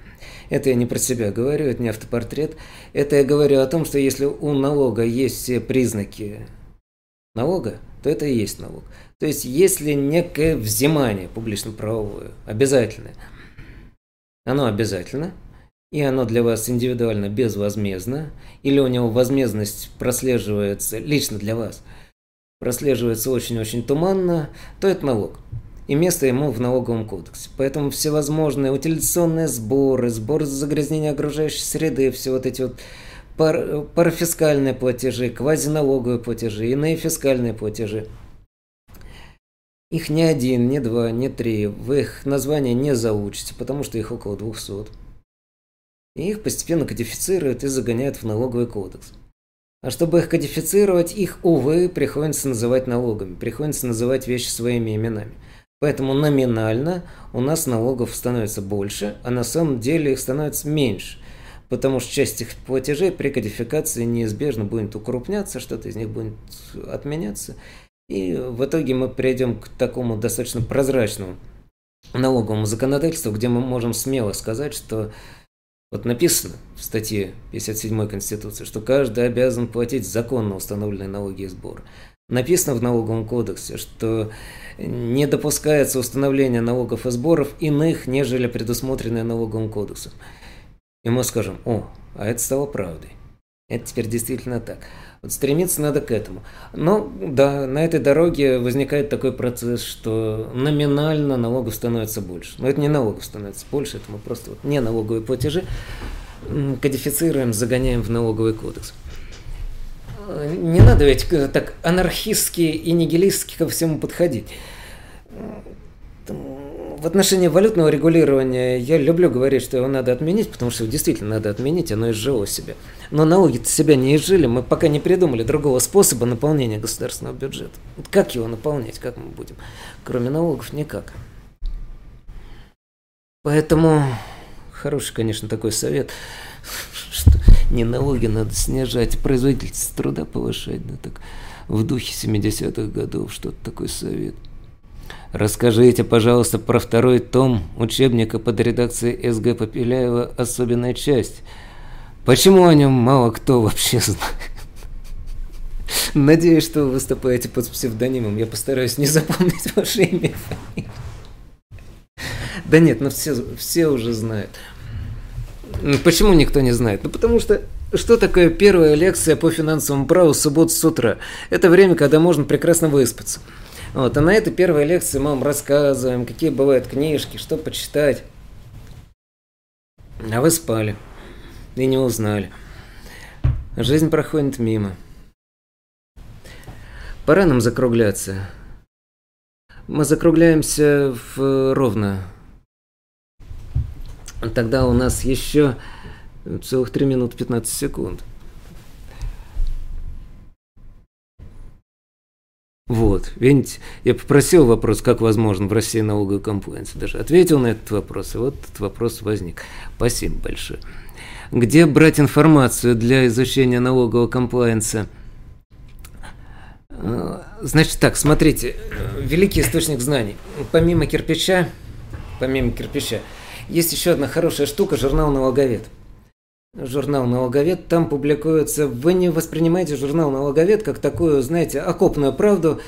Это я не про себя говорю, это не автопортрет. Это я говорю о том, что если у налога есть все признаки налога, то это и есть налог. То есть, если некое взимание публично-правовое обязательное, оно обязательно, и оно для вас индивидуально безвозмездно, или у него возмездность прослеживается лично для вас, прослеживается очень-очень туманно, то это налог. И место ему в налоговом кодексе. Поэтому всевозможные утилизационные сборы, за загрязнение окружающей среды, все вот эти вот пар, парафискальные платежи, квазиналоговые платежи, иные фискальные платежи. Их не один, не два, не три. Вы их название не заучите, потому что их около 200. И их постепенно кодифицируют и загоняют в налоговый кодекс. А чтобы их кодифицировать, их, увы, приходится называть налогами, приходится называть вещи своими именами. Поэтому номинально у нас налогов становится больше, а на самом деле их становится меньше – потому что часть их платежей при кодификации неизбежно будет укрупняться, что-то из них будет отменяться. И в итоге мы придем к такому достаточно прозрачному налоговому законодательству, где мы можем смело сказать, что вот написано в статье 57 Конституции, что каждый обязан платить законно установленные налоги и сборы. Написано в налоговом кодексе, что не допускается установление налогов и сборов иных, нежели предусмотренные налоговым кодексом. И мы скажем, о, а это стало правдой. Это теперь действительно так. Вот стремиться надо к этому. Но да, на этой дороге возникает такой процесс, что номинально налогов становится больше. Но это не налогов становится больше, это мы просто вот не налоговые платежи кодифицируем, загоняем в налоговый кодекс. Не надо ведь так анархистски и нигилистски ко всему подходить в отношении валютного регулирования я люблю говорить, что его надо отменить, потому что его действительно надо отменить, оно изжило себя. Но налоги себя не изжили, мы пока не придумали другого способа наполнения государственного бюджета. Как его наполнять, как мы будем? Кроме налогов никак. Поэтому хороший, конечно, такой совет, что не налоги надо снижать, а производительность труда повышать, да так в духе 70-х годов, что-то такой совет. Расскажите, пожалуйста, про второй том учебника под редакцией СГ Попеляева «Особенная часть». Почему о нем мало кто вообще знает? Надеюсь, что вы выступаете под псевдонимом. Я постараюсь не запомнить ваше имя. Да нет, ну все, все уже знают. Ну, почему никто не знает? Ну потому что что такое первая лекция по финансовому праву суббот с утра? Это время, когда можно прекрасно выспаться. Вот, а на этой первой лекции мы вам рассказываем, какие бывают книжки, что почитать. А вы спали и не узнали. Жизнь проходит мимо. Пора нам закругляться. Мы закругляемся в ровно. Тогда у нас еще целых 3 минуты 15 секунд. Вот, видите, я попросил вопрос, как возможно в России налоговая комплайенция. Даже ответил на этот вопрос, и вот этот вопрос возник. Спасибо большое. Где брать информацию для изучения налогового комплайенса? Э, значит так, смотрите, великий источник знаний. Помимо кирпича, помимо кирпича, есть еще одна хорошая штука, журнал «Налоговед» журнал «Налоговед». Там публикуется... Вы не воспринимаете журнал «Налоговед» как такую, знаете, окопную правду,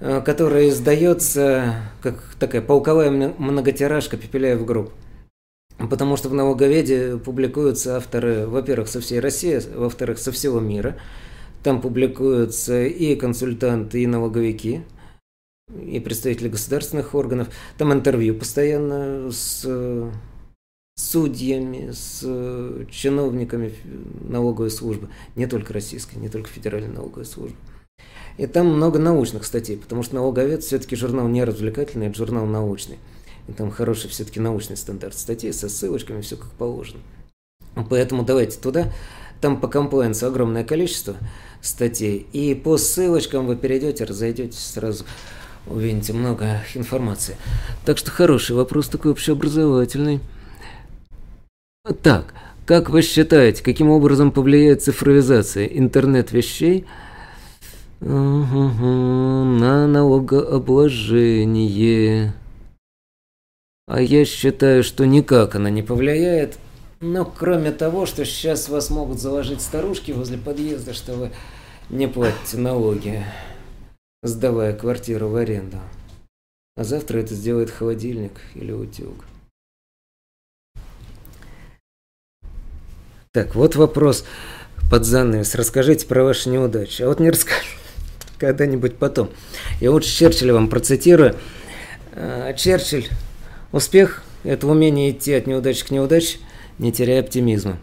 э, которая издается как такая полковая многотиражка Пепеляев групп. Потому что в «Налоговеде» публикуются авторы, во-первых, со всей России, во-вторых, со всего мира. Там публикуются и консультанты, и налоговики, и представители государственных органов. Там интервью постоянно с судьями, с э, чиновниками налоговой службы, не только российской, не только федеральной налоговой службы. И там много научных статей, потому что налоговед все-таки журнал не развлекательный, это журнал научный. И там хороший все-таки научный стандарт статей со ссылочками, все как положено. Поэтому давайте туда. Там по комплайенсу огромное количество статей. И по ссылочкам вы перейдете, разойдетесь сразу увидите много информации. Так что хороший вопрос такой общеобразовательный. Так, как вы считаете, каким образом повлияет цифровизация интернет вещей на налогообложение? А я считаю, что никак она не повлияет. Но кроме того, что сейчас вас могут заложить старушки возле подъезда, что вы не платите налоги, сдавая квартиру в аренду. А завтра это сделает холодильник или утюг. Так, вот вопрос под занавес. Расскажите про ваши неудачи. А вот не расскажу. Когда-нибудь потом. Я лучше Черчилля вам процитирую. А, Черчилль. Успех – это умение идти от неудачи к неудаче, не теряя оптимизма.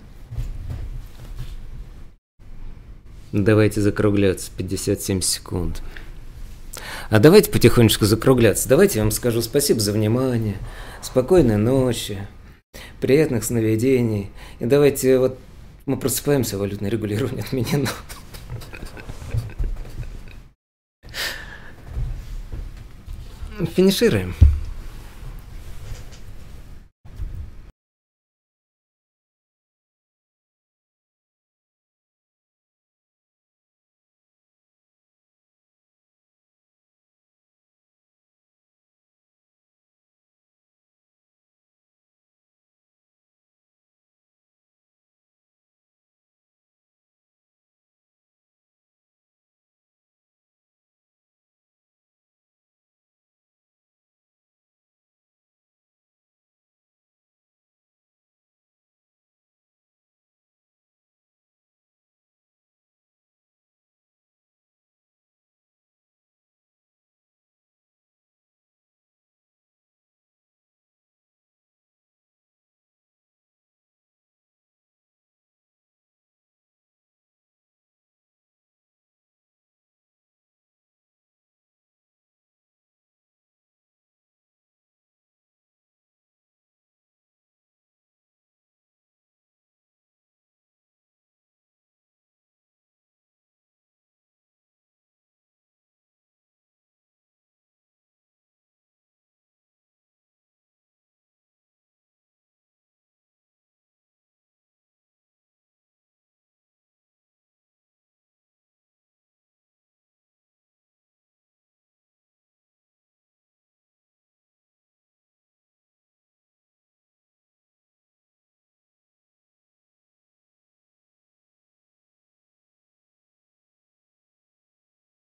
Давайте закругляться. 57 секунд. А давайте потихонечку закругляться. Давайте я вам скажу спасибо за внимание. Спокойной ночи приятных сновидений. И давайте вот мы просыпаемся, валютное регулирование отменено. Финишируем.